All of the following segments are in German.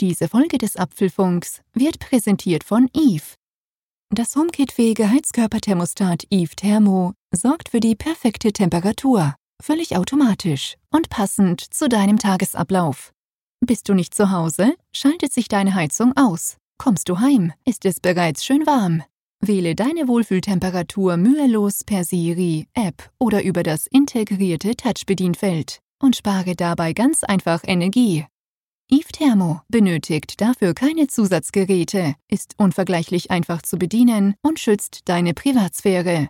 Diese Folge des Apfelfunks wird präsentiert von Eve. Das HomeKit-fähige Heizkörperthermostat Eve Thermo sorgt für die perfekte Temperatur, völlig automatisch und passend zu deinem Tagesablauf. Bist du nicht zu Hause, schaltet sich deine Heizung aus. Kommst du heim, ist es bereits schön warm. Wähle deine Wohlfühltemperatur mühelos per Siri, App oder über das integrierte Touchbedienfeld und spare dabei ganz einfach Energie. Eve Thermo benötigt dafür keine Zusatzgeräte, ist unvergleichlich einfach zu bedienen und schützt deine Privatsphäre.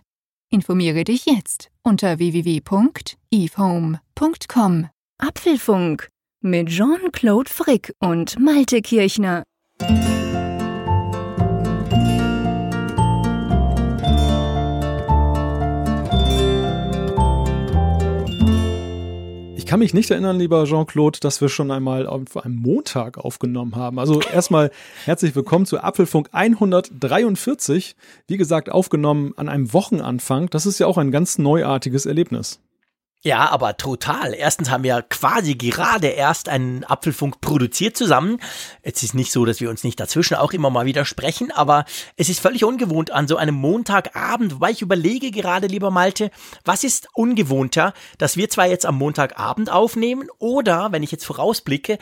Informiere dich jetzt unter www.evehome.com. Apfelfunk mit Jean-Claude Frick und Malte Kirchner. Kann mich nicht erinnern, lieber Jean-Claude, dass wir schon einmal auf einem Montag aufgenommen haben. Also erstmal herzlich willkommen zu Apfelfunk 143. Wie gesagt, aufgenommen an einem Wochenanfang. Das ist ja auch ein ganz neuartiges Erlebnis. Ja, aber total. Erstens haben wir quasi gerade erst einen Apfelfunk produziert zusammen. Es ist nicht so, dass wir uns nicht dazwischen auch immer mal wieder sprechen, aber es ist völlig ungewohnt an so einem Montagabend, wobei ich überlege gerade, lieber Malte, was ist ungewohnter, dass wir zwar jetzt am Montagabend aufnehmen oder, wenn ich jetzt vorausblicke,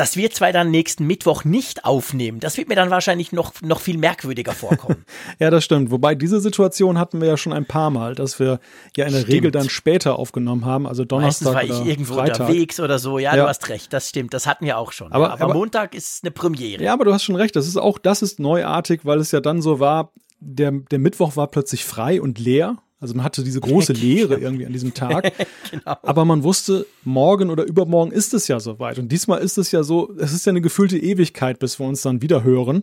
dass wir zwei dann nächsten Mittwoch nicht aufnehmen. Das wird mir dann wahrscheinlich noch, noch viel merkwürdiger vorkommen. ja, das stimmt. Wobei diese Situation hatten wir ja schon ein paar Mal, dass wir ja in der stimmt. Regel dann später aufgenommen haben, also Donnerstag Meistens war ich irgendwo Freitag. unterwegs oder so. Ja, ja, du hast recht, das stimmt. Das hatten wir auch schon. Aber, aber, aber Montag ist eine Premiere. Ja, aber du hast schon recht. Das ist auch, das ist neuartig, weil es ja dann so war, der, der Mittwoch war plötzlich frei und leer also man hatte diese große Leere irgendwie an diesem Tag. genau. Aber man wusste, morgen oder übermorgen ist es ja soweit. Und diesmal ist es ja so, es ist ja eine gefühlte Ewigkeit, bis wir uns dann wieder hören.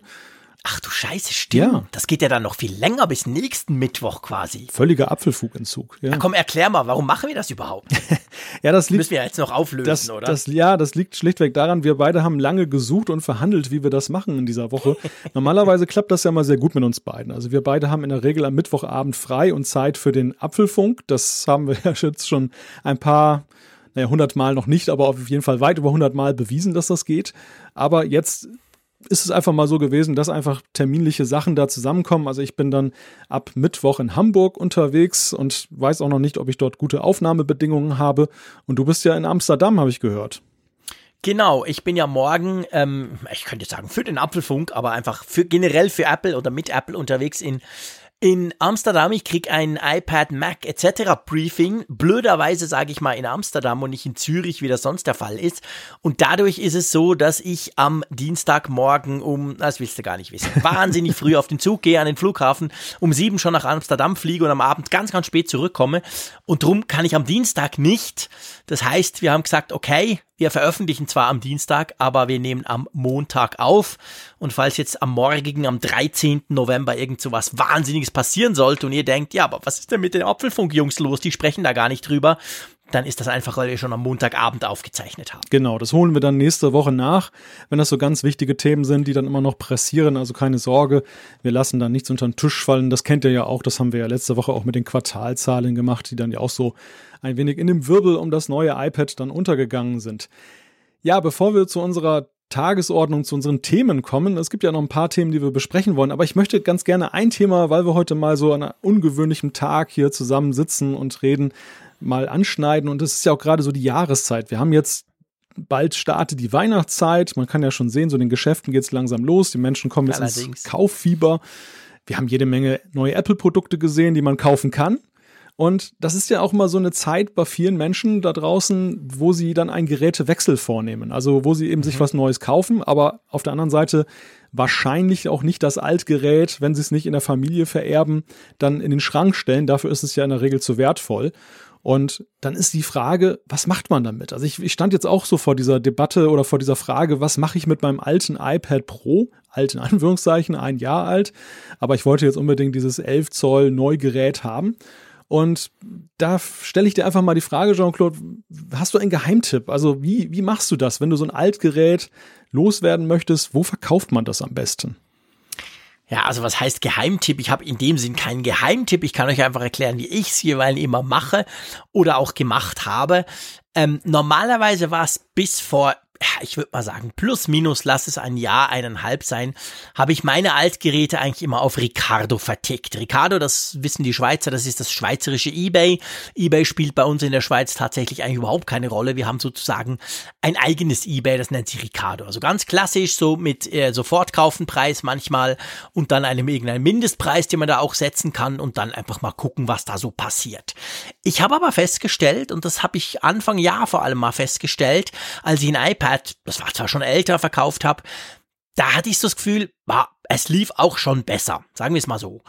Ach du Scheiße, stimmt. Ja. Das geht ja dann noch viel länger bis nächsten Mittwoch quasi. Völliger Apfelfugentzug. Ja. Na komm, erklär mal, warum machen wir das überhaupt? ja, das liegt. müssen wir jetzt noch auflösen, das, oder? Das, ja, das liegt schlichtweg daran, wir beide haben lange gesucht und verhandelt, wie wir das machen in dieser Woche. Normalerweise klappt das ja mal sehr gut mit uns beiden. Also wir beide haben in der Regel am Mittwochabend frei und Zeit für den Apfelfunk. Das haben wir ja jetzt schon ein paar naja, 100 Mal noch nicht, aber auf jeden Fall weit über 100 Mal bewiesen, dass das geht. Aber jetzt ist es einfach mal so gewesen, dass einfach terminliche Sachen da zusammenkommen. Also ich bin dann ab Mittwoch in Hamburg unterwegs und weiß auch noch nicht, ob ich dort gute Aufnahmebedingungen habe. Und du bist ja in Amsterdam, habe ich gehört. Genau, ich bin ja morgen, ähm, ich könnte sagen für den Apfelfunk, aber einfach für generell für Apple oder mit Apple unterwegs in in Amsterdam, ich krieg ein iPad, Mac etc. Briefing. Blöderweise sage ich mal in Amsterdam und nicht in Zürich, wie das sonst der Fall ist. Und dadurch ist es so, dass ich am Dienstagmorgen um, das willst du gar nicht wissen, wahnsinnig früh auf den Zug gehe, an den Flughafen, um sieben schon nach Amsterdam fliege und am Abend ganz, ganz spät zurückkomme. Und drum kann ich am Dienstag nicht. Das heißt, wir haben gesagt, okay, wir veröffentlichen zwar am Dienstag, aber wir nehmen am Montag auf. Und falls jetzt am morgigen, am 13. November irgend so was Wahnsinniges passieren sollte und ihr denkt, ja, aber was ist denn mit den Apfelfunk-Jungs los? Die sprechen da gar nicht drüber. Dann ist das einfach, weil wir schon am Montagabend aufgezeichnet haben. Genau, das holen wir dann nächste Woche nach, wenn das so ganz wichtige Themen sind, die dann immer noch pressieren. Also keine Sorge, wir lassen da nichts unter den Tisch fallen. Das kennt ihr ja auch, das haben wir ja letzte Woche auch mit den Quartalzahlen gemacht, die dann ja auch so ein wenig in dem Wirbel um das neue iPad dann untergegangen sind. Ja, bevor wir zu unserer Tagesordnung zu unseren Themen kommen. Es gibt ja noch ein paar Themen, die wir besprechen wollen, aber ich möchte ganz gerne ein Thema, weil wir heute mal so an einem ungewöhnlichen Tag hier zusammen sitzen und reden, mal anschneiden. Und es ist ja auch gerade so die Jahreszeit. Wir haben jetzt bald startet die Weihnachtszeit. Man kann ja schon sehen, so den Geschäften geht es langsam los. Die Menschen kommen jetzt Allerdings. ins Kauffieber. Wir haben jede Menge neue Apple-Produkte gesehen, die man kaufen kann. Und das ist ja auch mal so eine Zeit bei vielen Menschen da draußen, wo sie dann einen Gerätewechsel vornehmen. Also wo sie eben mhm. sich was Neues kaufen, aber auf der anderen Seite wahrscheinlich auch nicht das Altgerät, wenn sie es nicht in der Familie vererben, dann in den Schrank stellen. Dafür ist es ja in der Regel zu wertvoll. Und dann ist die Frage, was macht man damit? Also ich, ich stand jetzt auch so vor dieser Debatte oder vor dieser Frage, was mache ich mit meinem alten iPad Pro? Alten Anführungszeichen, ein Jahr alt. Aber ich wollte jetzt unbedingt dieses 11 Zoll Neugerät haben. Und da stelle ich dir einfach mal die Frage, Jean-Claude, hast du einen Geheimtipp? Also wie, wie machst du das, wenn du so ein Altgerät loswerden möchtest? Wo verkauft man das am besten? Ja, also was heißt Geheimtipp? Ich habe in dem Sinn keinen Geheimtipp. Ich kann euch einfach erklären, wie ich es jeweils immer mache oder auch gemacht habe. Ähm, normalerweise war es bis vor ich würde mal sagen, plus minus, lass es ein Jahr, eineinhalb sein, habe ich meine Altgeräte eigentlich immer auf Ricardo vertickt. Ricardo, das wissen die Schweizer, das ist das schweizerische eBay. eBay spielt bei uns in der Schweiz tatsächlich eigentlich überhaupt keine Rolle. Wir haben sozusagen ein eigenes eBay, das nennt sich Ricardo. Also ganz klassisch, so mit äh, Sofortkaufenpreis manchmal und dann einem irgendeinen Mindestpreis, den man da auch setzen kann und dann einfach mal gucken, was da so passiert. Ich habe aber festgestellt, und das habe ich Anfang Jahr vor allem mal festgestellt, als ich ein iPad iPad, das war zwar schon älter, verkauft habe, da hatte ich so das Gefühl, bah, es lief auch schon besser, sagen wir es mal so.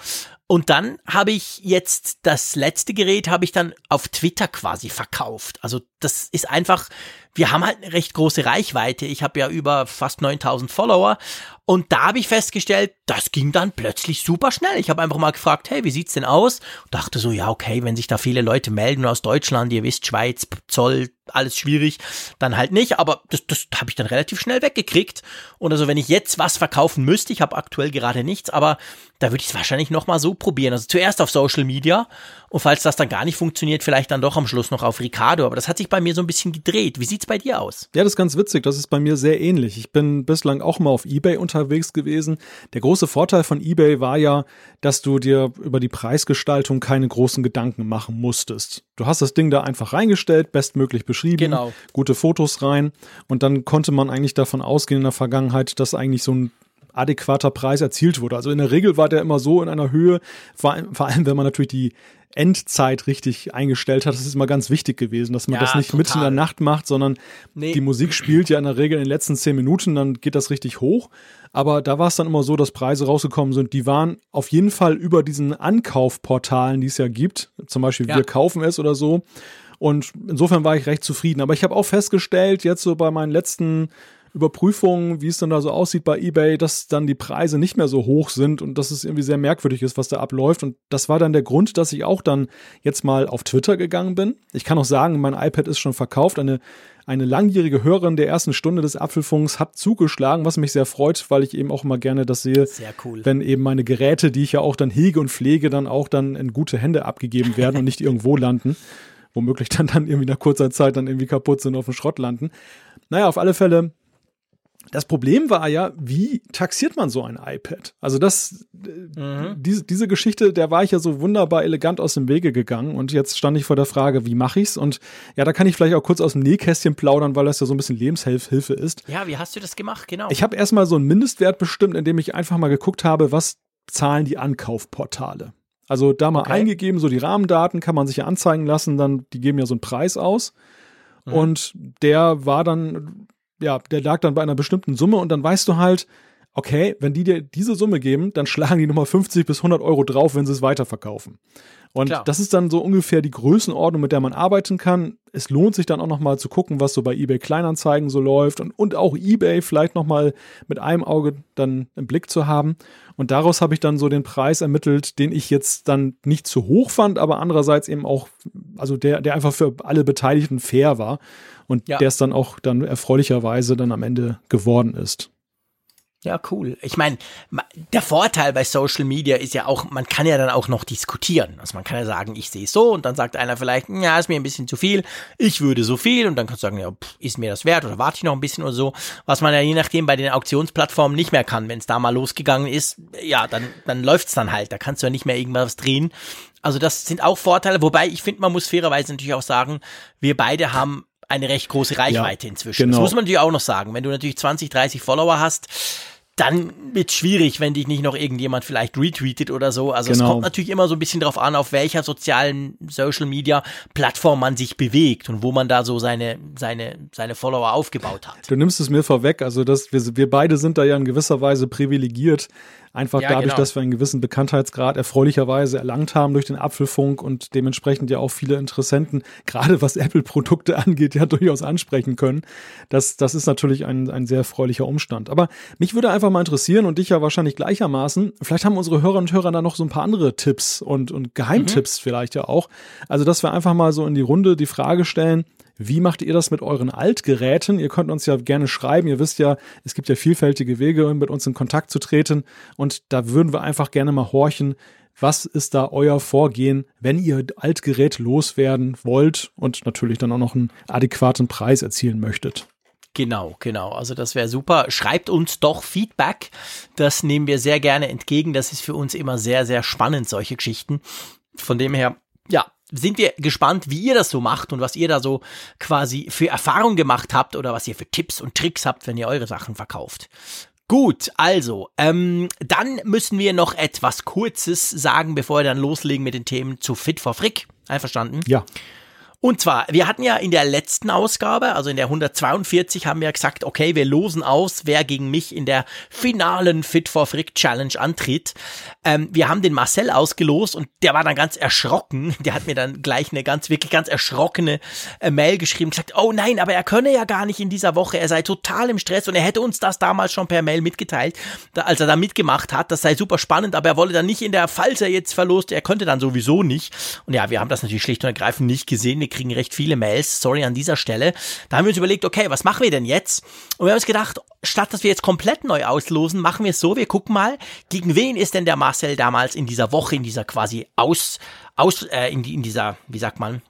Und dann habe ich jetzt das letzte Gerät habe ich dann auf Twitter quasi verkauft. Also das ist einfach, wir haben halt eine recht große Reichweite. Ich habe ja über fast 9000 Follower und da habe ich festgestellt, das ging dann plötzlich super schnell. Ich habe einfach mal gefragt, hey, wie sieht's denn aus? Und dachte so, ja, okay, wenn sich da viele Leute melden aus Deutschland, ihr wisst, Schweiz, Zoll, alles schwierig, dann halt nicht, aber das, das habe ich dann relativ schnell weggekriegt. Und also wenn ich jetzt was verkaufen müsste, ich habe aktuell gerade nichts, aber da würde ich es wahrscheinlich nochmal so probieren. Also zuerst auf Social Media und falls das dann gar nicht funktioniert, vielleicht dann doch am Schluss noch auf Ricardo. Aber das hat sich bei mir so ein bisschen gedreht. Wie sieht's bei dir aus? Ja, das ist ganz witzig. Das ist bei mir sehr ähnlich. Ich bin bislang auch mal auf Ebay unterwegs gewesen. Der große Vorteil von Ebay war ja, dass du dir über die Preisgestaltung keine großen Gedanken machen musstest. Du hast das Ding da einfach reingestellt, bestmöglich beschrieben, genau. gute Fotos rein und dann konnte man eigentlich davon ausgehen in der Vergangenheit, dass eigentlich so ein adäquater Preis erzielt wurde. Also in der Regel war der immer so in einer Höhe, vor allem wenn man natürlich die Endzeit richtig eingestellt hat. Das ist immer ganz wichtig gewesen, dass man ja, das nicht total. mitten in der Nacht macht, sondern nee. die Musik spielt ja in der Regel in den letzten zehn Minuten, dann geht das richtig hoch. Aber da war es dann immer so, dass Preise rausgekommen sind, die waren auf jeden Fall über diesen Ankaufportalen, die es ja gibt, zum Beispiel ja. Wir kaufen es oder so. Und insofern war ich recht zufrieden. Aber ich habe auch festgestellt, jetzt so bei meinen letzten Überprüfungen, wie es dann da so aussieht bei eBay, dass dann die Preise nicht mehr so hoch sind und dass es irgendwie sehr merkwürdig ist, was da abläuft. Und das war dann der Grund, dass ich auch dann jetzt mal auf Twitter gegangen bin. Ich kann auch sagen, mein iPad ist schon verkauft. Eine, eine langjährige Hörerin der ersten Stunde des Apfelfunks hat zugeschlagen, was mich sehr freut, weil ich eben auch immer gerne das sehe, cool. wenn eben meine Geräte, die ich ja auch dann hege und pflege, dann auch dann in gute Hände abgegeben werden und nicht irgendwo landen womöglich dann, dann irgendwie nach kurzer Zeit dann irgendwie kaputt sind und auf dem Schrott landen. Naja, auf alle Fälle das Problem war ja, wie taxiert man so ein iPad? Also das, mhm. diese, diese Geschichte, der war ich ja so wunderbar elegant aus dem Wege gegangen und jetzt stand ich vor der Frage, wie mache ich's? Und ja, da kann ich vielleicht auch kurz aus dem Nähkästchen plaudern, weil das ja so ein bisschen Lebenshilfe ist. Ja, wie hast du das gemacht? Genau. Ich habe erstmal so einen Mindestwert bestimmt, indem ich einfach mal geguckt habe, was zahlen die Ankaufportale. Also da mal okay. eingegeben, so die Rahmendaten kann man sich ja anzeigen lassen, dann die geben ja so einen Preis aus. Mhm. Und der war dann ja, der lag dann bei einer bestimmten Summe und dann weißt du halt, okay, wenn die dir diese Summe geben, dann schlagen die nochmal 50 bis 100 Euro drauf, wenn sie es weiterverkaufen. Und Klar. das ist dann so ungefähr die Größenordnung, mit der man arbeiten kann. Es lohnt sich dann auch nochmal zu gucken, was so bei eBay Kleinanzeigen so läuft und, und auch eBay vielleicht nochmal mit einem Auge dann im Blick zu haben. Und daraus habe ich dann so den Preis ermittelt, den ich jetzt dann nicht zu hoch fand, aber andererseits eben auch, also der, der einfach für alle Beteiligten fair war und ja. der es dann auch dann erfreulicherweise dann am Ende geworden ist. Ja, cool. Ich meine, der Vorteil bei Social Media ist ja auch, man kann ja dann auch noch diskutieren. Also man kann ja sagen, ich sehe es so und dann sagt einer vielleicht, ja, ist mir ein bisschen zu viel, ich würde so viel und dann kannst du sagen, ja, pff, ist mir das wert oder warte ich noch ein bisschen oder so. Was man ja je nachdem bei den Auktionsplattformen nicht mehr kann. Wenn es da mal losgegangen ist, ja, dann, dann läuft's dann halt. Da kannst du ja nicht mehr irgendwas drehen. Also das sind auch Vorteile, wobei ich finde, man muss fairerweise natürlich auch sagen, wir beide haben eine recht große Reichweite ja, inzwischen. Genau. Das muss man natürlich auch noch sagen. Wenn du natürlich 20, 30 Follower hast, dann wird schwierig, wenn dich nicht noch irgendjemand vielleicht retweetet oder so. Also genau. es kommt natürlich immer so ein bisschen darauf an, auf welcher sozialen Social Media Plattform man sich bewegt und wo man da so seine, seine, seine Follower aufgebaut hat. Du nimmst es mir vorweg, also das, wir, wir beide sind da ja in gewisser Weise privilegiert, Einfach ja, dadurch, genau. dass wir einen gewissen Bekanntheitsgrad erfreulicherweise erlangt haben durch den Apfelfunk und dementsprechend ja auch viele Interessenten, gerade was Apple-Produkte angeht, ja durchaus ansprechen können. Das, das ist natürlich ein, ein sehr erfreulicher Umstand. Aber mich würde einfach mal interessieren und dich ja wahrscheinlich gleichermaßen, vielleicht haben unsere Hörer und Hörer da noch so ein paar andere Tipps und, und Geheimtipps mhm. vielleicht ja auch. Also, dass wir einfach mal so in die Runde die Frage stellen, wie macht ihr das mit euren Altgeräten? Ihr könnt uns ja gerne schreiben. Ihr wisst ja, es gibt ja vielfältige Wege, mit uns in Kontakt zu treten. Und da würden wir einfach gerne mal horchen, was ist da euer Vorgehen, wenn ihr Altgerät loswerden wollt und natürlich dann auch noch einen adäquaten Preis erzielen möchtet? Genau, genau. Also das wäre super. Schreibt uns doch Feedback. Das nehmen wir sehr gerne entgegen. Das ist für uns immer sehr, sehr spannend, solche Geschichten. Von dem her, ja, sind wir gespannt, wie ihr das so macht und was ihr da so quasi für Erfahrungen gemacht habt oder was ihr für Tipps und Tricks habt, wenn ihr eure Sachen verkauft. Gut, also, ähm, dann müssen wir noch etwas Kurzes sagen, bevor wir dann loslegen mit den Themen zu Fit for Frick. Einverstanden? Ja. Und zwar, wir hatten ja in der letzten Ausgabe, also in der 142, haben wir gesagt, okay, wir losen aus, wer gegen mich in der finalen Fit for Frick Challenge antritt. Ähm, wir haben den Marcel ausgelost und der war dann ganz erschrocken. Der hat mir dann gleich eine ganz, wirklich ganz erschrockene äh, Mail geschrieben, gesagt, oh nein, aber er könne ja gar nicht in dieser Woche, er sei total im Stress und er hätte uns das damals schon per Mail mitgeteilt, da, als er da mitgemacht hat. Das sei super spannend, aber er wolle dann nicht in der, falls er jetzt verlost, er könnte dann sowieso nicht. Und ja, wir haben das natürlich schlicht und ergreifend nicht gesehen wir kriegen recht viele Mails, sorry an dieser Stelle. Da haben wir uns überlegt, okay, was machen wir denn jetzt? Und wir haben uns gedacht, statt dass wir jetzt komplett neu auslosen, machen wir es so, wir gucken mal, gegen wen ist denn der Marcel damals in dieser Woche, in dieser quasi aus, aus, äh, in, in dieser, wie sagt man,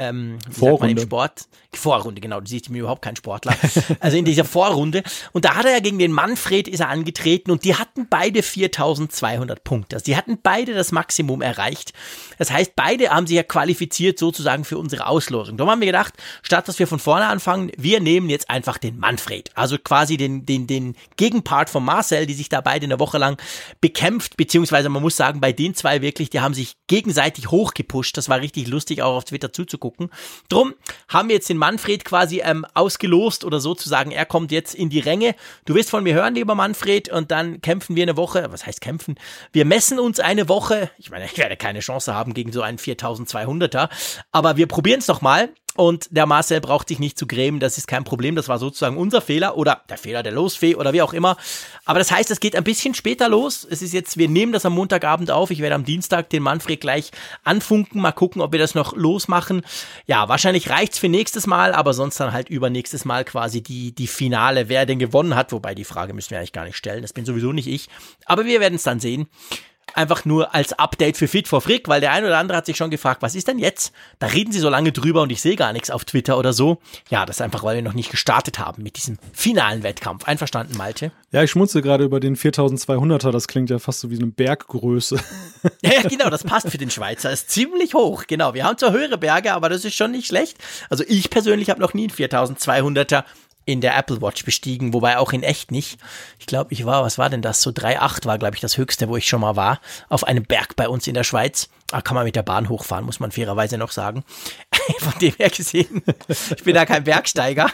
ähm, Vorrunde. im Sport. Vorrunde, genau, du siehst mir überhaupt kein Sportler. Also in dieser Vorrunde. Und da hat er ja gegen den Manfred ist er angetreten und die hatten beide 4200 Punkte. Also die hatten beide das Maximum erreicht. Das heißt, beide haben sich ja qualifiziert sozusagen für unsere Auslosung. Da haben wir gedacht, statt dass wir von vorne anfangen, wir nehmen jetzt einfach den Manfred. Also quasi den, den, den Gegenpart von Marcel, die sich da beide eine Woche lang bekämpft, beziehungsweise man muss sagen, bei den zwei wirklich, die haben sich gegenseitig hochgepusht. Das war richtig lustig, auch auf Twitter zuzugucken. Drum haben wir jetzt den Manfred quasi ähm, ausgelost oder sozusagen, er kommt jetzt in die Ränge. Du wirst von mir hören, lieber Manfred, und dann kämpfen wir eine Woche. Was heißt kämpfen? Wir messen uns eine Woche. Ich meine, ich werde keine Chance haben gegen so einen 4200er, aber wir probieren es doch mal. Und der Marcel braucht sich nicht zu grämen, das ist kein Problem. Das war sozusagen unser Fehler oder der Fehler der Losfee oder wie auch immer. Aber das heißt, es geht ein bisschen später los. Es ist jetzt, wir nehmen das am Montagabend auf. Ich werde am Dienstag den Manfred gleich anfunken, mal gucken, ob wir das noch losmachen. Ja, wahrscheinlich reicht's für nächstes Mal, aber sonst dann halt übernächstes Mal quasi die, die Finale, wer denn gewonnen hat. Wobei die Frage müssen wir eigentlich gar nicht stellen. Das bin sowieso nicht ich. Aber wir werden es dann sehen einfach nur als Update für Fit for Frick, weil der eine oder andere hat sich schon gefragt, was ist denn jetzt? Da reden sie so lange drüber und ich sehe gar nichts auf Twitter oder so. Ja, das ist einfach, weil wir noch nicht gestartet haben mit diesem finalen Wettkampf. Einverstanden, Malte? Ja, ich schmunze gerade über den 4200er, das klingt ja fast so wie eine Berggröße. ja, genau, das passt für den Schweizer. Ist ziemlich hoch, genau. Wir haben zwar höhere Berge, aber das ist schon nicht schlecht. Also ich persönlich habe noch nie einen 4200er in der Apple Watch bestiegen, wobei auch in echt nicht. Ich glaube, ich war, was war denn das? So 3,8 war, glaube ich, das höchste, wo ich schon mal war, auf einem Berg bei uns in der Schweiz. Da kann man mit der Bahn hochfahren, muss man fairerweise noch sagen. Von dem her gesehen, ich bin da kein Bergsteiger.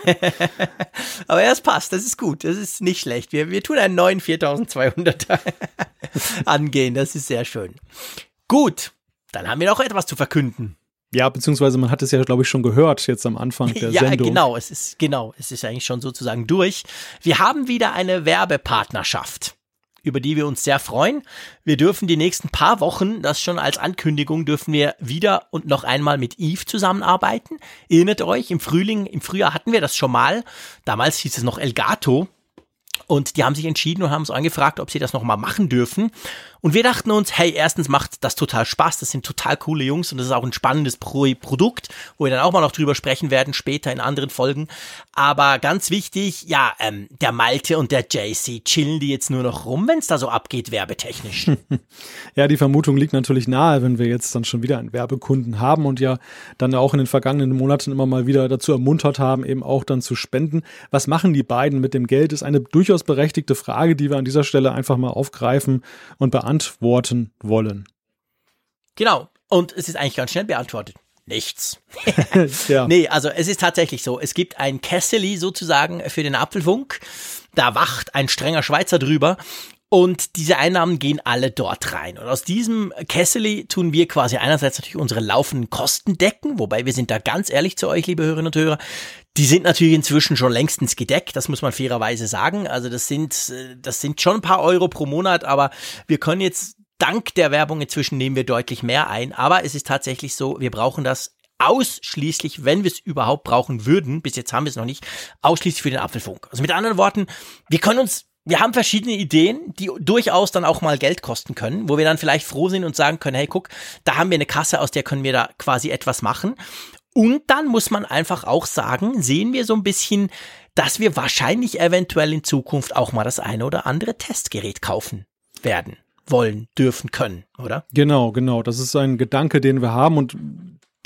Aber ja, es passt, das ist gut, das ist nicht schlecht. Wir, wir tun einen neuen 4200er angehen, das ist sehr schön. Gut, dann haben wir noch etwas zu verkünden. Ja, beziehungsweise man hat es ja, glaube ich, schon gehört jetzt am Anfang der ja, Sendung. Ja, genau, es ist genau, es ist eigentlich schon sozusagen durch. Wir haben wieder eine Werbepartnerschaft über die wir uns sehr freuen. Wir dürfen die nächsten paar Wochen, das schon als Ankündigung, dürfen wir wieder und noch einmal mit Eve zusammenarbeiten. Erinnert euch, im Frühling, im Frühjahr hatten wir das schon mal. Damals hieß es noch Elgato. Und die haben sich entschieden und haben uns angefragt, ob sie das nochmal machen dürfen. Und wir dachten uns, hey, erstens macht das total Spaß, das sind total coole Jungs und das ist auch ein spannendes Pro Produkt, wo wir dann auch mal noch drüber sprechen werden, später in anderen Folgen. Aber ganz wichtig, ja, ähm, der Malte und der JC, chillen die jetzt nur noch rum, wenn es da so abgeht, werbetechnisch? ja, die Vermutung liegt natürlich nahe, wenn wir jetzt dann schon wieder einen Werbekunden haben und ja dann auch in den vergangenen Monaten immer mal wieder dazu ermuntert haben, eben auch dann zu spenden. Was machen die beiden mit dem Geld, ist eine durchaus berechtigte Frage, die wir an dieser Stelle einfach mal aufgreifen und beantworten beantworten wollen. Genau. Und es ist eigentlich ganz schnell beantwortet. Nichts. ja. Nee, also es ist tatsächlich so. Es gibt ein Kesseli sozusagen für den Apfelfunk. Da wacht ein strenger Schweizer drüber. Und diese Einnahmen gehen alle dort rein. Und aus diesem Kesseli tun wir quasi einerseits natürlich unsere laufenden Kosten decken, wobei wir sind da ganz ehrlich zu euch, liebe Hörerinnen und Hörer. Die sind natürlich inzwischen schon längstens gedeckt, das muss man fairerweise sagen. Also das sind, das sind schon ein paar Euro pro Monat, aber wir können jetzt dank der Werbung inzwischen nehmen wir deutlich mehr ein. Aber es ist tatsächlich so, wir brauchen das ausschließlich, wenn wir es überhaupt brauchen würden, bis jetzt haben wir es noch nicht, ausschließlich für den Apfelfunk. Also mit anderen Worten, wir können uns wir haben verschiedene Ideen, die durchaus dann auch mal Geld kosten können, wo wir dann vielleicht froh sind und sagen können, hey, guck, da haben wir eine Kasse, aus der können wir da quasi etwas machen. Und dann muss man einfach auch sagen, sehen wir so ein bisschen dass wir wahrscheinlich eventuell in Zukunft auch mal das eine oder andere Testgerät kaufen werden, wollen, dürfen, können, oder? Genau, genau. Das ist ein Gedanke, den wir haben und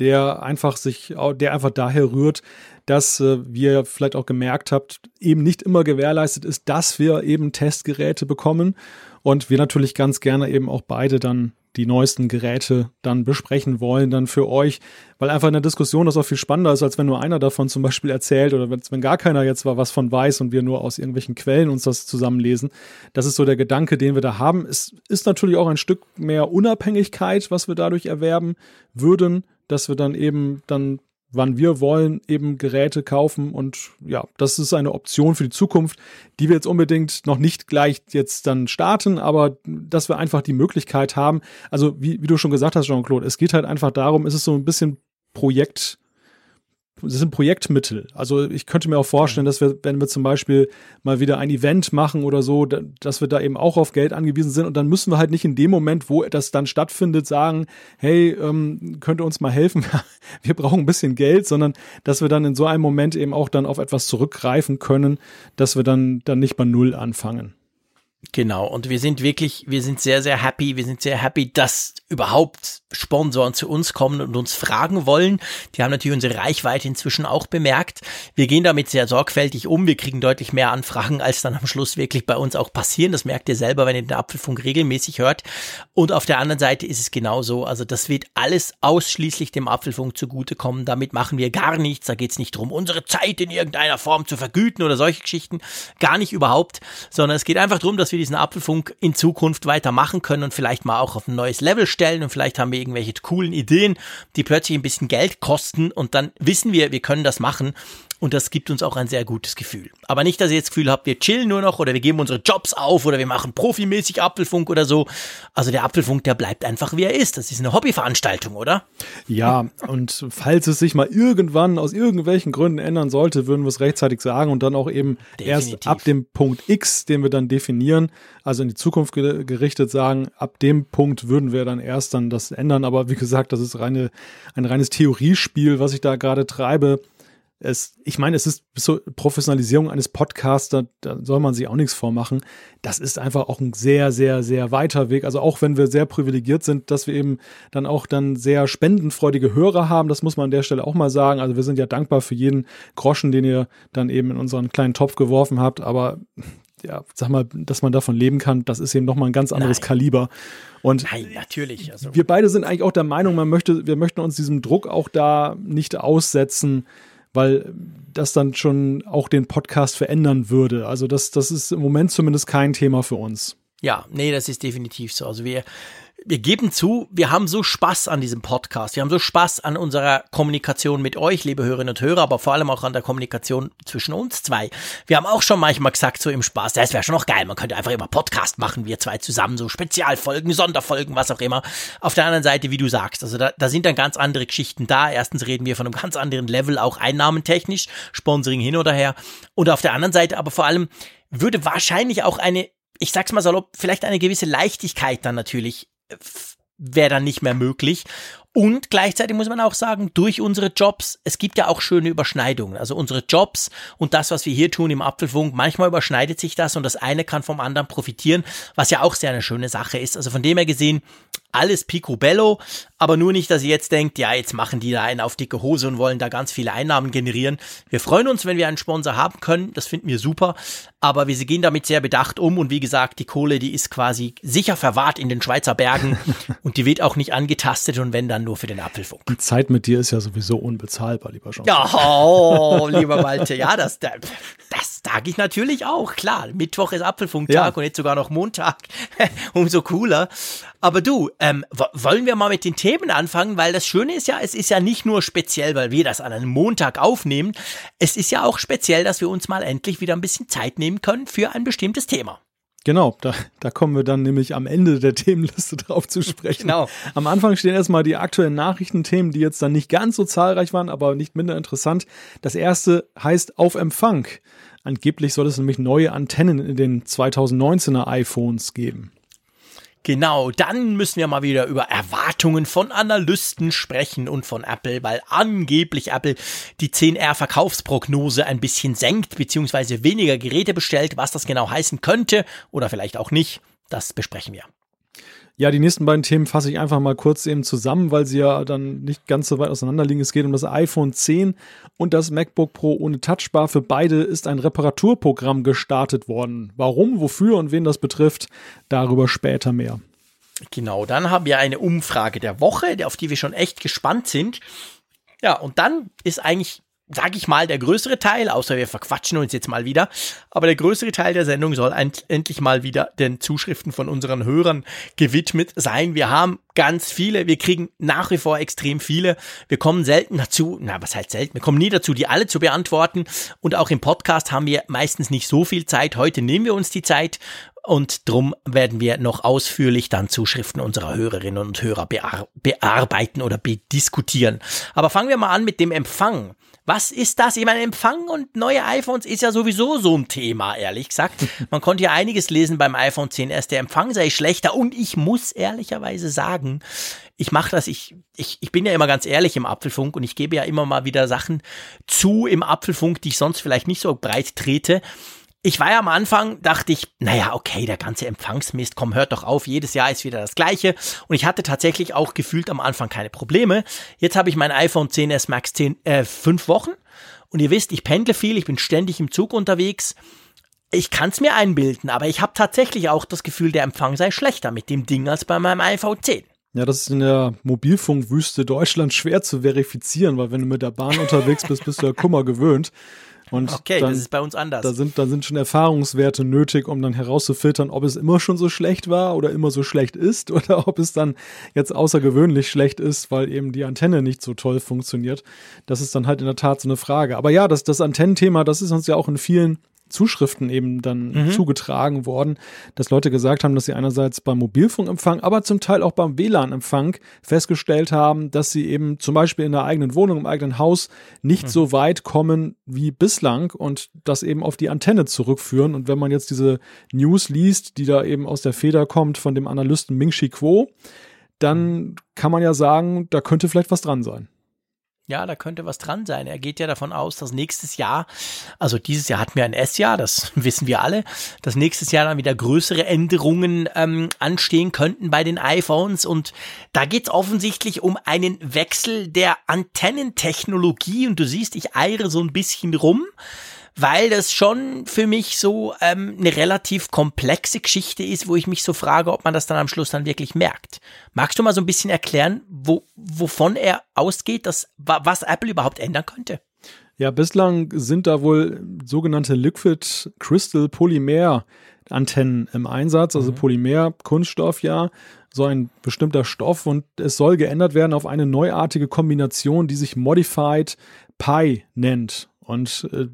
der einfach sich, der einfach daher rührt, dass äh, wir vielleicht auch gemerkt habt, eben nicht immer gewährleistet ist, dass wir eben Testgeräte bekommen und wir natürlich ganz gerne eben auch beide dann die neuesten Geräte dann besprechen wollen, dann für euch, weil einfach in der Diskussion das auch viel spannender ist, als wenn nur einer davon zum Beispiel erzählt oder wenn gar keiner jetzt was von weiß und wir nur aus irgendwelchen Quellen uns das zusammenlesen. Das ist so der Gedanke, den wir da haben. Es ist natürlich auch ein Stück mehr Unabhängigkeit, was wir dadurch erwerben würden, dass wir dann eben dann wann wir wollen, eben Geräte kaufen. Und ja, das ist eine Option für die Zukunft, die wir jetzt unbedingt noch nicht gleich jetzt dann starten, aber dass wir einfach die Möglichkeit haben. Also wie, wie du schon gesagt hast, Jean-Claude, es geht halt einfach darum, es ist so ein bisschen Projekt das sind Projektmittel. Also ich könnte mir auch vorstellen, dass wir, wenn wir zum Beispiel mal wieder ein Event machen oder so, dass wir da eben auch auf Geld angewiesen sind und dann müssen wir halt nicht in dem Moment, wo das dann stattfindet, sagen, hey, ähm, könnt ihr uns mal helfen? wir brauchen ein bisschen Geld, sondern dass wir dann in so einem Moment eben auch dann auf etwas zurückgreifen können, dass wir dann, dann nicht bei Null anfangen. Genau, und wir sind wirklich, wir sind sehr, sehr happy, wir sind sehr happy, dass überhaupt Sponsoren zu uns kommen und uns fragen wollen. Die haben natürlich unsere Reichweite inzwischen auch bemerkt. Wir gehen damit sehr sorgfältig um, wir kriegen deutlich mehr Anfragen, als dann am Schluss wirklich bei uns auch passieren. Das merkt ihr selber, wenn ihr den Apfelfunk regelmäßig hört. Und auf der anderen Seite ist es genauso, also das wird alles ausschließlich dem Apfelfunk zugutekommen. Damit machen wir gar nichts, da geht es nicht darum, unsere Zeit in irgendeiner Form zu vergüten oder solche Geschichten. Gar nicht überhaupt, sondern es geht einfach darum, dass wir diesen Apfelfunk in Zukunft weitermachen können und vielleicht mal auch auf ein neues Level stellen und vielleicht haben wir irgendwelche coolen Ideen, die plötzlich ein bisschen Geld kosten und dann wissen wir, wir können das machen und das gibt uns auch ein sehr gutes Gefühl. Aber nicht, dass ihr jetzt das Gefühl habt, wir chillen nur noch oder wir geben unsere Jobs auf oder wir machen profimäßig Apfelfunk oder so. Also der Apfelfunk, der bleibt einfach wie er ist. Das ist eine Hobbyveranstaltung, oder? Ja, und falls es sich mal irgendwann aus irgendwelchen Gründen ändern sollte, würden wir es rechtzeitig sagen und dann auch eben Definitiv. erst ab dem Punkt X, den wir dann definieren, also in die Zukunft gerichtet sagen, ab dem Punkt würden wir dann erst dann das ändern. Aber wie gesagt, das ist reine, ein reines Theoriespiel, was ich da gerade treibe es, ich meine, es ist so Professionalisierung eines Podcasts, da, da soll man sich auch nichts vormachen. Das ist einfach auch ein sehr, sehr, sehr weiter Weg. Also auch wenn wir sehr privilegiert sind, dass wir eben dann auch dann sehr spendenfreudige Hörer haben, das muss man an der Stelle auch mal sagen. Also wir sind ja dankbar für jeden Groschen, den ihr dann eben in unseren kleinen Topf geworfen habt. Aber ja, sag mal, dass man davon leben kann, das ist eben nochmal ein ganz anderes Nein. Kaliber. Und Nein, natürlich. Also. Wir beide sind eigentlich auch der Meinung, man möchte, wir möchten uns diesem Druck auch da nicht aussetzen, weil das dann schon auch den Podcast verändern würde. Also das, das ist im Moment zumindest kein Thema für uns. Ja, nee, das ist definitiv so. Also wir, wir geben zu, wir haben so Spaß an diesem Podcast. Wir haben so Spaß an unserer Kommunikation mit euch, liebe Hörerinnen und Hörer, aber vor allem auch an der Kommunikation zwischen uns zwei. Wir haben auch schon manchmal gesagt, so im Spaß, das wäre schon noch geil. Man könnte einfach immer Podcast machen, wir zwei zusammen, so Spezialfolgen, Sonderfolgen, was auch immer. Auf der anderen Seite, wie du sagst, also da, da sind dann ganz andere Geschichten da. Erstens reden wir von einem ganz anderen Level, auch einnahmentechnisch, Sponsoring hin oder her. Und auf der anderen Seite aber vor allem würde wahrscheinlich auch eine ich sag's mal salopp, vielleicht eine gewisse Leichtigkeit dann natürlich wäre dann nicht mehr möglich. Und gleichzeitig muss man auch sagen, durch unsere Jobs, es gibt ja auch schöne Überschneidungen. Also unsere Jobs und das, was wir hier tun im Apfelfunk, manchmal überschneidet sich das und das eine kann vom anderen profitieren, was ja auch sehr eine schöne Sache ist. Also von dem her gesehen, alles picobello, aber nur nicht, dass ihr jetzt denkt, ja, jetzt machen die da einen auf dicke Hose und wollen da ganz viele Einnahmen generieren. Wir freuen uns, wenn wir einen Sponsor haben können, das finden wir super, aber wir gehen damit sehr bedacht um und wie gesagt, die Kohle, die ist quasi sicher verwahrt in den Schweizer Bergen und die wird auch nicht angetastet und wenn dann nur für den Apfelfunk. Die Zeit mit dir ist ja sowieso unbezahlbar, lieber Jean. Ja, oh, lieber Malte, ja, das, das sage ich natürlich auch, klar. Mittwoch ist Apfelfunktag ja. und jetzt sogar noch Montag, umso cooler. Aber du, ähm, wollen wir mal mit den Themen anfangen? Weil das Schöne ist ja, es ist ja nicht nur speziell, weil wir das an einem Montag aufnehmen. Es ist ja auch speziell, dass wir uns mal endlich wieder ein bisschen Zeit nehmen können für ein bestimmtes Thema. Genau, da, da kommen wir dann nämlich am Ende der Themenliste drauf zu sprechen. Genau. Am Anfang stehen erstmal die aktuellen Nachrichtenthemen, die jetzt dann nicht ganz so zahlreich waren, aber nicht minder interessant. Das erste heißt Auf Empfang. Angeblich soll es nämlich neue Antennen in den 2019er iPhones geben. Genau, dann müssen wir mal wieder über Erwartungen von Analysten sprechen und von Apple, weil angeblich Apple die 10R Verkaufsprognose ein bisschen senkt, beziehungsweise weniger Geräte bestellt. Was das genau heißen könnte oder vielleicht auch nicht, das besprechen wir. Ja, die nächsten beiden Themen fasse ich einfach mal kurz eben zusammen, weil sie ja dann nicht ganz so weit auseinander liegen. Es geht um das iPhone 10 und das MacBook Pro ohne Touchbar. Für beide ist ein Reparaturprogramm gestartet worden. Warum, wofür und wen das betrifft, darüber später mehr. Genau, dann haben wir eine Umfrage der Woche, auf die wir schon echt gespannt sind. Ja, und dann ist eigentlich sag ich mal, der größere Teil, außer wir verquatschen uns jetzt mal wieder, aber der größere Teil der Sendung soll endlich mal wieder den Zuschriften von unseren Hörern gewidmet sein. Wir haben ganz viele, wir kriegen nach wie vor extrem viele. Wir kommen selten dazu, na, was heißt selten? Wir kommen nie dazu, die alle zu beantworten und auch im Podcast haben wir meistens nicht so viel Zeit. Heute nehmen wir uns die Zeit und drum werden wir noch ausführlich dann Zuschriften unserer Hörerinnen und Hörer bear bearbeiten oder bediskutieren. Aber fangen wir mal an mit dem Empfang. Was ist das? Ich meine, Empfang und neue iPhones ist ja sowieso so ein Thema, ehrlich gesagt. Man konnte ja einiges lesen beim iPhone 10s. Der Empfang sei schlechter und ich muss ehrlicherweise sagen, ich mache das, ich, ich, ich bin ja immer ganz ehrlich im Apfelfunk und ich gebe ja immer mal wieder Sachen zu im Apfelfunk, die ich sonst vielleicht nicht so breit trete ich war ja am Anfang, dachte ich, naja, okay, der ganze Empfangsmist, komm, hört doch auf, jedes Jahr ist wieder das gleiche. Und ich hatte tatsächlich auch gefühlt am Anfang keine Probleme. Jetzt habe ich mein iPhone 10s Max 10, äh, fünf Wochen. Und ihr wisst, ich pendle viel, ich bin ständig im Zug unterwegs. Ich kann es mir einbilden, aber ich habe tatsächlich auch das Gefühl, der Empfang sei schlechter mit dem Ding als bei meinem iPhone 10. Ja, das ist in der Mobilfunkwüste Deutschland schwer zu verifizieren, weil wenn du mit der Bahn unterwegs bist, bist du ja Kummer gewöhnt. Und okay, dann, das ist bei uns anders. Da sind, da sind schon Erfahrungswerte nötig, um dann herauszufiltern, ob es immer schon so schlecht war oder immer so schlecht ist oder ob es dann jetzt außergewöhnlich schlecht ist, weil eben die Antenne nicht so toll funktioniert. Das ist dann halt in der Tat so eine Frage. Aber ja, das, das Antennenthema, das ist uns ja auch in vielen Zuschriften eben dann mhm. zugetragen worden, dass Leute gesagt haben, dass sie einerseits beim Mobilfunkempfang, aber zum Teil auch beim WLAN-Empfang festgestellt haben, dass sie eben zum Beispiel in der eigenen Wohnung, im eigenen Haus nicht mhm. so weit kommen wie bislang und das eben auf die Antenne zurückführen. Und wenn man jetzt diese News liest, die da eben aus der Feder kommt von dem Analysten Ming Chi Kuo, dann kann man ja sagen, da könnte vielleicht was dran sein. Ja, da könnte was dran sein. Er geht ja davon aus, dass nächstes Jahr, also dieses Jahr hatten wir ein S-Jahr, das wissen wir alle, dass nächstes Jahr dann wieder größere Änderungen ähm, anstehen könnten bei den iPhones. Und da geht es offensichtlich um einen Wechsel der Antennentechnologie. Und du siehst, ich eire so ein bisschen rum weil das schon für mich so ähm, eine relativ komplexe Geschichte ist, wo ich mich so frage, ob man das dann am Schluss dann wirklich merkt. Magst du mal so ein bisschen erklären, wo, wovon er ausgeht, dass, was Apple überhaupt ändern könnte? Ja, bislang sind da wohl sogenannte Liquid Crystal Polymer Antennen im Einsatz, also mhm. Polymer, Kunststoff ja, so ein bestimmter Stoff und es soll geändert werden auf eine neuartige Kombination, die sich Modified Pi nennt. Und äh,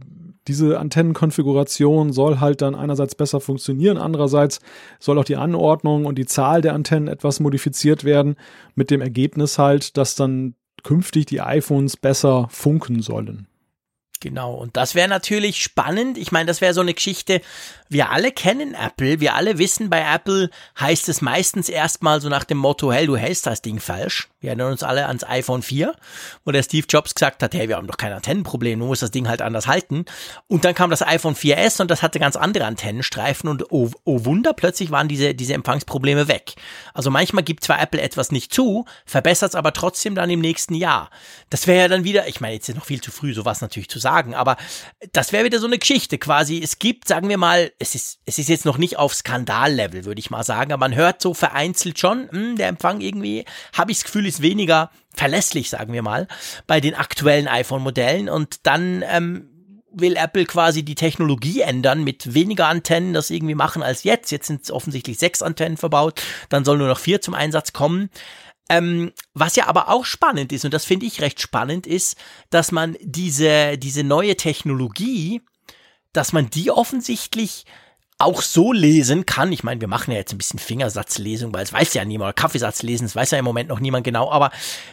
diese Antennenkonfiguration soll halt dann einerseits besser funktionieren, andererseits soll auch die Anordnung und die Zahl der Antennen etwas modifiziert werden, mit dem Ergebnis halt, dass dann künftig die iPhones besser funken sollen. Genau, und das wäre natürlich spannend. Ich meine, das wäre so eine Geschichte, wir alle kennen Apple, wir alle wissen, bei Apple heißt es meistens erstmal so nach dem Motto, hey, du hältst das Ding falsch. Wir erinnern uns alle ans iPhone 4, wo der Steve Jobs gesagt hat, hey, wir haben doch kein Antennenproblem, du musst das Ding halt anders halten. Und dann kam das iPhone 4S und das hatte ganz andere Antennenstreifen und oh, oh Wunder, plötzlich waren diese, diese Empfangsprobleme weg. Also manchmal gibt zwar Apple etwas nicht zu, verbessert es aber trotzdem dann im nächsten Jahr. Das wäre ja dann wieder, ich meine, jetzt ist noch viel zu früh, sowas natürlich zu sagen, aber das wäre wieder so eine Geschichte quasi. Es gibt, sagen wir mal, es ist, es ist jetzt noch nicht auf Skandallevel, würde ich mal sagen, aber man hört so vereinzelt schon, mh, hm, der Empfang irgendwie, habe ich das Gefühl, ist weniger verlässlich, sagen wir mal, bei den aktuellen iPhone-Modellen und dann ähm, will Apple quasi die Technologie ändern, mit weniger Antennen das irgendwie machen als jetzt. Jetzt sind offensichtlich sechs Antennen verbaut, dann soll nur noch vier zum Einsatz kommen. Ähm, was ja aber auch spannend ist, und das finde ich recht spannend, ist, dass man diese, diese neue Technologie dass man die offensichtlich auch so lesen kann. Ich meine, wir machen ja jetzt ein bisschen Fingersatzlesung, weil es weiß ja niemand, oder Kaffeesatzlesen, es weiß ja im Moment noch niemand genau, aber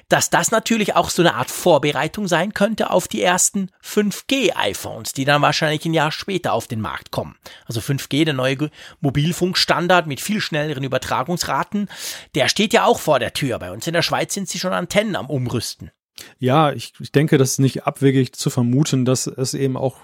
dass das natürlich auch so eine Art Vorbereitung sein könnte auf die ersten 5G-iPhones, die dann wahrscheinlich ein Jahr später auf den Markt kommen. Also 5G, der neue Mobilfunkstandard mit viel schnelleren Übertragungsraten, der steht ja auch vor der Tür. Bei uns in der Schweiz sind sie schon Antennen am Umrüsten. Ja, ich, ich denke, das ist nicht abwegig zu vermuten, dass es eben auch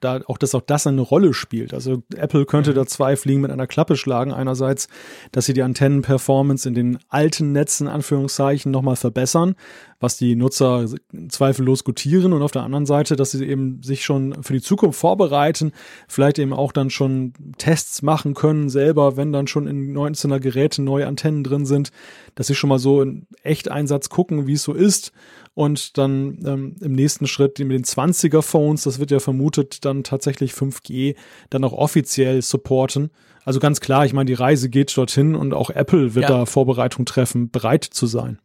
da auch, dass auch das eine Rolle spielt. Also Apple könnte da zwei Fliegen mit einer Klappe schlagen. Einerseits, dass sie die Antennenperformance in den alten Netzen, Anführungszeichen, nochmal verbessern, was die Nutzer zweifellos gutieren und auf der anderen Seite, dass sie eben sich schon für die Zukunft vorbereiten, vielleicht eben auch dann schon Tests machen können selber, wenn dann schon in 19er Geräten neue Antennen drin sind, dass sie schon mal so in Echteinsatz gucken, wie es so ist und dann ähm, im nächsten Schritt mit den 20er Phones, das wird ja vermutet, dann tatsächlich 5G dann auch offiziell supporten. Also ganz klar, ich meine, die Reise geht dorthin und auch Apple wird ja. da Vorbereitung treffen, bereit zu sein.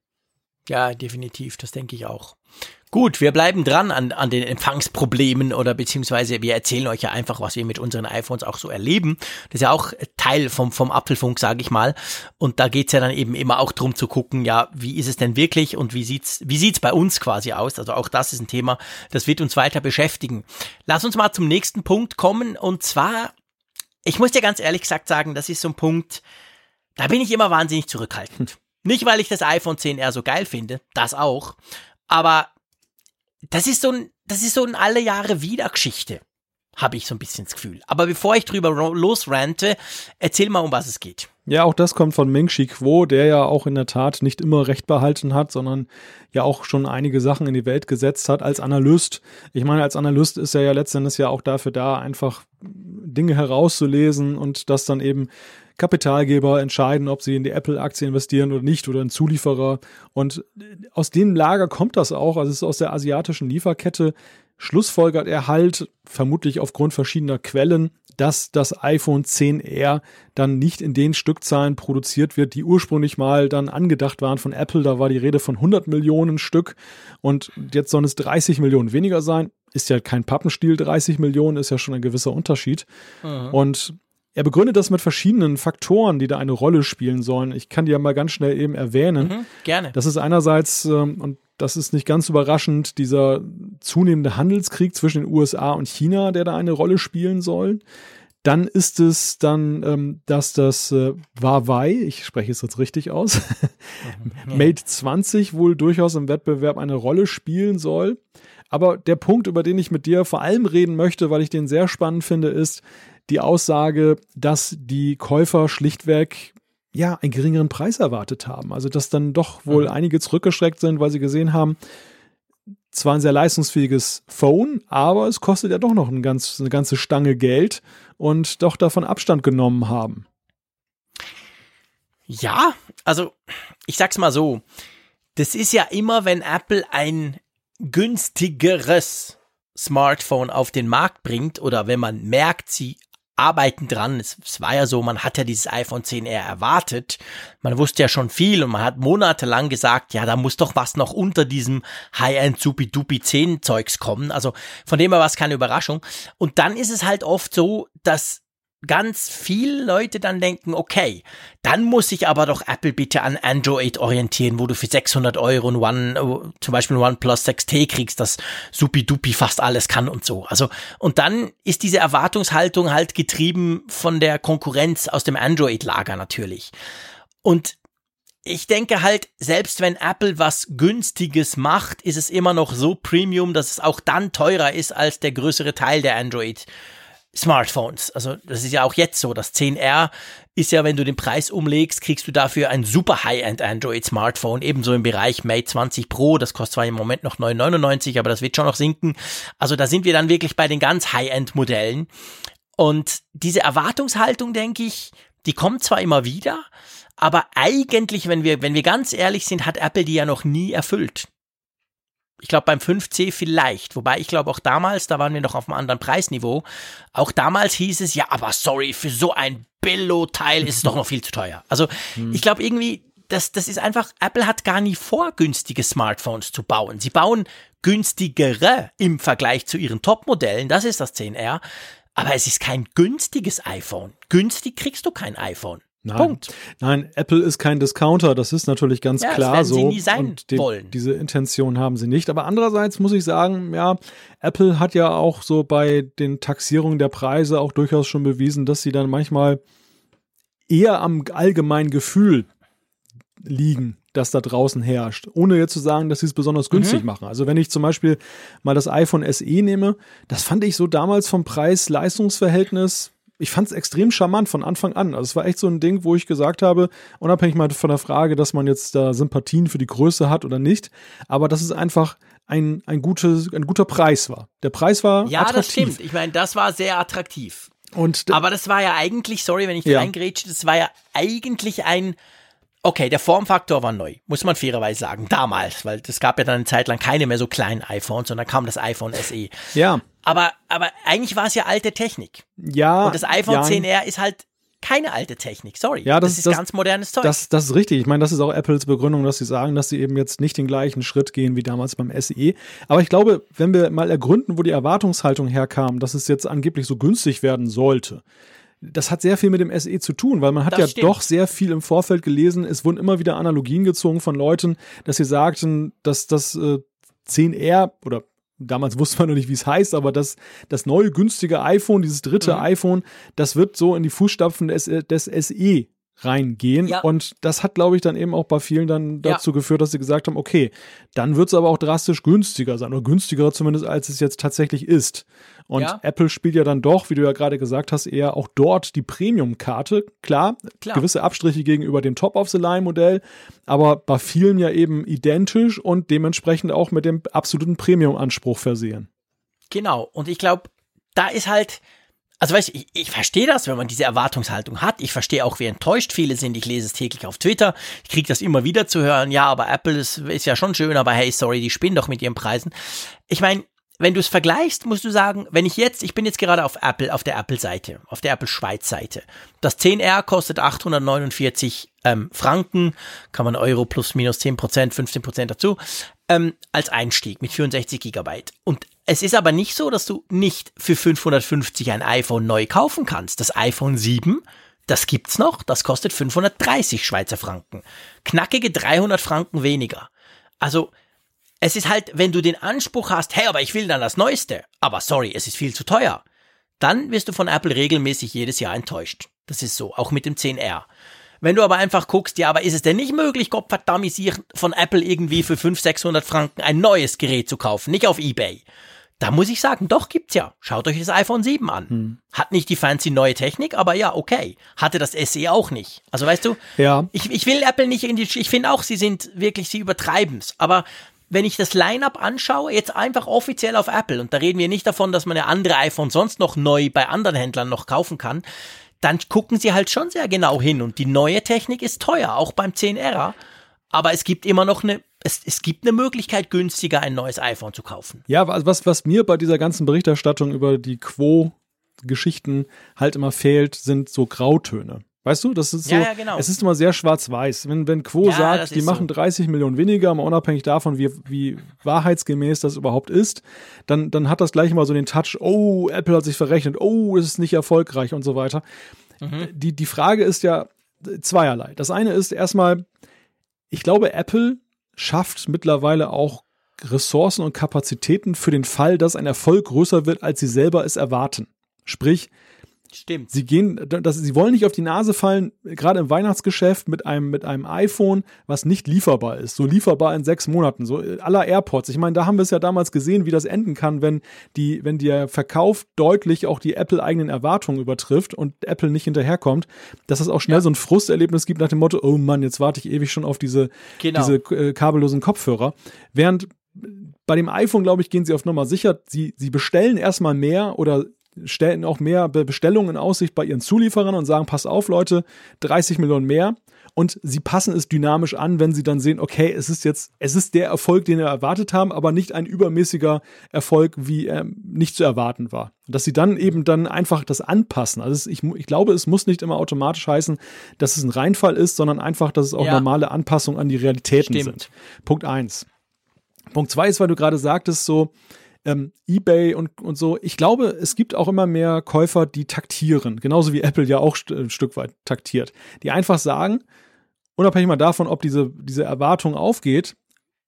Ja, definitiv, das denke ich auch. Gut, wir bleiben dran an, an den Empfangsproblemen oder beziehungsweise wir erzählen euch ja einfach, was wir mit unseren iPhones auch so erleben. Das ist ja auch Teil vom, vom Apfelfunk, sage ich mal. Und da geht's ja dann eben immer auch drum zu gucken, ja, wie ist es denn wirklich und wie sieht's, wie sieht's bei uns quasi aus? Also auch das ist ein Thema, das wird uns weiter beschäftigen. Lass uns mal zum nächsten Punkt kommen und zwar, ich muss dir ganz ehrlich gesagt sagen, das ist so ein Punkt, da bin ich immer wahnsinnig zurückhaltend. Nicht, weil ich das iPhone 10R so geil finde, das auch, aber das ist so ein, das ist so ein alle Jahre wieder Geschichte, habe ich so ein bisschen das Gefühl. Aber bevor ich drüber losrante, erzähl mal, um was es geht. Ja, auch das kommt von Ming Chi Kuo, der ja auch in der Tat nicht immer Recht behalten hat, sondern ja auch schon einige Sachen in die Welt gesetzt hat als Analyst. Ich meine, als Analyst ist er ja letztendlich ja auch dafür da, einfach Dinge herauszulesen und das dann eben Kapitalgeber entscheiden, ob sie in die Apple-Aktie investieren oder nicht oder in Zulieferer. Und aus dem Lager kommt das auch. Also es ist aus der asiatischen Lieferkette. Schlussfolgert er halt, vermutlich aufgrund verschiedener Quellen, dass das iPhone 10R dann nicht in den Stückzahlen produziert wird, die ursprünglich mal dann angedacht waren von Apple. Da war die Rede von 100 Millionen Stück und jetzt sollen es 30 Millionen weniger sein. Ist ja kein Pappenstiel, 30 Millionen ist ja schon ein gewisser Unterschied. Mhm. Und er begründet das mit verschiedenen Faktoren, die da eine Rolle spielen sollen. Ich kann die ja mal ganz schnell eben erwähnen. Mhm, gerne. Das ist einerseits, ähm, und das ist nicht ganz überraschend, dieser zunehmende Handelskrieg zwischen den USA und China, der da eine Rolle spielen soll. Dann ist es dann, ähm, dass das äh, Huawei, ich spreche es jetzt richtig aus. Mate 20 wohl durchaus im Wettbewerb eine Rolle spielen soll. Aber der Punkt, über den ich mit dir vor allem reden möchte, weil ich den sehr spannend finde, ist, die Aussage, dass die Käufer schlichtweg ja einen geringeren Preis erwartet haben. Also dass dann doch wohl mhm. einige zurückgeschreckt sind, weil sie gesehen haben, zwar ein sehr leistungsfähiges Phone, aber es kostet ja doch noch ein ganz, eine ganze Stange Geld und doch davon Abstand genommen haben. Ja, also ich sag's mal so, das ist ja immer, wenn Apple ein günstigeres Smartphone auf den Markt bringt oder wenn man merkt, sie arbeiten dran. Es, es, war ja so, man hat ja dieses iPhone 10R erwartet. Man wusste ja schon viel und man hat monatelang gesagt, ja, da muss doch was noch unter diesem High-End Supi-Dupi 10 Zeugs kommen. Also von dem her war es keine Überraschung. Und dann ist es halt oft so, dass ganz viele Leute dann denken, okay, dann muss ich aber doch Apple bitte an Android orientieren, wo du für 600 Euro ein One, äh, zum Beispiel ein OnePlus 6T kriegst, das supi-dupi fast alles kann und so. Also, und dann ist diese Erwartungshaltung halt getrieben von der Konkurrenz aus dem Android-Lager natürlich. Und ich denke halt, selbst wenn Apple was günstiges macht, ist es immer noch so Premium, dass es auch dann teurer ist als der größere Teil der Android Smartphones. Also das ist ja auch jetzt so. Das 10R ist ja, wenn du den Preis umlegst, kriegst du dafür ein super High-End Android Smartphone, ebenso im Bereich Mate 20 Pro. Das kostet zwar im Moment noch 9,99, aber das wird schon noch sinken. Also da sind wir dann wirklich bei den ganz High-End Modellen. Und diese Erwartungshaltung, denke ich, die kommt zwar immer wieder, aber eigentlich, wenn wir, wenn wir ganz ehrlich sind, hat Apple die ja noch nie erfüllt. Ich glaube beim 5C vielleicht, wobei ich glaube auch damals, da waren wir noch auf einem anderen Preisniveau. Auch damals hieß es, ja, aber sorry, für so ein Billo-Teil ist es doch noch viel zu teuer. Also hm. ich glaube irgendwie, das, das ist einfach, Apple hat gar nie vor, günstige Smartphones zu bauen. Sie bauen günstigere im Vergleich zu ihren Top-Modellen, das ist das 10R. Aber es ist kein günstiges iPhone. Günstig kriegst du kein iPhone. Nein. Punkt. Nein, Apple ist kein Discounter, das ist natürlich ganz Ja, das klar werden so. sie nie sein und den- wollen. Diese Intention haben sie nicht. Aber andererseits muss ich sagen, ja, Apple hat ja auch so bei den Taxierungen der Preise auch durchaus schon bewiesen, dass sie dann manchmal eher am allgemeinen Gefühl liegen, das da draußen herrscht, ohne jetzt zu sagen, dass sie es besonders günstig Mhm. machen. Also wenn ich zum Beispiel mal das iPhone SE nehme, das fand ich so damals vom Preis-Leistungs-Verhältnis, ich fand es extrem charmant von Anfang an. Also es war echt so ein Ding, wo ich gesagt habe, unabhängig mal von der Frage, dass man jetzt da Sympathien für die Größe hat oder nicht, aber dass es einfach ein, ein, gutes, ein guter Preis war. Der Preis war Ja, attraktiv. das stimmt. Ich meine, das war sehr attraktiv. Und Aber das war ja eigentlich, sorry, wenn ich Ja. da reingrätsche, das war ja eigentlich ein, okay, der Formfaktor war neu, muss man fairerweise sagen, damals, weil es gab ja dann eine Zeit lang keine mehr so kleinen iPhones, sondern kam das iPhone SE. ja, Aber, aber eigentlich war es ja alte Technik. ja. Und das iPhone ja, 10R ist halt keine alte Technik, sorry. Ja, das- ist das- ganz modernes Zeug. Das, das ist richtig. Ich meine, das ist auch Apples Begründung, dass sie sagen, dass sie eben jetzt nicht den gleichen Schritt gehen wie damals beim SE. Aber ich glaube, wenn wir mal ergründen, wo die Erwartungshaltung herkam, dass es jetzt angeblich so günstig werden sollte, das hat sehr viel mit dem SE zu tun, weil man hat Das ja stimmt. doch sehr viel im Vorfeld gelesen. Es wurden immer wieder Analogien gezogen von Leuten, dass sie sagten, dass das äh, 10R oder damals wusste man noch nicht, wie es heißt, aber das, das neue günstige iPhone, dieses dritte Mhm. iPhone, das wird so in die Fußstapfen des, des SE reingehen. Ja. Und das hat, glaube ich, dann eben auch bei vielen dann Ja. dazu geführt, dass sie gesagt haben, okay, dann wird es aber auch drastisch günstiger sein oder günstiger zumindest, als es jetzt tatsächlich ist. Und Ja. Apple spielt ja dann doch, wie du ja gerade gesagt hast, eher auch dort die Premium-Karte. Klar, Klar. gewisse Abstriche gegenüber dem Top-of-the-Line-Modell, aber bei vielen ja eben identisch und dementsprechend auch mit dem absoluten Premium-Anspruch versehen. Genau. Und ich glaube, da ist halt, also weißt ich, ich verstehe das, wenn man diese Erwartungshaltung hat. Ich verstehe auch, wie enttäuscht viele sind. Ich lese es täglich auf Twitter. Ich kriege das immer wieder zu hören. Ja, aber Apple ist, ist ja schon schön, aber hey, sorry, die spinnen doch mit ihren Preisen. Ich meine, wenn du es vergleichst, musst du sagen, wenn ich jetzt, ich bin jetzt gerade auf Apple, auf der Apple-Seite, auf der Apple Schweiz-Seite. Das 10R kostet 849 ähm, Franken, kann man Euro plus minus 10 Prozent, 15 Prozent dazu, ähm, als Einstieg mit 64 Gigabyte. Und es ist aber nicht so, dass du nicht für 550 ein iPhone neu kaufen kannst. Das iPhone 7 das gibt's noch, das kostet 530 Schweizer Franken. Knackige 300 Franken weniger. Also, es ist halt, wenn du den Anspruch hast, hey, aber ich will dann das Neueste, aber sorry, es ist viel zu teuer, dann wirst du von Apple regelmäßig jedes Jahr enttäuscht. Das ist so, auch mit dem 10R. Wenn du aber einfach guckst, ja, aber ist es denn nicht möglich, Gottverdammt, von Apple irgendwie für 500, 600 Franken ein neues Gerät zu kaufen, nicht auf Ebay? Da muss ich sagen, doch gibt's ja. Schaut euch das iPhone 7 an. Hat nicht die fancy neue Technik, aber ja, okay. Hatte das SE auch nicht. Also weißt du, Ja. ich, ich will Apple nicht in die, ich finde auch, sie sind wirklich, sie übertreiben's. Aber wenn ich das Line-Up anschaue, jetzt einfach offiziell auf Apple, und da reden wir nicht davon, dass man ja andere iPhone sonst noch neu bei anderen Händlern noch kaufen kann, dann gucken sie halt schon sehr genau hin. Und die neue Technik ist teuer, auch beim 10R. Aber es gibt immer noch eine, es, es gibt eine Möglichkeit, günstiger ein neues iPhone zu kaufen. Ja, was, was, was mir bei dieser ganzen Berichterstattung über die Quo-Geschichten halt immer fehlt, sind so Grautöne. Weißt du, das ist so, Ja, ja, genau. es ist immer sehr schwarz-weiß. Wenn, wenn Quo Ja, sagt, die so. machen 30 Millionen weniger, mal unabhängig davon, wie, wie wahrheitsgemäß das überhaupt ist, dann, dann hat das gleich immer so den Touch, oh, Apple hat sich verrechnet, oh, es ist nicht erfolgreich und so weiter. Mhm. Die, die Frage ist ja zweierlei. Das eine ist erstmal, ich glaube, Apple schafft mittlerweile auch Ressourcen und Kapazitäten für den Fall, dass ein Erfolg größer wird, als sie selber es erwarten. Sprich, Stimmt. sie gehen, das, sie wollen nicht auf die Nase fallen, gerade im Weihnachtsgeschäft mit einem, mit einem iPhone, was nicht lieferbar ist. So lieferbar in sechs Monaten, so aller AirPods. Ich meine, da haben wir es ja damals gesehen, wie das enden kann, wenn die, wenn der Verkauf deutlich auch die Apple-eigenen Erwartungen übertrifft und Apple nicht hinterherkommt, dass es auch schnell Ja. so ein Frusterlebnis gibt nach dem Motto, oh Mann, jetzt warte ich ewig schon auf diese, Genau. diese äh, kabellosen Kopfhörer. Während bei dem iPhone, glaube ich, gehen sie auf Nummer sicher. Sie, sie bestellen erstmal mehr oder stellen auch mehr Be- Bestellungen in Aussicht bei ihren Zulieferern und sagen, passt auf, Leute, 30 Millionen mehr. Und sie passen es dynamisch an, wenn sie dann sehen, okay, es ist jetzt, es ist der Erfolg, den wir erwartet haben, aber nicht ein übermäßiger Erfolg, wie er nicht zu erwarten war. Dass sie dann eben dann einfach das anpassen. Also ich, ich glaube, es muss nicht immer automatisch heißen, dass es ein Reinfall ist, sondern einfach, dass es auch Ja. normale Anpassungen an die Realitäten Stimmt. sind. Punkt eins. Punkt zwei ist, weil du gerade sagtest, so, ähm, eBay und, und so. Ich glaube, es gibt auch immer mehr Käufer, die taktieren, genauso wie Apple ja auch st ein Stück weit taktiert, die einfach sagen, unabhängig mal davon, ob diese, diese Erwartung aufgeht,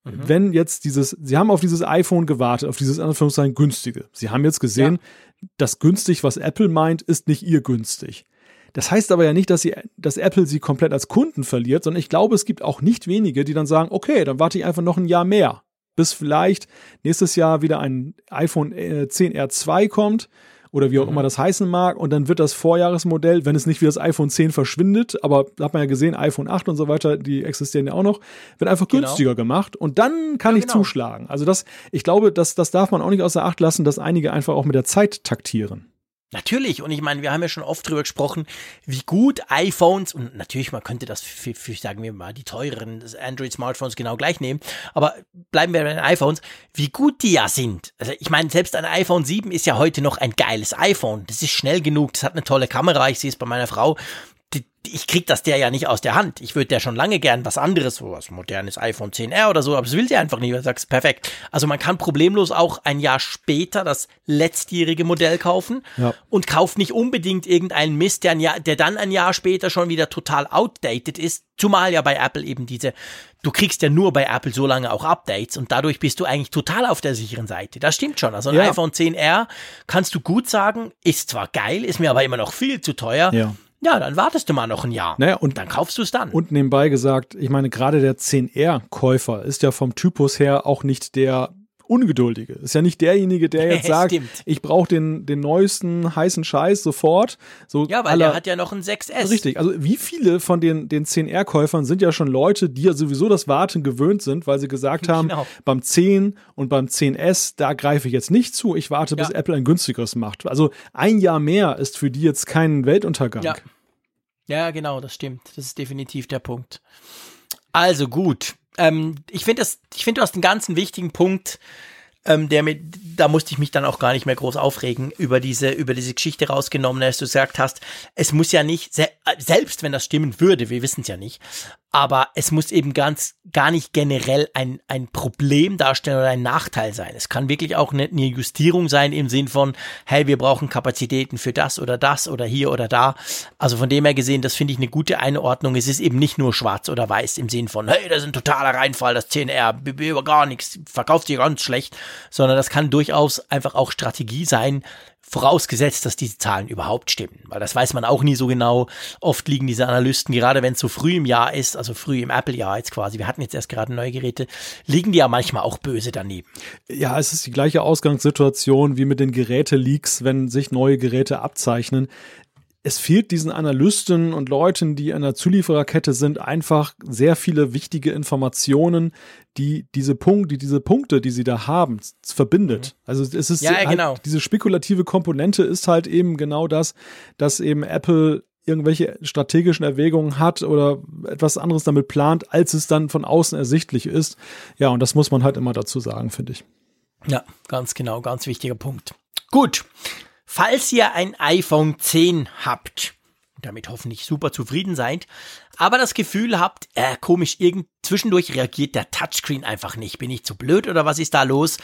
mhm. wenn jetzt dieses, sie haben auf dieses iPhone gewartet, auf dieses Anführungszeichen günstige. Sie haben jetzt gesehen, ja. das günstig, was Apple meint, ist nicht ihr günstig. Das heißt aber ja nicht, dass, sie, dass Apple sie komplett als Kunden verliert, sondern ich glaube, es gibt auch nicht wenige, die dann sagen, okay, dann warte ich einfach noch ein Jahr mehr, bis vielleicht nächstes Jahr wieder ein iPhone 10R2 äh, kommt oder wie auch mhm. immer das heißen mag. Und dann wird das Vorjahresmodell, wenn es nicht wie das iPhone 10 verschwindet, aber da hat man ja gesehen, iPhone 8 und so weiter, die existieren ja auch noch, wird einfach genau. günstiger gemacht und dann kann ja, ich genau. zuschlagen. Also das, ich glaube, das, das darf man auch nicht außer Acht lassen, dass einige einfach auch mit der Zeit taktieren. Natürlich, und ich meine, wir haben ja schon oft drüber gesprochen, wie gut iPhones, und natürlich, man könnte das für, für sagen wir mal, die teureren Android-Smartphones genau gleich nehmen, aber bleiben wir bei den iPhones, wie gut die ja sind. Also ich meine, selbst ein iPhone 7 ist ja heute noch ein geiles iPhone. Das ist schnell genug, das hat eine tolle Kamera, ich sehe es bei meiner Frau, ich krieg das der ja nicht aus der Hand. Ich würde der schon lange gern was anderes, so was modernes iPhone 10R oder so, aber das will der einfach nicht. Du sagst, perfekt. Also man kann problemlos auch ein Jahr später das letztjährige Modell kaufen ja. und kauft nicht unbedingt irgendeinen Mist, der, ein Jahr, der dann ein Jahr später schon wieder total outdated ist. Zumal ja bei Apple eben diese, du kriegst ja nur bei Apple so lange auch Updates und dadurch bist du eigentlich total auf der sicheren Seite. Das stimmt schon. Also ein ja. iPhone 10R kannst du gut sagen, ist zwar geil, ist mir aber immer noch viel zu teuer. Ja. Ja, dann wartest du mal noch ein Jahr. Naja, und dann kaufst du es dann. Und nebenbei gesagt, ich meine, gerade der 10R-Käufer ist ja vom Typus her auch nicht der Ungeduldige. Ist ja nicht derjenige, der jetzt sagt, ich brauche den, den neuesten heißen Scheiß sofort. So ja, weil aller, der hat ja noch ein 6S. Richtig. Also wie viele von den, den 10R-Käufern sind ja schon Leute, die ja sowieso das Warten gewöhnt sind, weil sie gesagt haben, genau. beim 10 und beim 10S, da greife ich jetzt nicht zu, ich warte, ja. bis Apple ein günstigeres macht. Also ein Jahr mehr ist für die jetzt kein Weltuntergang. Ja. ja, genau, das stimmt. Das ist definitiv der Punkt. Also gut ähm, ich finde das, ich finde, du hast einen ganzen wichtigen Punkt, ähm, der mit, da musste ich mich dann auch gar nicht mehr groß aufregen über diese, über diese Geschichte rausgenommen, dass du gesagt hast, es muss ja nicht, selbst wenn das stimmen würde, wir wissen es ja nicht, aber es muss eben ganz gar nicht generell ein, ein Problem darstellen oder ein Nachteil sein. Es kann wirklich auch eine, eine Justierung sein im Sinn von, hey, wir brauchen Kapazitäten für das oder das oder hier oder da. Also von dem her gesehen, das finde ich eine gute Einordnung. Es ist eben nicht nur schwarz oder weiß im Sinn von, hey, das ist ein totaler Reinfall, das 10R, über gar nichts, verkauft sich ganz schlecht, sondern das kann durchaus einfach auch Strategie sein, Vorausgesetzt, dass diese Zahlen überhaupt stimmen, weil das weiß man auch nie so genau. Oft liegen diese Analysten, gerade wenn es so früh im Jahr ist, also früh im Apple-Jahr jetzt quasi, wir hatten jetzt erst gerade neue Geräte, liegen die ja manchmal auch böse daneben. Ja, es ist die gleiche Ausgangssituation wie mit den Geräteleaks, wenn sich neue Geräte abzeichnen es fehlt diesen Analysten und Leuten, die an der Zuliefererkette sind, einfach sehr viele wichtige Informationen, die diese Punkte, die diese Punkte, die sie da haben, verbindet. Mhm. Also es ist ja, halt, genau. diese spekulative Komponente ist halt eben genau das, dass eben Apple irgendwelche strategischen Erwägungen hat oder etwas anderes damit plant, als es dann von außen ersichtlich ist. Ja, und das muss man halt immer dazu sagen, finde ich. Ja, ganz genau, ganz wichtiger Punkt. Gut, Falls ihr ein iPhone 10 habt, damit hoffentlich super zufrieden seid, aber das Gefühl habt, äh, komisch, irgend zwischendurch reagiert der Touchscreen einfach nicht, bin ich zu blöd oder was ist da los?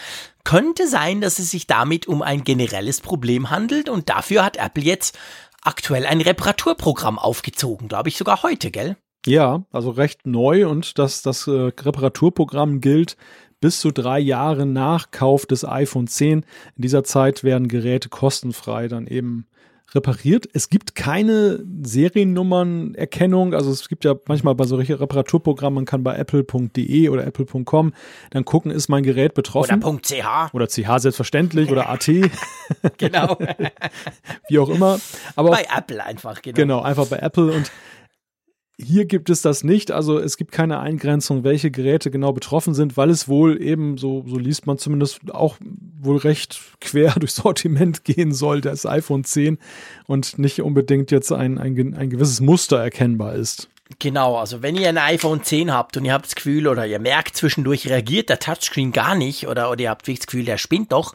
Könnte sein, dass es sich damit um ein generelles Problem handelt und dafür hat Apple jetzt aktuell ein Reparaturprogramm aufgezogen, glaube ich sogar heute, gell? Ja, also recht neu und das, das äh, Reparaturprogramm gilt bis zu drei Jahre nach Kauf des iPhone 10. In dieser Zeit werden Geräte kostenfrei dann eben repariert. Es gibt keine Seriennummernerkennung. Also es gibt ja manchmal bei solchen Reparaturprogrammen, man kann bei apple.de oder apple.com dann gucken, ist mein Gerät betroffen. Oder .ch. Oder .ch selbstverständlich oder AT. genau. Wie auch immer. Aber bei Apple einfach, genau. Genau, einfach bei Apple und hier gibt es das nicht, also es gibt keine Eingrenzung, welche Geräte genau betroffen sind, weil es wohl eben, so, so liest man zumindest auch wohl recht quer durchs Sortiment gehen soll, das iPhone 10 und nicht unbedingt jetzt ein, ein, ein gewisses Muster erkennbar ist. Genau, also wenn ihr ein iPhone 10 habt und ihr habt das Gefühl oder ihr merkt zwischendurch reagiert der Touchscreen gar nicht oder, oder ihr habt das Gefühl, der spinnt doch,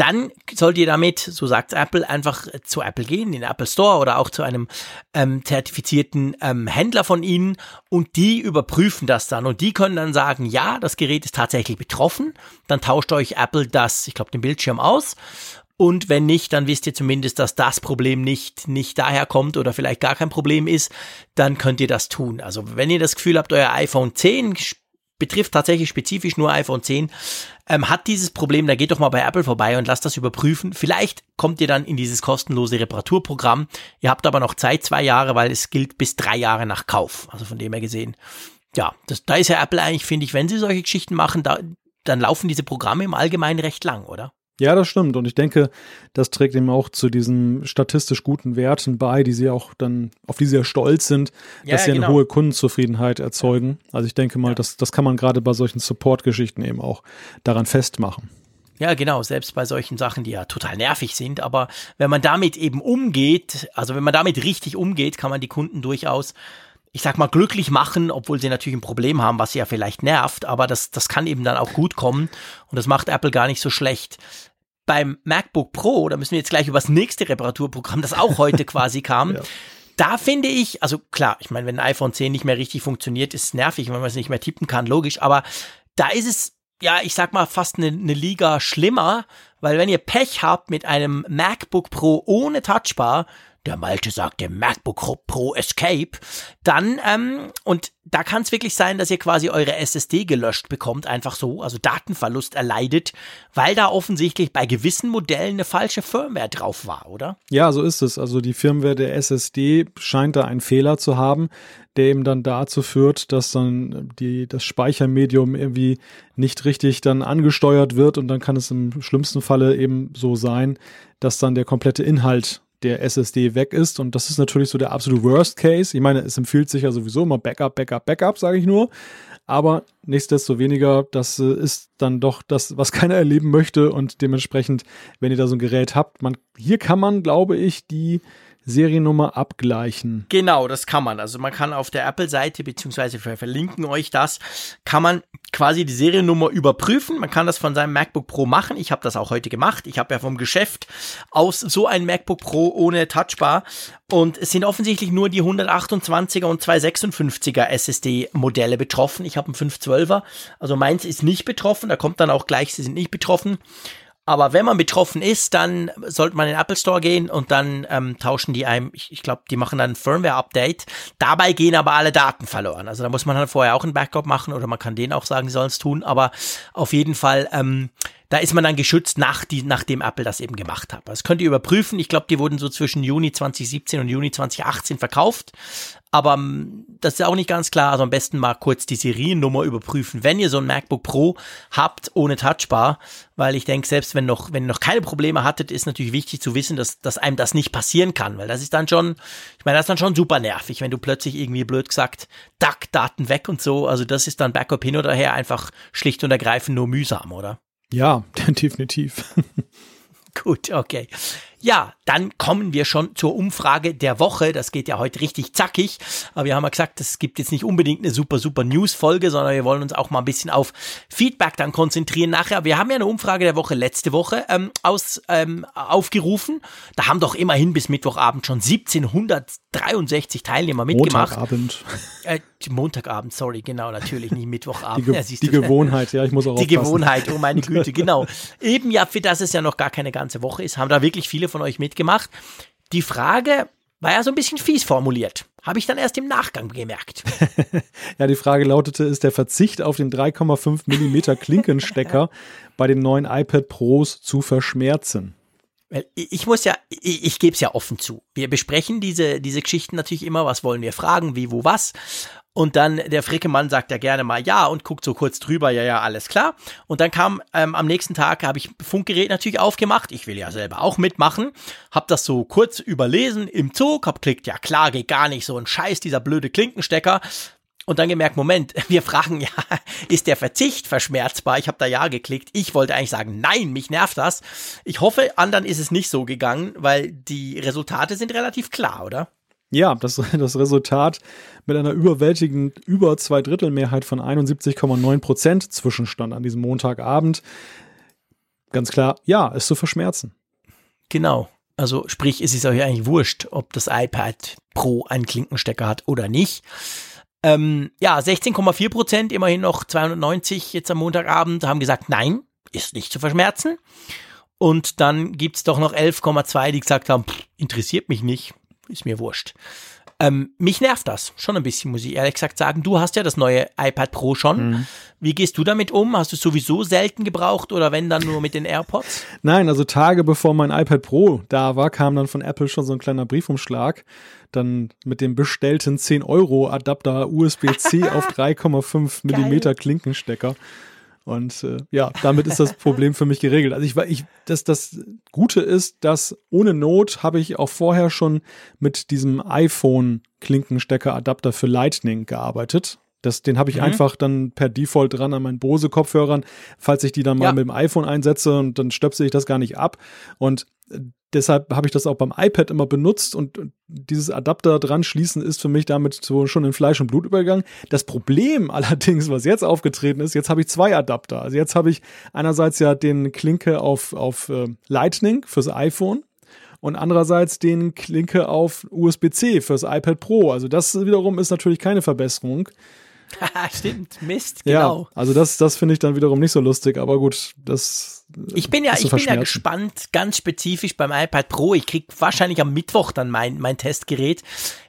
dann sollt ihr damit, so sagt Apple, einfach zu Apple gehen, in den Apple Store oder auch zu einem ähm, zertifizierten ähm, Händler von ihnen und die überprüfen das dann. Und die können dann sagen, ja, das Gerät ist tatsächlich betroffen, dann tauscht euch Apple das, ich glaube, den Bildschirm aus. Und wenn nicht, dann wisst ihr zumindest, dass das Problem nicht, nicht daher oder vielleicht gar kein Problem ist, dann könnt ihr das tun. Also wenn ihr das Gefühl habt, euer iPhone 10 betrifft tatsächlich spezifisch nur iPhone 10, ähm, hat dieses Problem, da geht doch mal bei Apple vorbei und lasst das überprüfen. Vielleicht kommt ihr dann in dieses kostenlose Reparaturprogramm. Ihr habt aber noch Zeit, zwei Jahre, weil es gilt bis drei Jahre nach Kauf. Also von dem her gesehen. Ja, das, da ist ja Apple eigentlich, finde ich, wenn sie solche Geschichten machen, da, dann laufen diese Programme im Allgemeinen recht lang, oder? Ja, das stimmt. Und ich denke, das trägt eben auch zu diesen statistisch guten Werten bei, die sie auch dann, auf die sie ja stolz sind, ja, dass sie genau. eine hohe Kundenzufriedenheit erzeugen. Also ich denke mal, ja. das, das kann man gerade bei solchen Support-Geschichten eben auch daran festmachen. Ja, genau, selbst bei solchen Sachen, die ja total nervig sind. Aber wenn man damit eben umgeht, also wenn man damit richtig umgeht, kann man die Kunden durchaus ich sag mal, glücklich machen, obwohl sie natürlich ein Problem haben, was sie ja vielleicht nervt, aber das, das kann eben dann auch gut kommen und das macht Apple gar nicht so schlecht beim MacBook Pro, da müssen wir jetzt gleich über das nächste Reparaturprogramm, das auch heute quasi kam. Ja. Da finde ich, also klar, ich meine, wenn ein iPhone 10 nicht mehr richtig funktioniert, ist es nervig, wenn man es nicht mehr tippen kann, logisch, aber da ist es, ja, ich sag mal, fast eine, eine Liga schlimmer, weil wenn ihr Pech habt mit einem MacBook Pro ohne Touchbar, der Malte sagt der MacBook Pro Escape, dann, ähm, und da kann es wirklich sein, dass ihr quasi eure SSD gelöscht bekommt, einfach so, also Datenverlust erleidet, weil da offensichtlich bei gewissen Modellen eine falsche Firmware drauf war, oder? Ja, so ist es. Also die Firmware der SSD scheint da einen Fehler zu haben, der eben dann dazu führt, dass dann die, das Speichermedium irgendwie nicht richtig dann angesteuert wird und dann kann es im schlimmsten Falle eben so sein, dass dann der komplette Inhalt der SSD weg ist. Und das ist natürlich so der absolute Worst Case. Ich meine, es empfiehlt sich ja sowieso immer Backup, Backup, Backup, sage ich nur. Aber nichtsdestoweniger, das äh, ist dann doch das, was keiner erleben möchte. Und dementsprechend, wenn ihr da so ein Gerät habt, man, hier kann man, glaube ich, die Seriennummer abgleichen. Genau, das kann man. Also man kann auf der Apple-Seite, beziehungsweise wir verlinken euch das, kann man quasi die Seriennummer überprüfen. Man kann das von seinem MacBook Pro machen. Ich habe das auch heute gemacht. Ich habe ja vom Geschäft aus so ein MacBook Pro ohne Touchbar. Und es sind offensichtlich nur die 128er und 256er SSD-Modelle betroffen. Ich habe einen 512er. Also meins ist nicht betroffen. Da kommt dann auch gleich, sie sind nicht betroffen. Aber wenn man betroffen ist, dann sollte man in den Apple Store gehen und dann ähm, tauschen die einem, ich, ich glaube, die machen dann ein Firmware-Update. Dabei gehen aber alle Daten verloren. Also da muss man dann vorher auch ein Backup machen oder man kann denen auch sagen, die sollen es tun. Aber auf jeden Fall ähm, da ist man dann geschützt, nach die, nachdem Apple das eben gemacht hat. Das könnt ihr überprüfen. Ich glaube, die wurden so zwischen Juni 2017 und Juni 2018 verkauft. Aber ähm, das ist auch nicht ganz klar. Also am besten mal kurz die Seriennummer überprüfen, wenn ihr so ein MacBook Pro habt ohne Touchbar. Weil ich denke, selbst wenn noch, wenn ihr noch keine Probleme hattet, ist natürlich wichtig zu wissen, dass, dass einem das nicht passieren kann. Weil das ist dann schon, ich meine, das ist dann schon super nervig, wenn du plötzlich irgendwie blöd gesagt, Duck, Daten weg und so. Also das ist dann Backup hin oder her einfach schlicht und ergreifend nur mühsam, oder? Ja, definitiv. Gut, okay. Ja, dann kommen wir schon zur Umfrage der Woche. Das geht ja heute richtig zackig. Aber wir haben ja gesagt, es gibt jetzt nicht unbedingt eine super, super News-Folge, sondern wir wollen uns auch mal ein bisschen auf Feedback dann konzentrieren nachher. Wir haben ja eine Umfrage der Woche letzte Woche ähm, aus, ähm, aufgerufen. Da haben doch immerhin bis Mittwochabend schon 1763 Teilnehmer mitgemacht. Montagabend. Äh, Montagabend, sorry, genau, natürlich nicht Mittwochabend. Die, Ge ja, die Gewohnheit, ja, ich muss auch Die aufpassen. Gewohnheit, oh meine Güte, genau. Eben ja, für das es ja noch gar keine ganze Woche ist, haben da wirklich viele von euch mitgemacht. Die Frage war ja so ein bisschen fies formuliert. Habe ich dann erst im Nachgang gemerkt. ja, die Frage lautete, ist der Verzicht auf den 3,5 mm Klinkenstecker bei den neuen iPad Pros zu verschmerzen? Ich muss ja, ich, ich gebe es ja offen zu. Wir besprechen diese, diese Geschichten natürlich immer, was wollen wir fragen, wie, wo, was. Und dann der Frickemann sagt ja gerne mal ja und guckt so kurz drüber, ja, ja, alles klar. Und dann kam ähm, am nächsten Tag, habe ich Funkgerät natürlich aufgemacht. Ich will ja selber auch mitmachen. Hab das so kurz überlesen im Zug, hab klickt, ja klar, geht gar nicht, so ein Scheiß, dieser blöde Klinkenstecker. Und dann gemerkt, Moment, wir fragen ja, ist der Verzicht verschmerzbar? Ich habe da ja geklickt. Ich wollte eigentlich sagen, nein, mich nervt das. Ich hoffe, anderen ist es nicht so gegangen, weil die Resultate sind relativ klar, oder? Ja, das, das Resultat mit einer überwältigenden über zwei Drittel Mehrheit von 71,9 Prozent Zwischenstand an diesem Montagabend. ganz klar, ja, ist zu verschmerzen. Genau. Also sprich, es ist euch eigentlich wurscht, ob das iPad Pro einen Klinkenstecker hat oder nicht. Ähm, ja, 16,4 Prozent, immerhin noch 290 jetzt am Montagabend, haben gesagt, nein, ist nicht zu verschmerzen. Und dann gibt's doch noch 11,2, die gesagt haben, pff, interessiert mich nicht, ist mir wurscht. Ähm, mich nervt das schon ein bisschen, muss ich ehrlich gesagt sagen. Du hast ja das neue iPad Pro schon. Mhm. Wie gehst du damit um? Hast du es sowieso selten gebraucht oder wenn dann nur mit den AirPods? Nein, also Tage bevor mein iPad Pro da war, kam dann von Apple schon so ein kleiner Briefumschlag. Dann mit dem bestellten 10 Euro Adapter USB-C auf 3,5 Millimeter Klinkenstecker. Und äh, ja, damit ist das Problem für mich geregelt. Also ich war, ich, das, das Gute ist, dass ohne Not habe ich auch vorher schon mit diesem iPhone-Klinkenstecker-Adapter für Lightning gearbeitet. Das, den habe ich mhm. einfach dann per Default dran an meinen Bose-Kopfhörern, falls ich die dann mal ja. mit dem iPhone einsetze und dann stöpsel ich das gar nicht ab. Und äh, deshalb habe ich das auch beim iPad immer benutzt und dieses Adapter dran schließen ist für mich damit so schon in Fleisch und Blut übergegangen. Das Problem allerdings, was jetzt aufgetreten ist, jetzt habe ich zwei Adapter. Also jetzt habe ich einerseits ja den Klinke auf, auf äh, Lightning fürs iPhone und andererseits den Klinke auf USB-C fürs iPad Pro. Also das wiederum ist natürlich keine Verbesserung. Stimmt, Mist, genau. Ja, also das, das finde ich dann wiederum nicht so lustig, aber gut, das. Ich bin ja, ich bin ja gespannt, ganz spezifisch beim iPad Pro. Ich krieg wahrscheinlich am Mittwoch dann mein, mein Testgerät.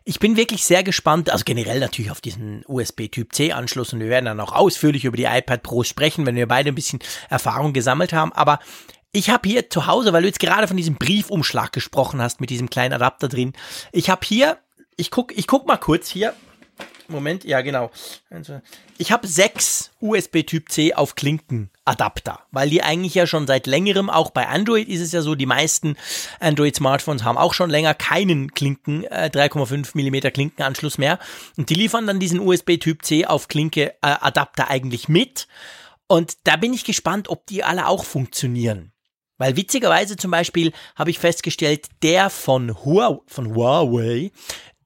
Ich bin wirklich sehr gespannt, also generell natürlich auf diesen USB Typ C Anschluss und wir werden dann auch ausführlich über die iPad Pro sprechen, wenn wir beide ein bisschen Erfahrung gesammelt haben, aber ich habe hier zu Hause, weil du jetzt gerade von diesem Briefumschlag gesprochen hast mit diesem kleinen Adapter drin. Ich habe hier, ich guck, ich guck mal kurz hier, Moment, ja genau. Also, ich habe sechs USB Typ C auf Klinkenadapter, weil die eigentlich ja schon seit längerem, auch bei Android ist es ja so, die meisten Android-Smartphones haben auch schon länger keinen Klinken, äh, 3,5 mm Klinkenanschluss mehr. Und die liefern dann diesen USB Typ C auf Klinke äh, eigentlich mit. Und da bin ich gespannt, ob die alle auch funktionieren. Weil witzigerweise zum Beispiel habe ich festgestellt, der von Huawei, von Huawei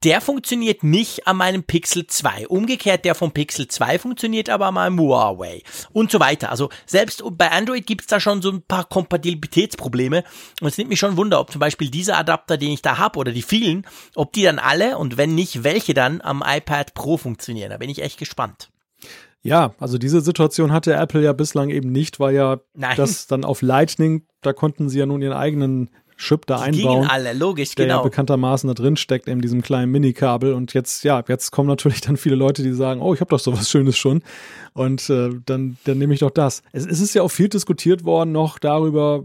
der funktioniert nicht an meinem Pixel 2. Umgekehrt, der vom Pixel 2 funktioniert aber an meinem Huawei und so weiter. Also selbst bei Android gibt es da schon so ein paar Kompatibilitätsprobleme und es nimmt mich schon Wunder, ob zum Beispiel dieser Adapter, den ich da habe oder die vielen, ob die dann alle und wenn nicht, welche dann am iPad Pro funktionieren. Da bin ich echt gespannt. Ja, also diese Situation hatte Apple ja bislang eben nicht, weil ja Nein. das dann auf Lightning, da konnten sie ja nun ihren eigenen Chip da die einbauen. alle, logisch, der genau. ja bekanntermaßen da drin steckt in diesem kleinen Minikabel. Und jetzt, ja, jetzt kommen natürlich dann viele Leute, die sagen, oh, ich habe doch sowas Schönes schon. Und äh, dann, dann nehme ich doch das. Es, es ist ja auch viel diskutiert worden noch darüber,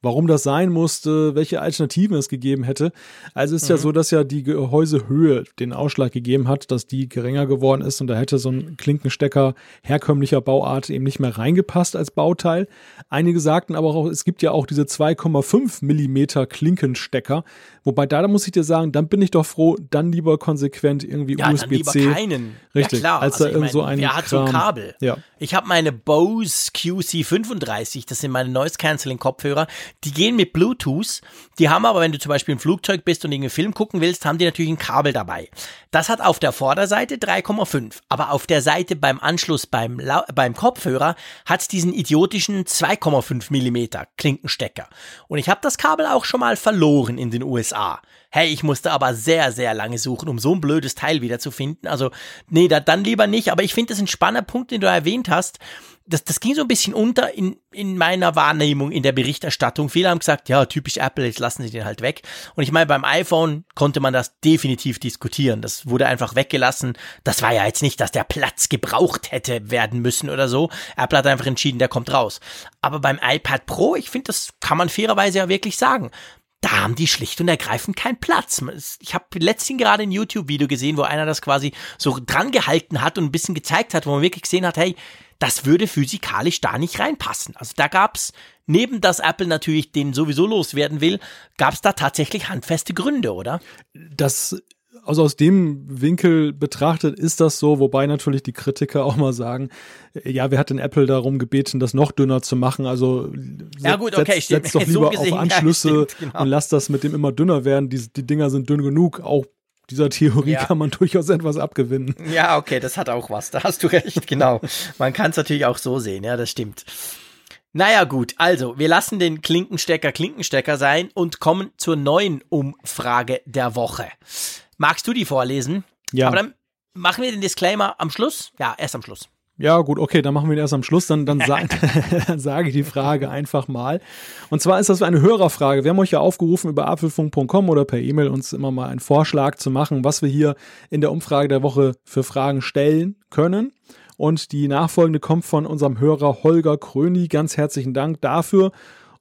warum das sein musste, welche Alternativen es gegeben hätte. Also ist mhm. ja so, dass ja die Gehäusehöhe den Ausschlag gegeben hat, dass die geringer geworden ist und da hätte so ein Klinkenstecker herkömmlicher Bauart eben nicht mehr reingepasst als Bauteil. Einige sagten aber auch, es gibt ja auch diese 2,5 Millimeter Klinkenstecker, wobei da, da muss ich dir sagen, dann bin ich doch froh, dann lieber konsequent irgendwie ja, USB-C. Keinen. Richtig, ja, klar. als da also irgend so ein Wer hat so ein Kabel? Ja. Ich habe meine Bose QC35, das sind meine Noise Cancelling Kopfhörer, die gehen mit Bluetooth, die haben aber, wenn du zum Beispiel im Flugzeug bist und irgendeinen Film gucken willst, haben die natürlich ein Kabel dabei. Das hat auf der Vorderseite 3,5, aber auf der Seite beim Anschluss beim, beim Kopfhörer hat diesen idiotischen 2,5 Millimeter Klinkenstecker. Und ich habe das Kabel auch schon mal verloren in den USA. Hey, ich musste aber sehr, sehr lange suchen, um so ein blödes Teil wiederzufinden. Also, nee, da, dann lieber nicht. Aber ich finde, das ist ein spannender Punkt, den du erwähnt hast das, das ging so ein bisschen unter in, in meiner Wahrnehmung in der Berichterstattung. Viele haben gesagt, ja, typisch Apple, jetzt lassen sie den halt weg. Und ich meine, beim iPhone konnte man das definitiv diskutieren. Das wurde einfach weggelassen. Das war ja jetzt nicht, dass der Platz gebraucht hätte werden müssen oder so. Apple hat einfach entschieden, der kommt raus. Aber beim iPad Pro, ich finde, das kann man fairerweise ja wirklich sagen da haben die schlicht und ergreifend keinen Platz. Ich habe letztens gerade ein YouTube-Video gesehen, wo einer das quasi so dran gehalten hat und ein bisschen gezeigt hat, wo man wirklich gesehen hat, hey, das würde physikalisch da nicht reinpassen. Also da gab's neben dass Apple natürlich den sowieso loswerden will, gab's da tatsächlich handfeste Gründe, oder? Das also aus dem Winkel betrachtet ist das so, wobei natürlich die Kritiker auch mal sagen, ja, wer hat denn Apple darum gebeten, das noch dünner zu machen? Also ja, gut, okay, setz, setz doch lieber so gesehen, auf Anschlüsse ja, stimmt, genau. und lass das mit dem immer dünner werden. Die, die Dinger sind dünn genug, auch dieser Theorie ja. kann man durchaus etwas abgewinnen. Ja, okay, das hat auch was. Da hast du recht, genau. man kann es natürlich auch so sehen, ja, das stimmt. Naja gut, also wir lassen den Klinkenstecker Klinkenstecker sein und kommen zur neuen Umfrage der Woche. Magst du die vorlesen? Ja. Aber dann machen wir den Disclaimer am Schluss. Ja, erst am Schluss. Ja, gut, okay, dann machen wir ihn erst am Schluss. Dann, dann, sa dann sage ich die Frage einfach mal. Und zwar ist das eine Hörerfrage. Wir haben euch ja aufgerufen, über apfelfunk.com oder per E-Mail uns immer mal einen Vorschlag zu machen, was wir hier in der Umfrage der Woche für Fragen stellen können. Und die nachfolgende kommt von unserem Hörer Holger Kröni. Ganz herzlichen Dank dafür.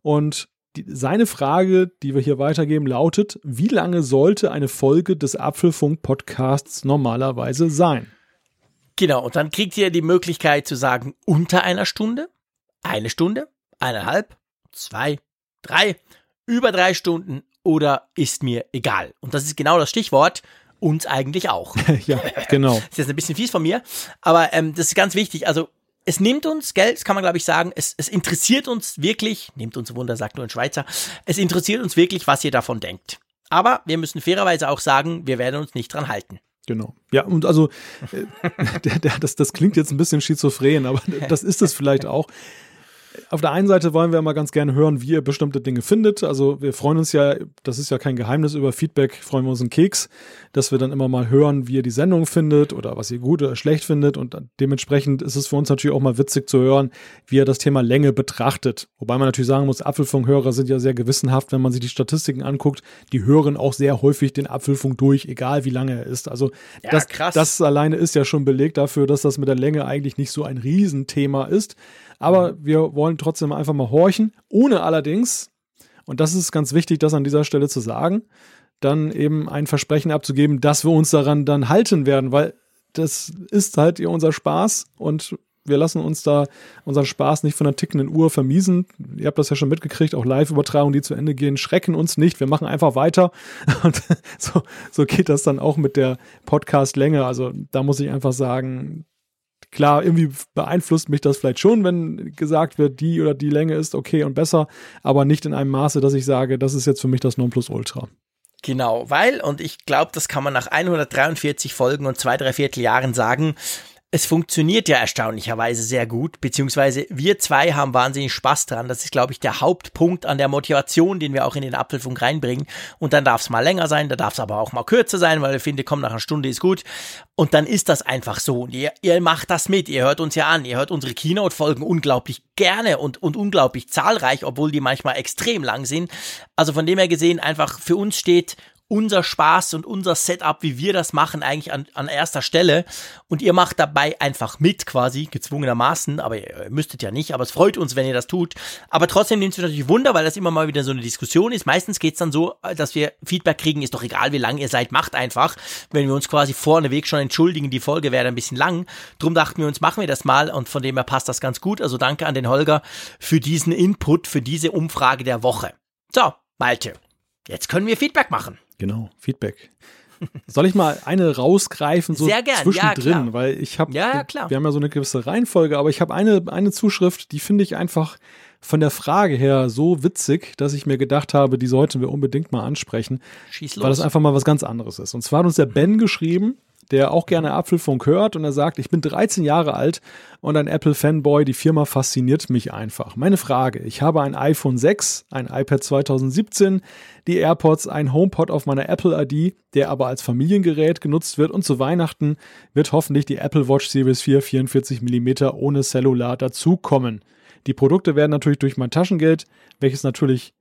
Und die, seine Frage, die wir hier weitergeben, lautet: Wie lange sollte eine Folge des Apfelfunk-Podcasts normalerweise sein? Genau, und dann kriegt ihr die Möglichkeit zu sagen, unter einer Stunde, eine Stunde, eineinhalb, zwei, drei, über drei Stunden oder ist mir egal. Und das ist genau das Stichwort. Uns eigentlich auch. ja, genau. Das ist jetzt ein bisschen fies von mir, aber ähm, das ist ganz wichtig. Also es nimmt uns, gell, das kann man glaube ich sagen, es, es interessiert uns wirklich, nimmt uns Wunder, sagt nur ein Schweizer, es interessiert uns wirklich, was ihr davon denkt. Aber wir müssen fairerweise auch sagen, wir werden uns nicht dran halten. Genau. Ja, und also, äh, das, das klingt jetzt ein bisschen schizophren, aber das ist es vielleicht auch auf der einen Seite wollen wir immer ganz gerne hören, wie ihr bestimmte Dinge findet. Also wir freuen uns ja, das ist ja kein Geheimnis über Feedback, freuen wir uns einen Keks, dass wir dann immer mal hören, wie ihr die Sendung findet oder was ihr gut oder schlecht findet. Und dementsprechend ist es für uns natürlich auch mal witzig zu hören, wie ihr das Thema Länge betrachtet. Wobei man natürlich sagen muss, Apfelfunkhörer sind ja sehr gewissenhaft, wenn man sich die Statistiken anguckt. Die hören auch sehr häufig den Apfelfunk durch, egal wie lange er ist. Also ja, das, krass. das alleine ist ja schon Beleg dafür, dass das mit der Länge eigentlich nicht so ein Riesenthema ist. Aber mhm. wir wollen trotzdem einfach mal horchen, ohne allerdings, und das ist ganz wichtig, das an dieser Stelle zu sagen, dann eben ein Versprechen abzugeben, dass wir uns daran dann halten werden, weil das ist halt unser Spaß und wir lassen uns da unseren Spaß nicht von einer tickenden Uhr vermiesen. Ihr habt das ja schon mitgekriegt, auch Live-Übertragungen, die zu Ende gehen, schrecken uns nicht. Wir machen einfach weiter. Und so, so geht das dann auch mit der Podcast-Länge. Also da muss ich einfach sagen, Klar, irgendwie beeinflusst mich das vielleicht schon, wenn gesagt wird, die oder die Länge ist okay und besser, aber nicht in einem Maße, dass ich sage, das ist jetzt für mich das Nonplusultra. Genau, weil, und ich glaube, das kann man nach 143 Folgen und zwei, drei Vierteljahren sagen, es funktioniert ja erstaunlicherweise sehr gut, beziehungsweise wir zwei haben wahnsinnig Spaß dran. Das ist, glaube ich, der Hauptpunkt an der Motivation, den wir auch in den Apfelfunk reinbringen. Und dann darf es mal länger sein, da darf es aber auch mal kürzer sein, weil wir finden, komm, nach einer Stunde ist gut. Und dann ist das einfach so. Und ihr, ihr macht das mit, ihr hört uns ja an, ihr hört unsere Keynote-Folgen unglaublich gerne und, und unglaublich zahlreich, obwohl die manchmal extrem lang sind. Also von dem her gesehen, einfach für uns steht unser Spaß und unser Setup, wie wir das machen, eigentlich an, an erster Stelle. Und ihr macht dabei einfach mit, quasi, gezwungenermaßen. Aber ihr müsstet ja nicht, aber es freut uns, wenn ihr das tut. Aber trotzdem nimmt es natürlich Wunder, weil das immer mal wieder so eine Diskussion ist. Meistens geht es dann so, dass wir Feedback kriegen, ist doch egal, wie lang ihr seid, macht einfach. Wenn wir uns quasi vorneweg schon entschuldigen, die Folge wäre ein bisschen lang. Drum dachten wir uns, machen wir das mal und von dem her passt das ganz gut. Also danke an den Holger für diesen Input, für diese Umfrage der Woche. So, Malte, jetzt können wir Feedback machen. Genau, Feedback. Soll ich mal eine rausgreifen, so Sehr gern, zwischendrin, ja, weil ich habe, ja, ja, klar. wir haben ja so eine gewisse Reihenfolge, aber ich habe eine, eine Zuschrift, die finde ich einfach von der Frage her so witzig, dass ich mir gedacht habe, die sollten wir unbedingt mal ansprechen, Schieß los. weil das einfach mal was ganz anderes ist. Und zwar hat uns der Ben geschrieben, der auch gerne Apfelfunk hört und er sagt, ich bin 13 Jahre alt und ein Apple-Fanboy, die Firma fasziniert mich einfach. Meine Frage, ich habe ein iPhone 6, ein iPad 2017, die AirPods, ein HomePod auf meiner Apple-ID, der aber als Familiengerät genutzt wird und zu Weihnachten wird hoffentlich die Apple Watch Series 4 44 mm ohne Cellular dazukommen. Die Produkte werden natürlich durch mein Taschengeld, welches natürlich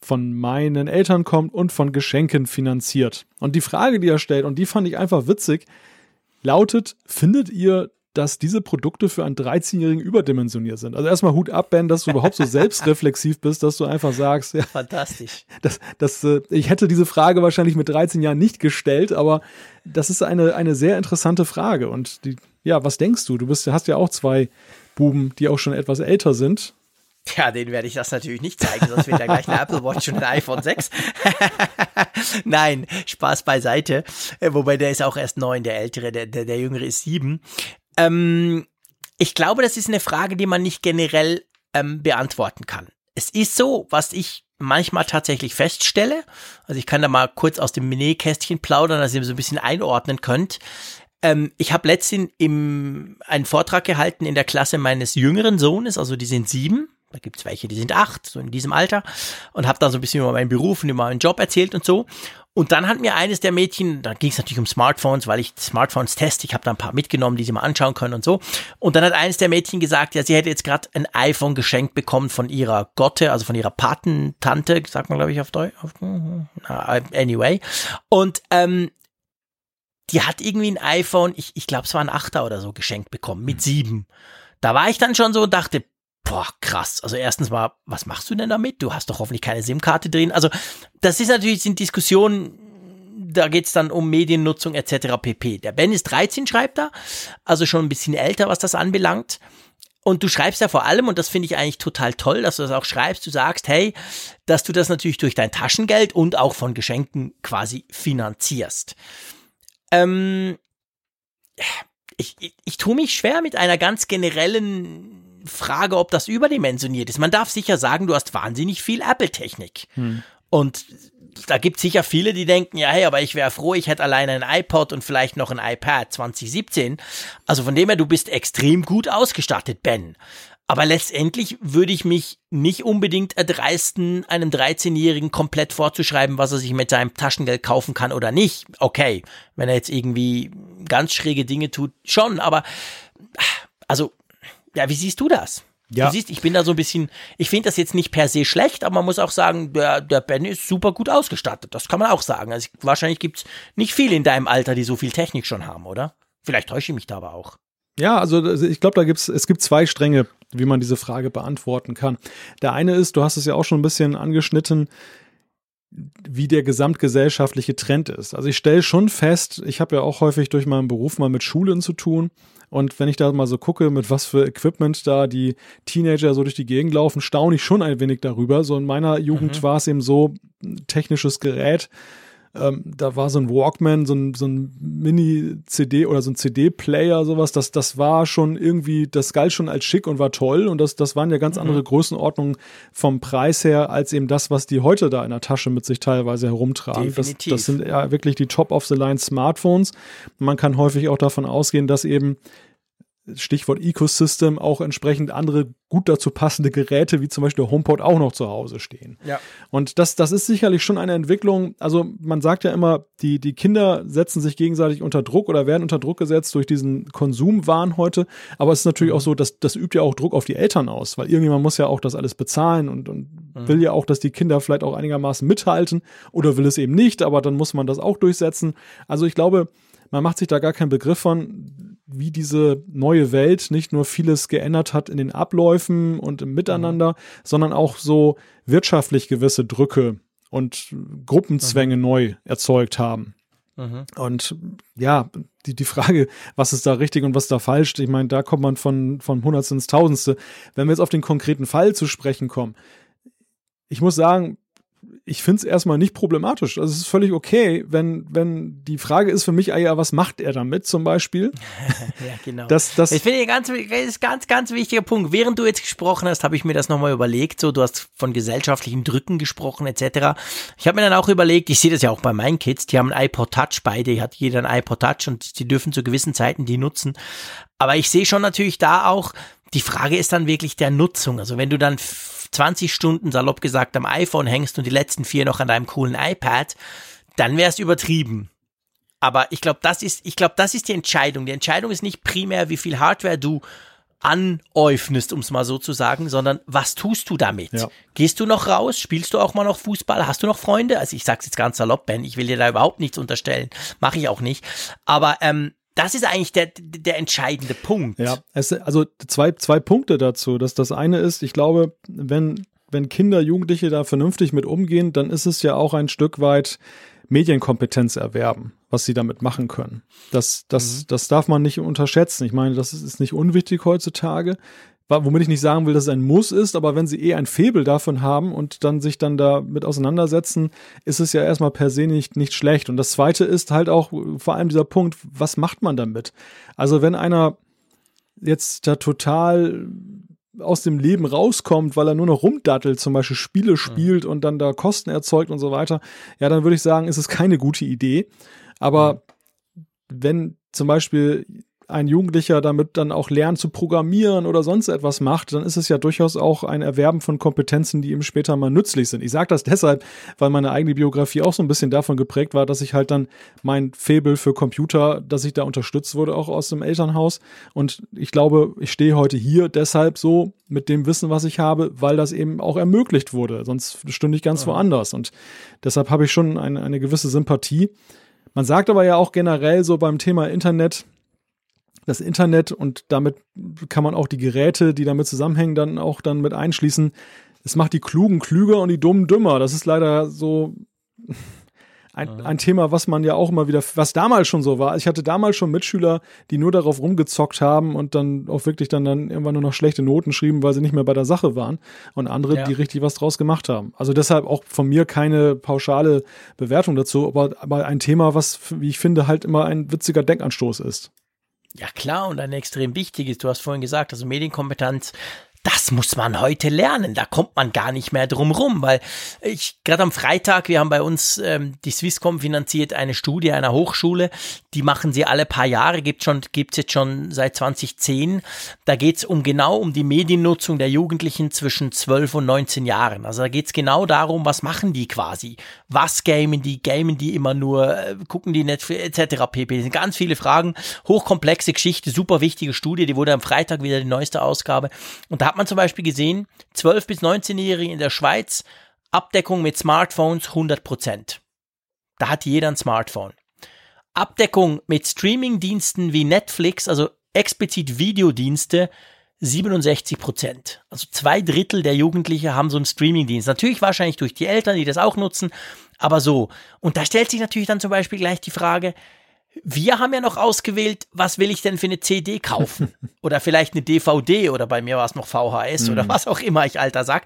von meinen Eltern kommt und von Geschenken finanziert. Und die Frage, die er stellt, und die fand ich einfach witzig, lautet, findet ihr, dass diese Produkte für einen 13-Jährigen überdimensioniert sind? Also erstmal Hut ab, Ben, dass du überhaupt so selbstreflexiv bist, dass du einfach sagst, ja, fantastisch. Das, das, äh, ich hätte diese Frage wahrscheinlich mit 13 Jahren nicht gestellt, aber das ist eine, eine sehr interessante Frage. Und die, ja, was denkst du? Du bist, hast ja auch zwei Buben, die auch schon etwas älter sind. Ja, denen werde ich das natürlich nicht zeigen, sonst wird er gleich eine Apple Watch und ein iPhone 6. Nein, Spaß beiseite. Äh, wobei der ist auch erst neun, der ältere, der, der, der jüngere ist sieben. Ähm, ich glaube, das ist eine Frage, die man nicht generell ähm, beantworten kann. Es ist so, was ich manchmal tatsächlich feststelle. Also ich kann da mal kurz aus dem Nähkästchen plaudern, dass ihr so ein bisschen einordnen könnt. Ähm, ich habe letztens im, einen Vortrag gehalten in der Klasse meines jüngeren Sohnes, also die sind sieben Da gibt's welche, die sind acht, so in diesem Alter. Und habe dann so ein bisschen über meinen Beruf und über meinen Job erzählt und so. Und dann hat mir eines der Mädchen, da ging es natürlich um Smartphones, weil ich Smartphones teste, ich habe da ein paar mitgenommen, die sie mal anschauen können und so. Und dann hat eines der Mädchen gesagt, ja, sie hätte jetzt gerade ein iPhone geschenkt bekommen von ihrer Gotte, also von ihrer Patentante, sagt man glaube ich auf Deutsch. Anyway. Und ähm, die hat irgendwie ein iPhone, ich, ich glaube es war ein Achter oder so, geschenkt bekommen, mit sieben. Da war ich dann schon so und dachte, boah, krass. Also erstens mal, was machst du denn damit? Du hast doch hoffentlich keine SIM-Karte drin. Also das ist natürlich, sind Diskussionen, da geht's dann um Mediennutzung etc. pp. Der Ben ist 13, schreibt er, also schon ein bisschen älter, was das anbelangt. Und du schreibst ja vor allem, und das finde ich eigentlich total toll, dass du das auch schreibst, du sagst, hey, dass du das natürlich durch dein Taschengeld und auch von Geschenken quasi finanzierst. Ähm, ich, ich, ich tue mich schwer mit einer ganz generellen Frage, ob das überdimensioniert ist. Man darf sicher sagen, du hast wahnsinnig viel Apple-Technik. Hm. Und da gibt es sicher viele, die denken, ja, hey, aber ich wäre froh, ich hätte alleine ein iPod und vielleicht noch ein iPad 2017. Also von dem her, du bist extrem gut ausgestattet, Ben. Aber letztendlich würde ich mich nicht unbedingt erdreisten, einem 13-Jährigen komplett vorzuschreiben, was er sich mit seinem Taschengeld kaufen kann oder nicht. Okay, wenn er jetzt irgendwie ganz schräge Dinge tut, schon. Aber also, ja, wie siehst du das? Ja. Du siehst, ich bin da so ein bisschen, ich finde das jetzt nicht per se schlecht, aber man muss auch sagen, der, der Ben ist super gut ausgestattet. Das kann man auch sagen. Also wahrscheinlich gibt's nicht viele in deinem Alter, die so viel Technik schon haben, oder? Vielleicht täusche ich mich da aber auch. Ja, also ich glaube, da gibt's es gibt zwei Stränge, wie man diese Frage beantworten kann. Der eine ist, du hast es ja auch schon ein bisschen angeschnitten, wie der gesamtgesellschaftliche Trend ist. Also ich stelle schon fest, ich habe ja auch häufig durch meinen Beruf mal mit Schulen zu tun. Und wenn ich da mal so gucke, mit was für Equipment da die Teenager so durch die Gegend laufen, staune ich schon ein wenig darüber. So in meiner Jugend mhm. war es eben so, technisches Gerät, ähm, da war so ein Walkman, so ein, so ein Mini-CD oder so ein CD-Player, sowas, das, das war schon irgendwie, das galt schon als schick und war toll und das, das waren ja ganz mhm. andere Größenordnungen vom Preis her, als eben das, was die heute da in der Tasche mit sich teilweise herumtragen. Das, das sind ja wirklich die Top-of-the-Line Smartphones. Man kann häufig auch davon ausgehen, dass eben Stichwort Ecosystem, auch entsprechend andere gut dazu passende Geräte, wie zum Beispiel der HomePod, auch noch zu Hause stehen. Ja. Und das, das ist sicherlich schon eine Entwicklung. Also man sagt ja immer, die, die Kinder setzen sich gegenseitig unter Druck oder werden unter Druck gesetzt durch diesen Konsumwahn heute. Aber es ist natürlich mhm. auch so, dass das übt ja auch Druck auf die Eltern aus, weil irgendjemand muss ja auch das alles bezahlen und, und mhm. will ja auch, dass die Kinder vielleicht auch einigermaßen mithalten oder will es eben nicht, aber dann muss man das auch durchsetzen. Also ich glaube, man macht sich da gar keinen Begriff von, wie diese neue Welt nicht nur vieles geändert hat in den Abläufen und im Miteinander, mhm. sondern auch so wirtschaftlich gewisse Drücke und Gruppenzwänge mhm. neu erzeugt haben. Mhm. Und ja, die, die Frage, was ist da richtig und was da falsch, ich meine, da kommt man von, von Hundertste ins Tausendste. Wenn wir jetzt auf den konkreten Fall zu sprechen kommen, ich muss sagen, ich finde es erstmal nicht problematisch. Also es ist völlig okay, wenn, wenn die Frage ist für mich, ah ja, was macht er damit zum Beispiel? ja, genau. Das, das ich finde ganz, ist ganz, ganz wichtiger Punkt. Während du jetzt gesprochen hast, habe ich mir das nochmal überlegt. So, du hast von gesellschaftlichen Drücken gesprochen, etc. Ich habe mir dann auch überlegt, ich sehe das ja auch bei meinen Kids, die haben ein iPod Touch, beide hat jeder ein iPod Touch und die dürfen zu gewissen Zeiten die nutzen. Aber ich sehe schon natürlich da auch, die Frage ist dann wirklich der Nutzung. Also wenn du dann 20 Stunden salopp gesagt am iPhone hängst und die letzten vier noch an deinem coolen iPad, dann wäre es übertrieben. Aber ich glaube, das ist, ich glaube, das ist die Entscheidung. Die Entscheidung ist nicht primär, wie viel Hardware du anäufnest, um es mal so zu sagen, sondern was tust du damit? Ja. Gehst du noch raus? Spielst du auch mal noch Fußball? Hast du noch Freunde? Also ich sag's jetzt ganz salopp, Ben, ich will dir da überhaupt nichts unterstellen. Mache ich auch nicht. Aber ähm, das ist eigentlich der, der entscheidende Punkt. Ja, es, also zwei, zwei Punkte dazu. Das, das eine ist, ich glaube, wenn, wenn Kinder, Jugendliche da vernünftig mit umgehen, dann ist es ja auch ein Stück weit Medienkompetenz erwerben, was sie damit machen können. Das, das, mhm. das darf man nicht unterschätzen. Ich meine, das ist nicht unwichtig heutzutage womit ich nicht sagen will, dass es ein Muss ist, aber wenn sie eh ein Febel davon haben und dann sich dann damit auseinandersetzen, ist es ja erstmal per se nicht, nicht schlecht. Und das zweite ist halt auch vor allem dieser Punkt, was macht man damit? Also wenn einer jetzt da total aus dem Leben rauskommt, weil er nur noch rumdattelt, zum Beispiel Spiele spielt und dann da Kosten erzeugt und so weiter, ja, dann würde ich sagen, ist es keine gute Idee. Aber wenn zum Beispiel ein Jugendlicher damit dann auch lernt zu programmieren oder sonst etwas macht, dann ist es ja durchaus auch ein Erwerben von Kompetenzen, die ihm später mal nützlich sind. Ich sage das deshalb, weil meine eigene Biografie auch so ein bisschen davon geprägt war, dass ich halt dann mein Faible für Computer, dass ich da unterstützt wurde, auch aus dem Elternhaus. Und ich glaube, ich stehe heute hier deshalb so mit dem Wissen, was ich habe, weil das eben auch ermöglicht wurde. Sonst stünde ich ganz ja. woanders. Und deshalb habe ich schon eine, eine gewisse Sympathie. Man sagt aber ja auch generell so beim Thema Internet, das Internet und damit kann man auch die Geräte, die damit zusammenhängen, dann auch dann mit einschließen. Es macht die Klugen klüger und die Dummen dümmer. Das ist leider so ein, ein Thema, was man ja auch immer wieder, was damals schon so war. Ich hatte damals schon Mitschüler, die nur darauf rumgezockt haben und dann auch wirklich dann, dann irgendwann nur noch schlechte Noten schrieben, weil sie nicht mehr bei der Sache waren. Und andere, ja. die richtig was draus gemacht haben. Also deshalb auch von mir keine pauschale Bewertung dazu, aber, aber ein Thema, was, wie ich finde, halt immer ein witziger Denkanstoß ist. Ja klar und ein extrem wichtiges. Du hast vorhin gesagt, also Medienkompetenz das muss man heute lernen. Da kommt man gar nicht mehr drum rum, weil ich gerade am Freitag, wir haben bei uns ähm, die Swisscom finanziert eine Studie einer Hochschule, die machen sie alle paar Jahre, gibt schon gibt's jetzt schon seit 2010. Da geht's um genau um die Mediennutzung der Jugendlichen zwischen 12 und 19 Jahren. Also da geht's genau darum, was machen die quasi? Was gamen die? Gamen die immer nur? Äh, gucken die Netflix etc. pp. Das sind ganz viele Fragen, hochkomplexe Geschichte, super wichtige Studie. Die wurde am Freitag wieder die neueste Ausgabe und da hat man zum Beispiel gesehen, 12- bis 19-Jährige in der Schweiz, Abdeckung mit Smartphones 100%. Da hat jeder ein Smartphone. Abdeckung mit Streamingdiensten wie Netflix, also explizit Videodienste, 67% Also zwei Drittel der Jugendlichen haben so einen Streamingdienst. Natürlich wahrscheinlich durch die Eltern, die das auch nutzen, aber so. Und da stellt sich natürlich dann zum Beispiel gleich die Frage, wir haben ja noch ausgewählt, was will ich denn für eine CD kaufen? oder vielleicht eine DVD oder bei mir war es noch VHS mhm. oder was auch immer ich alter sag.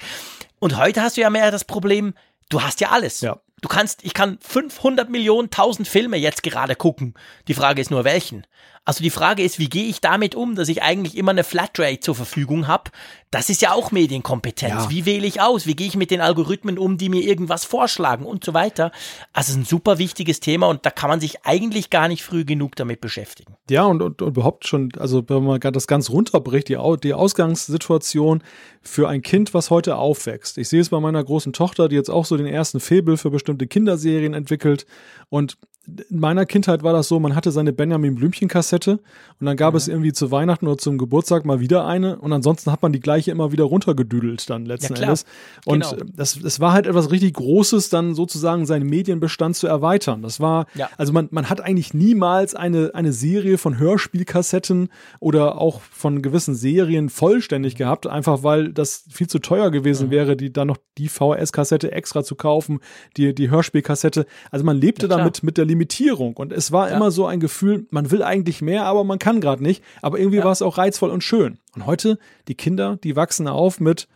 Und heute hast du ja mehr das Problem, du hast ja alles. Ja. Du kannst, ich kann 500 Millionen, 1000 Filme jetzt gerade gucken. Die Frage ist nur welchen. Also die Frage ist, wie gehe ich damit um, dass ich eigentlich immer eine Flatrate zur Verfügung habe? Das ist ja auch Medienkompetenz. Ja. Wie wähle ich aus? Wie gehe ich mit den Algorithmen um, die mir irgendwas vorschlagen und so weiter? Also es ist ein super wichtiges Thema und da kann man sich eigentlich gar nicht früh genug damit beschäftigen. Ja, und, und, und überhaupt schon, also wenn man das ganz runterbricht, die, die Ausgangssituation für ein Kind, was heute aufwächst. Ich sehe es bei meiner großen Tochter, die jetzt auch so den ersten Febel für bestimmte Kinderserien entwickelt. Und in meiner Kindheit war das so, man hatte seine Benjamin Blümchen Kassette und dann gab ja. es irgendwie zu Weihnachten oder zum Geburtstag mal wieder eine und ansonsten hat man die gleiche immer wieder runtergedüdelt dann letzten ja, Endes. Und genau. das, das war halt etwas richtig Großes, dann sozusagen seinen Medienbestand zu erweitern. Das war, ja. also man, man hat eigentlich niemals eine, eine Serie von Hörspielkassetten oder auch von gewissen Serien vollständig gehabt, einfach weil das viel zu teuer gewesen mhm. wäre, die dann noch die VHS-Kassette extra zu kaufen, die, die Hörspielkassette. Also man lebte damit mit der Limitierung. Und es war ja. immer so ein Gefühl, man will eigentlich mehr, aber man kann gerade nicht. Aber irgendwie ja. war es auch reizvoll und schön. Und heute, die Kinder, die wachsen auf mit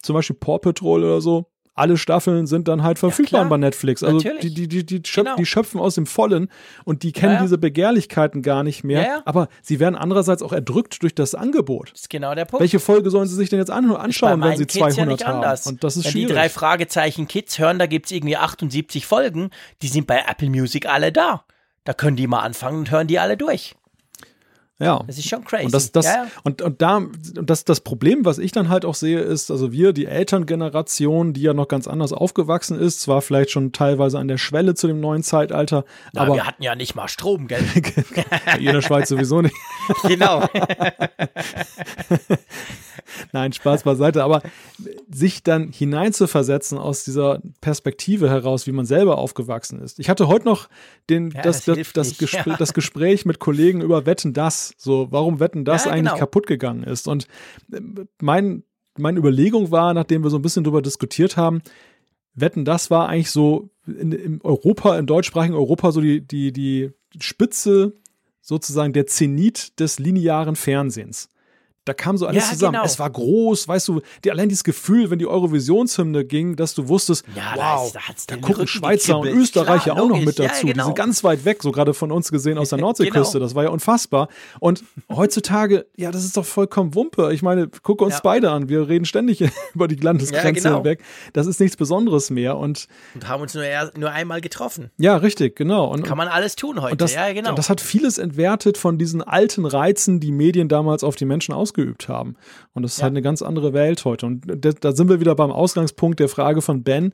zum Beispiel Paw Patrol oder so alle Staffeln sind dann halt verfügbar ja, bei Netflix. Also die, die, die, die, schöpf, genau. die, schöpfen aus dem Vollen und die kennen ja, ja. diese Begehrlichkeiten gar nicht mehr. Aber sie werden andererseits auch erdrückt durch das Angebot. Das ist genau der Punkt. Welche Folge sollen sie sich denn jetzt anschauen, wenn sie Kids 200 haben? Anders. Und das ist wenn schwierig. die drei Fragezeichen Kids hören, da gibt es irgendwie 78 Folgen, die sind bei Apple Music alle da. Da können die mal anfangen und hören die alle durch. Ja. Das ist schon crazy. Und das, das, ja. Und, und da, und das, das Problem, was ich dann halt auch sehe, ist, also wir, die Elterngeneration, die ja noch ganz anders aufgewachsen ist, zwar vielleicht schon teilweise an der Schwelle zu dem neuen Zeitalter, Na, aber. Wir hatten ja nicht mal Strom, gell? in der Schweiz sowieso nicht. genau. Nein, Spaß beiseite, aber sich dann hineinzuversetzen aus dieser Perspektive heraus, wie man selber aufgewachsen ist. Ich hatte heute noch den, ja, das, das, das, das, Gespr ja. das, Gespräch mit Kollegen über Wetten das, so warum Wetten das ja, eigentlich genau. kaputt gegangen ist. Und äh, mein, meine Überlegung war, nachdem wir so ein bisschen darüber diskutiert haben, Wetten das war eigentlich so in, in Europa, im deutschsprachigen Europa so die, die, die Spitze sozusagen der Zenit des linearen Fernsehens Da kam so alles Ja, zusammen. genau. Es war groß, weißt du, die, allein dieses Gefühl, wenn die Eurovisionshymne ging, dass du wusstest, Ja, da wow, da da gucken Schweizer und. Österreicher Klar, auch noch mit Ja, dazu. Die genau. sind ganz weit weg, so gerade von uns gesehen aus der Nordseeküste. Genau. Das war ja unfassbar. Und heutzutage, ja, das ist doch vollkommen Wumpe. Ich meine, guck uns Ja. beide an. Wir reden ständig über die Landesgrenze Ja, genau. hinweg. Das ist nichts Besonderes mehr. Und Und haben uns nur, nur einmal getroffen. ja, richtig, genau. Und, Kann man alles tun heute. und das, ja, genau. und das hat vieles entwertet von diesen alten Reizen, die Medien damals auf die Menschen ausgeübt haben. Und das ist Ja. halt eine ganz andere Welt heute. Und da, sind wir wieder beim Ausgangspunkt der Frage von Ben.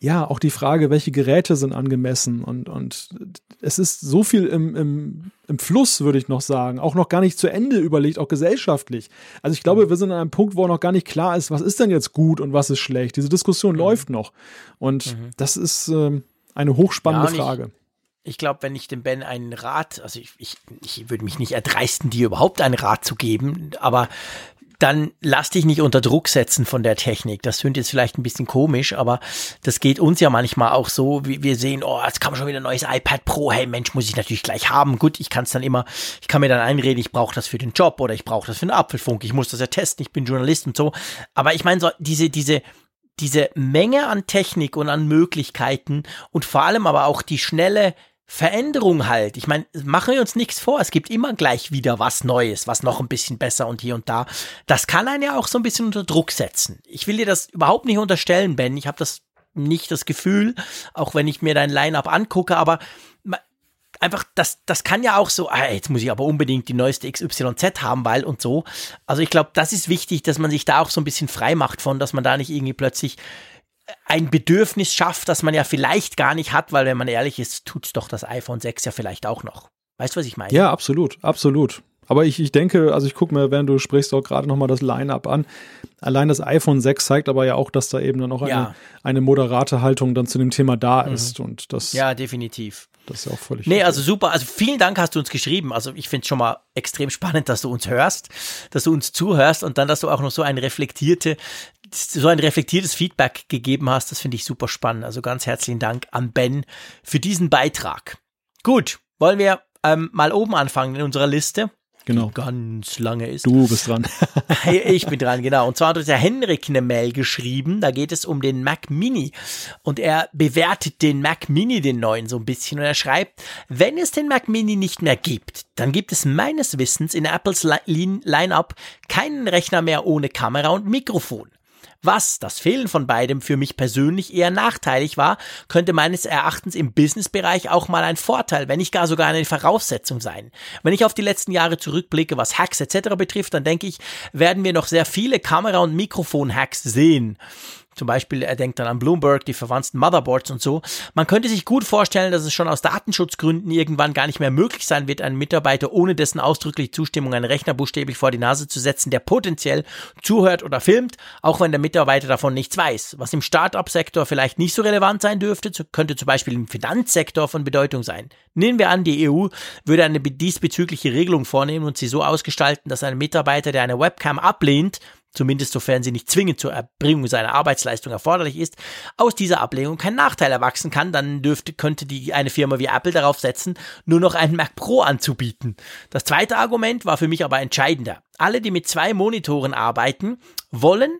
Ja, auch die Frage, welche Geräte sind angemessen und, und es ist so viel im, im, im Fluss, würde ich noch sagen, auch noch gar nicht zu Ende überlegt, auch gesellschaftlich. Also ich Mhm. glaube, wir sind an einem Punkt, wo noch gar nicht klar ist, was ist denn jetzt gut und was ist schlecht. Diese Diskussion Mhm. läuft noch. Und das ist ähm, eine hochspannende Ja, Frage. Ich glaube, wenn ich dem Ben einen Rat, also ich, ich, ich würde mich nicht erdreisten, dir überhaupt einen Rat zu geben, aber dann lass dich nicht unter Druck setzen von der Technik. Das klingt jetzt vielleicht ein bisschen komisch, aber das geht uns ja manchmal auch so, wie wir sehen, oh, jetzt kam schon wieder ein neues iPad Pro, hey Mensch, muss ich natürlich gleich haben. Gut, ich kann es dann immer, ich kann mir dann einreden, ich brauche das für den Job oder ich brauche das für den Apfelfunk, ich muss das ja testen, ich bin Journalist und so. Aber ich meine, so diese, diese, diese Menge an Technik und an Möglichkeiten und vor allem aber auch die schnelle Veränderung halt. Ich meine, machen wir uns nichts vor. Es gibt immer gleich wieder was Neues, was noch ein bisschen besser und hier und da. Das kann einen ja auch so ein bisschen unter Druck setzen. Ich will dir das überhaupt nicht unterstellen, Ben. Ich habe das nicht das Gefühl, auch wenn ich mir dein Line-up angucke, aber einfach, das, das kann ja auch so, ah, jetzt muss ich aber unbedingt die neueste XYZ haben, weil und so. Also ich glaube, das ist wichtig, dass man sich da auch so ein bisschen frei macht von, dass man da nicht irgendwie plötzlich ein Bedürfnis schafft, das man ja vielleicht gar nicht hat, weil wenn man ehrlich ist, tut's doch das iPhone 6 ja vielleicht auch noch. Weißt du, was ich meine? Ja, absolut, absolut. Aber ich, ich denke, also ich gucke mir, während du sprichst, auch gerade nochmal das Line-Up an. Allein das iPhone 6 zeigt aber ja auch, dass da eben dann auch eine, Ja. eine moderate Haltung dann zu dem Thema da ist. Und das, Ja, definitiv. Das ist ja auch völlig. Nee, also super. Also vielen Dank hast du uns geschrieben. Also ich finde es schon mal extrem spannend, dass du uns hörst, dass du uns zuhörst und dann, dass du auch noch so ein reflektierte, so ein reflektiertes Feedback gegeben hast. Das finde ich super spannend. Also ganz herzlichen Dank an Ben für diesen Beitrag. Gut, wollen wir ähm, mal oben anfangen in unserer Liste, genau. ganz lange ist. Du bist dran. Ich bin dran, genau. Und zwar hat uns der Henrik eine Mail geschrieben. Da geht es um den Mac Mini. Und er bewertet den Mac Mini, den neuen, so ein bisschen. Und er schreibt, wenn es den Mac Mini nicht mehr gibt, dann gibt es meines Wissens in Apples Li- Line-Up keinen Rechner mehr ohne Kamera und Mikrofon. Was, das Fehlen von beidem für mich persönlich eher nachteilig war, könnte meines Erachtens im Businessbereich auch mal ein Vorteil, wenn nicht gar sogar eine Voraussetzung sein. Wenn ich auf die letzten Jahre zurückblicke, was Hacks etc. betrifft, dann denke ich, werden wir noch sehr viele Kamera- und Mikrofon-Hacks sehen. Zum Beispiel, er denkt dann an Bloomberg, die verwandten Motherboards und so. Man könnte sich gut vorstellen, dass es schon aus Datenschutzgründen irgendwann gar nicht mehr möglich sein wird, einen Mitarbeiter ohne dessen ausdrückliche Zustimmung einen Rechner buchstäblich vor die Nase zu setzen, der potenziell zuhört oder filmt, auch wenn der Mitarbeiter davon nichts weiß. Was im Start-up-Sektor vielleicht nicht so relevant sein dürfte, könnte zum Beispiel im Finanzsektor von Bedeutung sein. Nehmen wir an, die EU würde eine diesbezügliche Regelung vornehmen und sie so ausgestalten, dass ein Mitarbeiter, der eine Webcam ablehnt, zumindest sofern sie nicht zwingend zur Erbringung seiner Arbeitsleistung erforderlich ist, aus dieser Ablehnung kein Nachteil erwachsen kann, dann dürfte, könnte die eine Firma wie Apple darauf setzen, nur noch einen Mac Pro anzubieten. Das zweite Argument war für mich aber entscheidender. Alle, die mit zwei Monitoren arbeiten, wollen,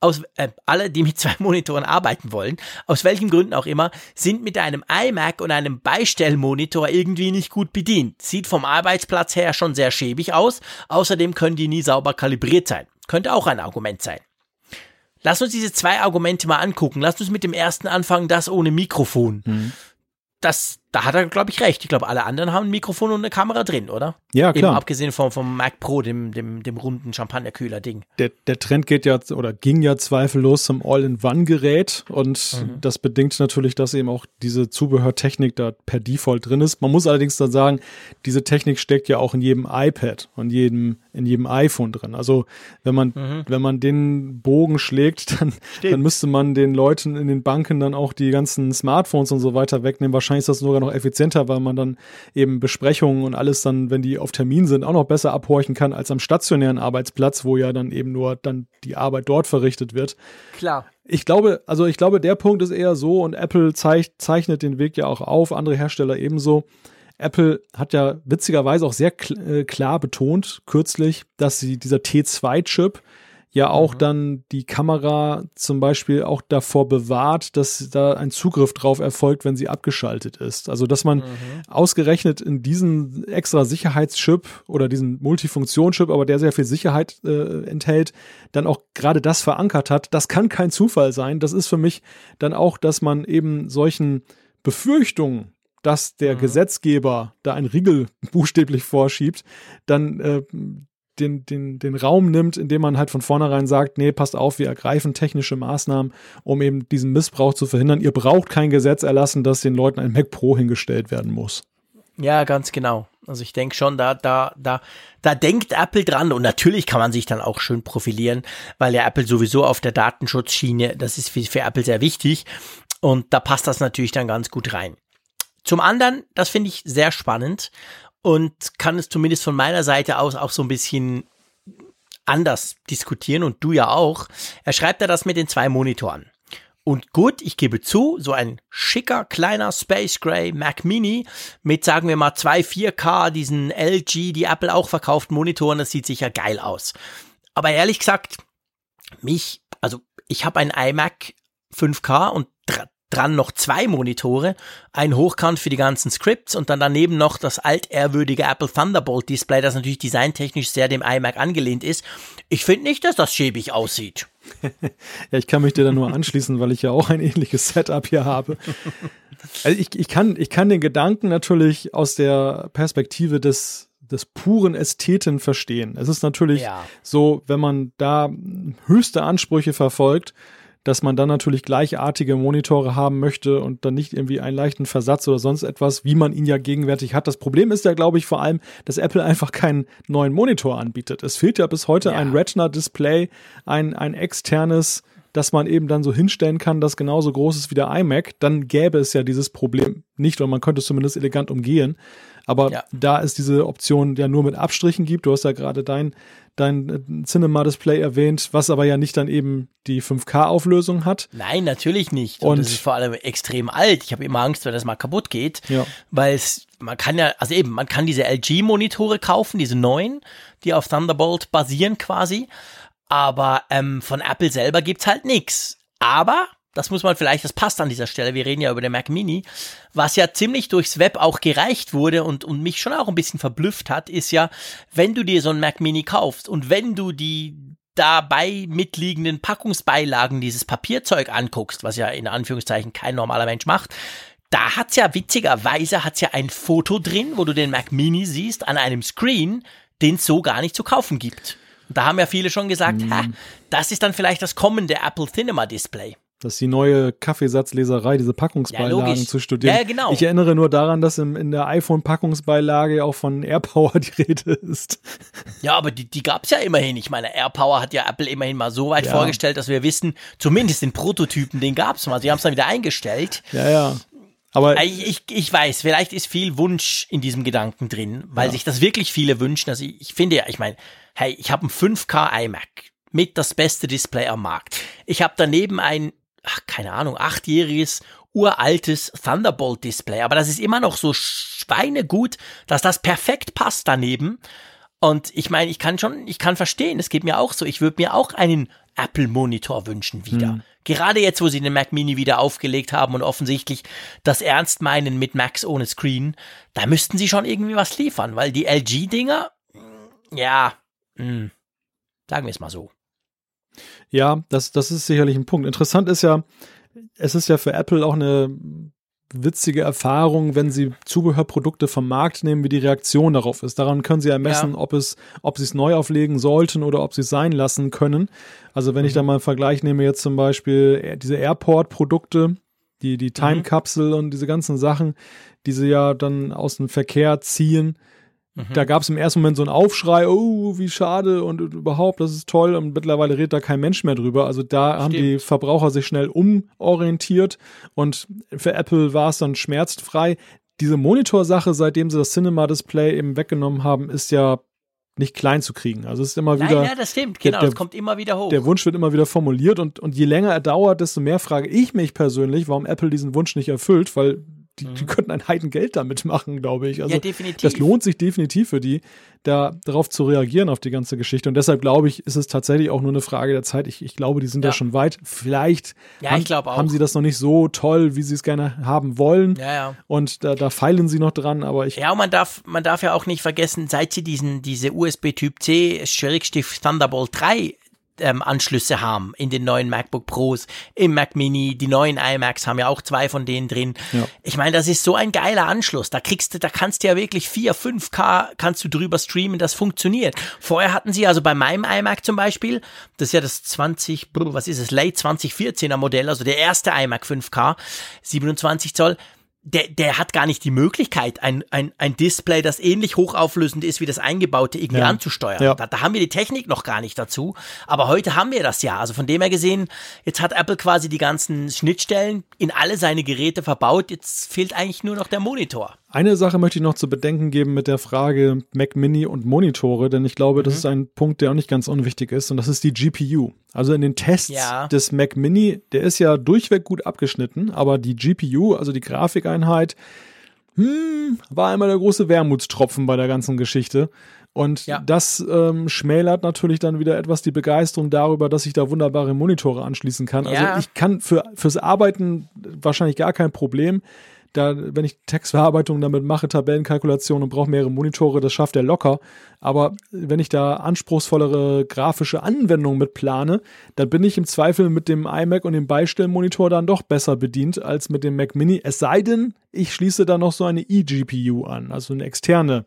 aus, äh, alle, die mit zwei Monitoren arbeiten wollen, aus welchen Gründen auch immer, sind mit einem iMac und einem Beistellmonitor irgendwie nicht gut bedient. Sieht vom Arbeitsplatz her schon sehr schäbig aus, außerdem können die nie sauber kalibriert sein. Könnte auch ein Argument sein. Lass uns diese zwei Argumente mal angucken. Lass uns mit dem ersten anfangen, das ohne Mikrofon. Mhm. Das, da hat er, glaube ich, recht. Ich glaube, alle anderen haben ein Mikrofon und eine Kamera drin, oder? Ja, Eben klar. abgesehen vom, vom Mac Pro, dem, dem, dem runden Champagnerkühler-Ding. der, der Trend geht ja oder ging ja zweifellos zum All-in-One-Gerät und Mhm. das bedingt natürlich, dass eben auch diese Zubehörtechnik da per Default drin ist. Man muss allerdings dann sagen, diese Technik steckt ja auch in jedem iPad und jedem, in jedem iPhone drin. Also wenn man, Mhm. wenn man den Bogen schlägt, dann, dann müsste man den Leuten in den Banken dann auch die ganzen Smartphones und so weiter wegnehmen. Wahrscheinlich ist das sogar noch effizienter, weil man dann eben Besprechungen und alles dann, wenn die auf Termin sind, auch noch besser abhorchen kann als am stationären Arbeitsplatz, wo ja dann eben nur dann die Arbeit dort verrichtet wird. Klar. Ich glaube, also ich glaube, der Punkt ist eher so und Apple zeich, zeichnet den Weg ja auch auf, andere Hersteller ebenso. Apple hat ja witzigerweise auch sehr kl äh, klar betont kürzlich, dass sie dieser T2-Chip ja auch mhm. dann die Kamera zum Beispiel auch davor bewahrt, dass da ein Zugriff drauf erfolgt, wenn sie abgeschaltet ist. Also dass man mhm. ausgerechnet in diesen extra Sicherheitschip oder diesen Multifunktionschip, aber der sehr viel Sicherheit äh, enthält, dann auch gerade das verankert hat. Das kann kein Zufall sein. Das ist für mich dann auch, dass man eben solchen Befürchtungen dass der mhm. Gesetzgeber da ein Riegel buchstäblich vorschiebt, dann äh, den, den, den Raum nimmt, indem man halt von vornherein sagt, nee, passt auf, wir ergreifen technische Maßnahmen, um eben diesen Missbrauch zu verhindern. Ihr braucht kein Gesetz erlassen, dass den Leuten ein Mac Pro hingestellt werden muss. Ja, ganz genau. Also ich denke schon, da, da, da, da denkt Apple dran und natürlich kann man sich dann auch schön profilieren, weil ja Apple sowieso auf der Datenschutzschiene, das ist für, für Apple sehr wichtig und da passt das natürlich dann ganz gut rein. Zum anderen, das finde ich sehr spannend und kann es zumindest von meiner Seite aus auch so ein bisschen anders diskutieren und du ja auch. Er schreibt da das mit den zwei Monitoren. Und gut, ich gebe zu, so ein schicker kleiner Space Gray Mac Mini mit sagen wir mal zwei 4K, diesen LG, die Apple auch verkauft, Monitoren, das sieht sicher geil aus. Aber ehrlich gesagt, mich, also ich habe ein iMac 5K und dran noch zwei Monitore, ein Hochkant für die ganzen Scripts und dann daneben noch das altehrwürdige Apple Thunderbolt Display, das natürlich designtechnisch sehr dem iMac angelehnt ist. Ich finde nicht, dass das schäbig aussieht. ja, ich kann mich dir da nur anschließen, weil ich ja auch ein ähnliches Setup hier habe. Also ich, ich, kann, ich kann den Gedanken natürlich aus der Perspektive des des puren Ästheten verstehen. Es ist natürlich ja. so, wenn man da höchste Ansprüche verfolgt, dass man dann natürlich gleichartige Monitore haben möchte und dann nicht irgendwie einen leichten Versatz oder sonst etwas, wie man ihn ja gegenwärtig hat. Das Problem ist ja, glaube ich, vor allem, dass Apple einfach keinen neuen Monitor anbietet. Es fehlt ja bis heute ja. ein Retina-Display, ein, ein externes dass man eben dann so hinstellen kann, das genauso groß ist wie der iMac, dann gäbe es ja dieses Problem nicht oder man könnte es zumindest elegant umgehen. Aber ja. da es diese Option ja nur mit Abstrichen gibt, du hast ja gerade dein dein äh, Cinema-Display erwähnt, was aber ja nicht dann eben die 5K-Auflösung hat. Nein, natürlich nicht. Und, Und es ist vor allem extrem alt. Ich habe immer Angst, wenn das mal kaputt geht, ja. weil es man kann ja, also eben, man kann diese LG-Monitore kaufen, diese neuen, die auf Thunderbolt basieren quasi. Aber ähm, von Apple selber gibt's halt nix. Aber das muss man vielleicht, das passt an dieser Stelle, wir reden ja über den Mac Mini, was ja ziemlich durchs Web auch gereicht wurde und, und mich schon auch ein bisschen verblüfft hat, ist ja, wenn du dir so ein Mac Mini kaufst und wenn du die dabei mitliegenden Packungsbeilagen dieses Papierzeug anguckst, was ja in Anführungszeichen kein normaler Mensch macht, da hat's ja witzigerweise hat's ja ein Foto drin, wo du den Mac Mini siehst an einem Screen, den es so gar nicht zu kaufen gibt. Und da haben ja viele schon gesagt, ha, das ist dann vielleicht das kommende Apple Cinema Display. Das ist die neue Kaffeesatzleserei, diese Packungsbeilagen ja, zu studieren. Ja, genau. Ich erinnere nur daran, dass im, in der iPhone-Packungsbeilage auch von AirPower die Rede ist. Ja, aber die, die gab es ja immerhin. Ich meine, AirPower hat ja Apple immerhin mal so weit ja. vorgestellt, dass wir wissen, zumindest den Prototypen, den gab es mal. Sie haben es dann wieder eingestellt. Ja, ja. Aber ich, ich, ich weiß, vielleicht ist viel Wunsch in diesem Gedanken drin, weil ja. sich das wirklich viele wünschen. Also ich, ich finde ja, ich meine, hey, ich habe ein 5K iMac mit das beste Display am Markt. Ich habe daneben ein ach, keine Ahnung, achtjähriges, uraltes Thunderbolt-Display. Aber das ist immer noch so schweinegut, dass das perfekt passt daneben. Und ich meine, ich kann schon, ich kann verstehen, es geht mir auch so. Ich würde mir auch einen Apple-Monitor wünschen wieder. Hm. Gerade jetzt, wo sie den Mac Mini wieder aufgelegt haben und offensichtlich das ernst meinen mit Macs ohne Screen, da müssten sie schon irgendwie was liefern, weil die LG-Dinger, ja, mh, hm, sagen wir es mal so. Ja, das, das ist sicherlich ein Punkt. Interessant ist ja, es ist ja für Apple auch eine witzige Erfahrung, wenn sie Zubehörprodukte vom Markt nehmen, wie die Reaktion darauf ist. Daran können sie ermessen, ja. ob es, ob sie es neu auflegen sollten oder ob sie es sein lassen können. Also wenn mhm. ich da mal einen Vergleich nehme, jetzt zum Beispiel diese Airport-Produkte, die, die Time-Capsule mhm. und diese ganzen Sachen, die sie ja dann aus dem Verkehr ziehen, Mhm. Da gab es im ersten Moment so einen Aufschrei, oh, wie schade und, überhaupt, das ist toll und mittlerweile redet da kein Mensch mehr drüber. Also da Stimmt. haben die Verbraucher sich schnell umorientiert und für Apple war es dann schmerzfrei. Diese Monitorsache, seitdem sie das Cinema-Display eben weggenommen haben, ist ja nicht klein zu kriegen. Also es ist immer wieder. Ja, das stimmt, genau, der, das kommt immer wieder hoch. Der Wunsch wird immer wieder formuliert und, und je länger er dauert, desto mehr frage ich mich persönlich, warum Apple diesen Wunsch nicht erfüllt, weil die, die könnten ein Heidengeld damit machen, glaube ich. Also Ja, definitiv. das lohnt sich definitiv für die, da darauf zu reagieren auf die ganze Geschichte. Und deshalb glaube ich, ist es tatsächlich auch nur eine Frage der Zeit. Ich, ich glaube, die sind ja, Ja. schon weit. Vielleicht Ja, haben, haben sie das noch nicht so toll, wie sie es gerne haben wollen. Ja, ja. Und da, da feilen sie noch dran, aber ich Ja, und man darf, man darf ja auch nicht vergessen, seit sie diesen, diese USB Typ C Schrägstift Thunderbolt 3 ähm, Anschlüsse haben in den neuen MacBook Pros, im Mac Mini, die neuen iMacs haben ja auch zwei von denen drin. Ja. Ich meine, das ist so ein geiler Anschluss. Da kriegst du, da kannst du ja wirklich 4, 5K kannst du drüber streamen, das funktioniert. Vorher hatten sie also bei meinem iMac zum Beispiel, das ist ja das 20, brr, was ist es, Late 2014er Modell, also der erste iMac 5K, 27 Zoll, der, der hat gar nicht die Möglichkeit, ein, ein, ein Display, das ähnlich hochauflösend ist wie das eingebaute, irgendwie Ja. anzusteuern. Ja. Da, da haben wir die Technik noch gar nicht dazu. Aber heute haben wir das ja. Also von dem her gesehen, jetzt hat Apple quasi die ganzen Schnittstellen in alle seine Geräte verbaut. Jetzt fehlt eigentlich nur noch der Monitor. Eine Sache möchte ich noch zu bedenken geben mit der Frage Mac Mini und Monitore, denn ich glaube, Mhm. das ist ein Punkt, der auch nicht ganz unwichtig ist, und das ist die GPU. Also in den Tests Ja. des Mac Mini, der ist ja durchweg gut abgeschnitten, aber die GPU, also die Grafikeinheit, hm, war einmal der große Wermutstropfen bei der ganzen Geschichte. Und Ja. das ähm, schmälert natürlich dann wieder etwas die Begeisterung darüber, dass ich da wunderbare Monitore anschließen kann. Ja. Also ich kann für, fürs Arbeiten wahrscheinlich gar kein Problem. Da, wenn ich Textverarbeitung damit mache, Tabellenkalkulation und brauche mehrere Monitore, das schafft er locker. Aber wenn ich da anspruchsvollere grafische Anwendungen mit plane, dann bin ich im Zweifel mit dem iMac und dem Beistellmonitor dann doch besser bedient als mit dem Mac Mini. Es sei denn, ich schließe da noch so eine eGPU an, also eine externe,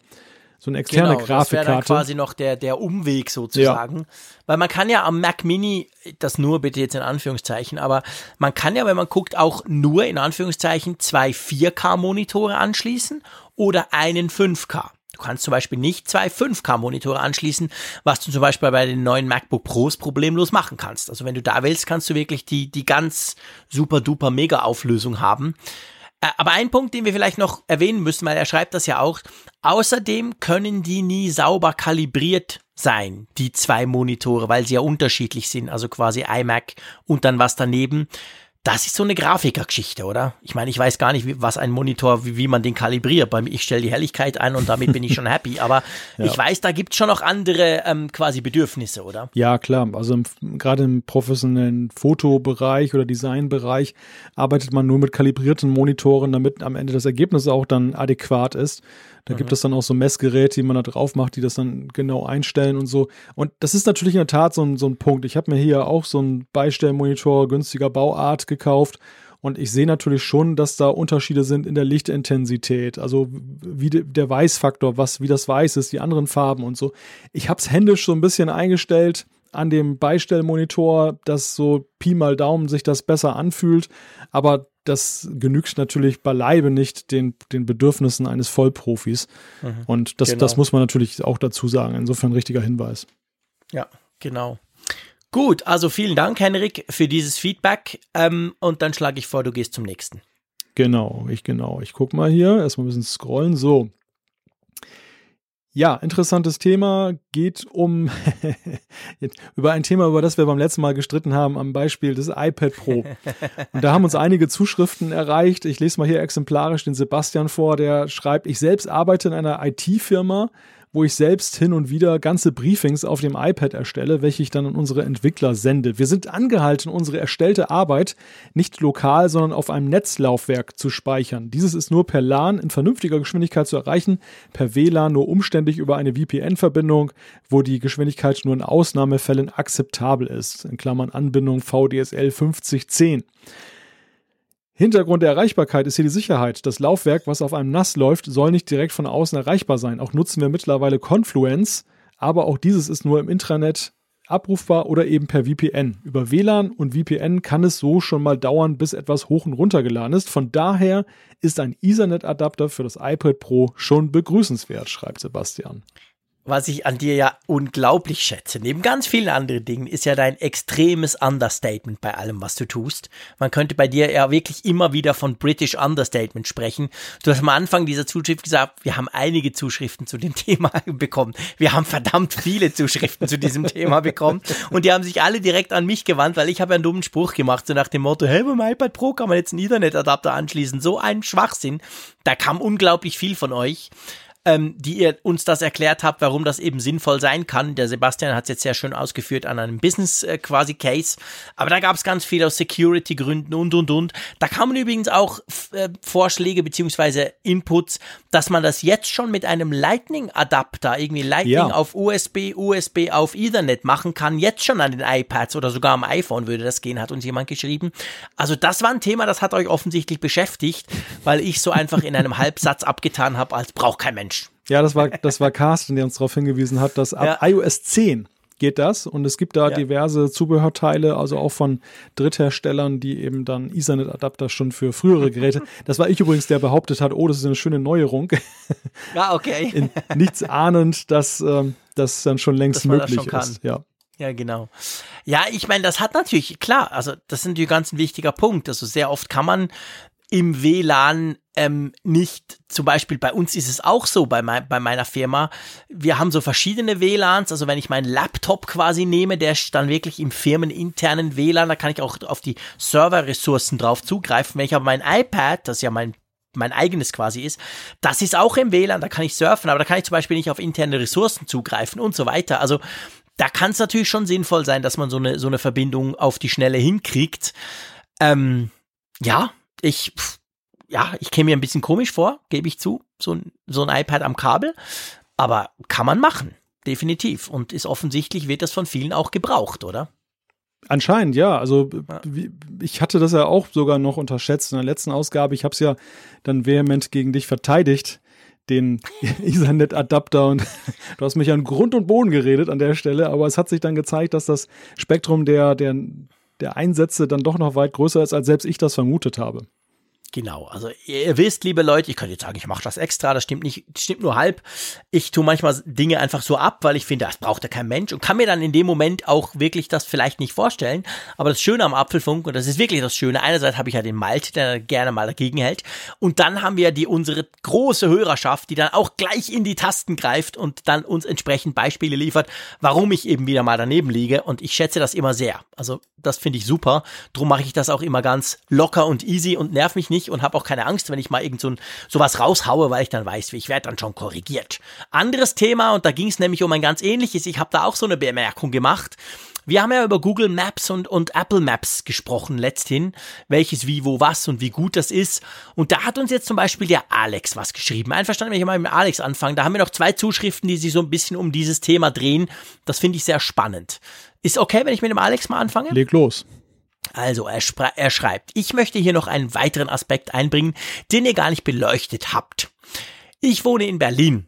so eine externe Genau, das wäre dann Grafikkarte. quasi noch der, der Umweg sozusagen. Weil man kann ja am Mac Mini, das nur bitte jetzt in Anführungszeichen, aber man kann ja, wenn man guckt, auch nur in Anführungszeichen zwei 4K-Monitore anschließen oder einen 5K. Du kannst zum Beispiel nicht zwei 5K-Monitore anschließen, was du zum Beispiel bei den neuen MacBook Pros problemlos machen kannst. Also wenn du da willst, kannst du wirklich die, die ganz super duper mega Auflösung haben. Äh, Aber ein Punkt, den wir vielleicht noch erwähnen müssen, weil er schreibt das ja auch, außerdem können die nie sauber kalibriert sein, die zwei Monitore, weil sie ja unterschiedlich sind, also quasi iMac und dann was daneben. Das ist so eine Grafikergeschichte, oder? Ich meine, ich weiß gar nicht, wie, was ein Monitor, wie, wie man den kalibriert. Bei mir, ich stelle die Helligkeit ein und damit bin ich schon happy. Aber ich weiß, da gibt's schon noch andere ähm, quasi Bedürfnisse, oder? Ja, klar. Also gerade im professionellen Fotobereich oder Designbereich arbeitet man nur mit kalibrierten Monitoren, damit am Ende das Ergebnis auch dann adäquat ist. Da gibt es dann auch so Messgeräte, die man da drauf macht, die das dann genau einstellen und so. Und das ist natürlich in der Tat so ein, so ein Punkt. Ich habe mir hier auch so einen Beistellmonitor günstiger Bauart gekauft. Und ich sehe natürlich schon, dass da Unterschiede sind in der Lichtintensität, also wie de, der Weißfaktor, was, wie das Weiß ist, die anderen Farben und so. Ich habe es händisch so ein bisschen eingestellt an dem Beistellmonitor, dass so Pi mal Daumen sich das besser anfühlt, aber das genügt natürlich beileibe nicht den, den Bedürfnissen eines Vollprofis. Und das, genau. das muss man natürlich auch dazu sagen. Insofern richtiger Hinweis. Ja, genau. Gut, also vielen Dank, Henrik, für dieses Feedback. Ähm, und dann schlage ich vor, du gehst zum nächsten. Genau, ich genau. Ich guck mal hier, erstmal ein bisschen scrollen. So. Ja, interessantes Thema. Geht um über ein Thema, über das wir beim letzten Mal gestritten haben, am Beispiel des iPad Pro. Und da haben uns einige Zuschriften erreicht. Ich lese mal hier exemplarisch den Sebastian vor, der schreibt, ich selbst arbeite in einer IT-Firma, wo ich selbst hin und wieder ganze Briefings auf dem iPad erstelle, welche ich dann an unsere Entwickler sende. Wir sind angehalten, unsere erstellte Arbeit nicht lokal, sondern auf einem Netzlaufwerk zu speichern. Dieses ist nur per LAN in vernünftiger Geschwindigkeit zu erreichen, per WLAN nur umständlich über eine VPN-Verbindung, wo die Geschwindigkeit nur in Ausnahmefällen akzeptabel ist. In Klammern Anbindung VDSL 5010. Hintergrund der Erreichbarkeit ist hier die Sicherheit. Das Laufwerk, was auf einem NAS läuft, soll nicht direkt von außen erreichbar sein. Auch nutzen wir mittlerweile Confluence, aber auch dieses ist nur im Intranet abrufbar oder eben per VPN. Über WLAN und VPN kann es so schon mal dauern, bis etwas hoch und runter geladen ist. Von daher ist ein Ethernet-Adapter für das iPad Pro schon begrüßenswert, schreibt Sebastian. Was ich an dir ja unglaublich schätze, neben ganz vielen anderen Dingen, ist ja dein extremes Understatement bei allem, was du tust. Man könnte bei dir ja wirklich immer wieder von British Understatement sprechen. Du hast am Anfang dieser Zuschrift gesagt, wir haben einige Zuschriften zu dem Thema bekommen. Wir haben verdammt viele Zuschriften zu diesem Thema bekommen und die haben sich alle direkt an mich gewandt, weil ich habe einen dummen Spruch gemacht, so nach dem Motto, hey, beim iPad Pro kann man jetzt einen Ethernet-Adapter anschließen. So ein Schwachsinn. Da kam unglaublich viel von euch ähm, die ihr uns das erklärt habt, warum das eben sinnvoll sein kann. Der Sebastian hat es jetzt sehr schön ausgeführt an einem Business äh, quasi Case. Aber da gab es ganz viel aus Security-Gründen und und und. Da kamen übrigens auch äh, Vorschläge beziehungsweise Inputs, dass man das jetzt schon mit einem Lightning-Adapter, irgendwie Lightning ja. auf USB, USB auf Ethernet machen kann, jetzt schon an den iPads oder sogar am iPhone würde das gehen, hat uns jemand geschrieben. Also das war ein Thema, das hat euch offensichtlich beschäftigt, weil ich so einfach in einem Halbsatz abgetan habe, als braucht kein Mensch. Ja, das war, das war Carsten, der uns darauf hingewiesen hat, dass ab ja. iOS 10 geht das und es gibt da ja. diverse Zubehörteile, also auch von Drittherstellern, die eben dann Ethernet-Adapter schon für frühere Geräte. Das war ich übrigens, der behauptet hat, oh, das ist eine schöne Neuerung. Ja, okay. In, nichts ahnend, dass ähm, das dann schon längst möglich schon ist. Ja. Ja, genau. Ja, ich meine, das hat natürlich, klar, also das ist natürlich ganz ein wichtiger Punkt. Also sehr oft kann man im WLAN ähm, nicht, zum Beispiel bei uns ist es auch so, bei, mein, bei meiner Firma, wir haben so verschiedene WLANs, also wenn ich meinen Laptop quasi nehme, der ist dann wirklich im firmeninternen WLAN, da kann ich auch auf die Serverressourcen drauf zugreifen. Wenn ich aber mein iPad, das ja mein mein eigenes quasi ist, das ist auch im WLAN, da kann ich surfen, aber da kann ich zum Beispiel nicht auf interne Ressourcen zugreifen und so weiter. Also da kann es natürlich schon sinnvoll sein, dass man so eine, so eine Verbindung auf die Schnelle hinkriegt. Ähm, ja, ich, ja, ich käme mir ein bisschen komisch vor, gebe ich zu, so ein, so ein iPad am Kabel, aber kann man machen, definitiv. Und ist offensichtlich, wird das von vielen auch gebraucht, oder? Anscheinend, ja. Also ich hatte das ja auch sogar noch unterschätzt in der letzten Ausgabe. Ich habe es ja dann vehement gegen dich verteidigt, den Ethernet-Adapter und du hast mich an Grund und Boden geredet an der Stelle, aber es hat sich dann gezeigt, dass das Spektrum der, der der Einsätze dann doch noch weit größer ist, als selbst ich das vermutet habe. Genau, also ihr wisst, liebe Leute, ich könnte jetzt sagen, ich mache das extra, das stimmt nicht, stimmt nur halb. Ich tue manchmal Dinge einfach so ab, weil ich finde, das braucht ja kein Mensch und kann mir dann in dem Moment auch wirklich das vielleicht nicht vorstellen. Aber das Schöne am Apfelfunk, und das ist wirklich das Schöne, einerseits habe ich ja den Malte, der gerne mal dagegen hält, und dann haben wir die unsere große Hörerschaft, die dann auch gleich in die Tasten greift und dann uns entsprechend Beispiele liefert, warum ich eben wieder mal daneben liege. Und ich schätze das immer sehr. Also das finde ich super. Drum mache ich das auch immer ganz locker und easy und nerv mich nicht nicht und habe auch keine Angst, wenn ich mal irgend so ein, sowas raushaue, weil ich dann weiß, wie ich werde dann schon korrigiert. Anderes Thema, und da ging es nämlich um ein ganz ähnliches, ich habe da auch so eine Bemerkung gemacht. Wir haben ja über Google Maps und, und Apple Maps gesprochen letzthin, welches wie, wo, was und wie gut das ist. Und da hat uns jetzt zum Beispiel der Alex was geschrieben. Einverstanden, wenn ich mal mit Alex anfange. Da haben wir noch zwei Zuschriften, die sich so ein bisschen um dieses Thema drehen. Das finde ich sehr spannend. Ist okay, wenn ich mit dem Alex mal anfange? Leg los. Also er, er, schreibt, ich möchte hier noch einen weiteren Aspekt einbringen, den ihr gar nicht beleuchtet habt. Ich wohne in Berlin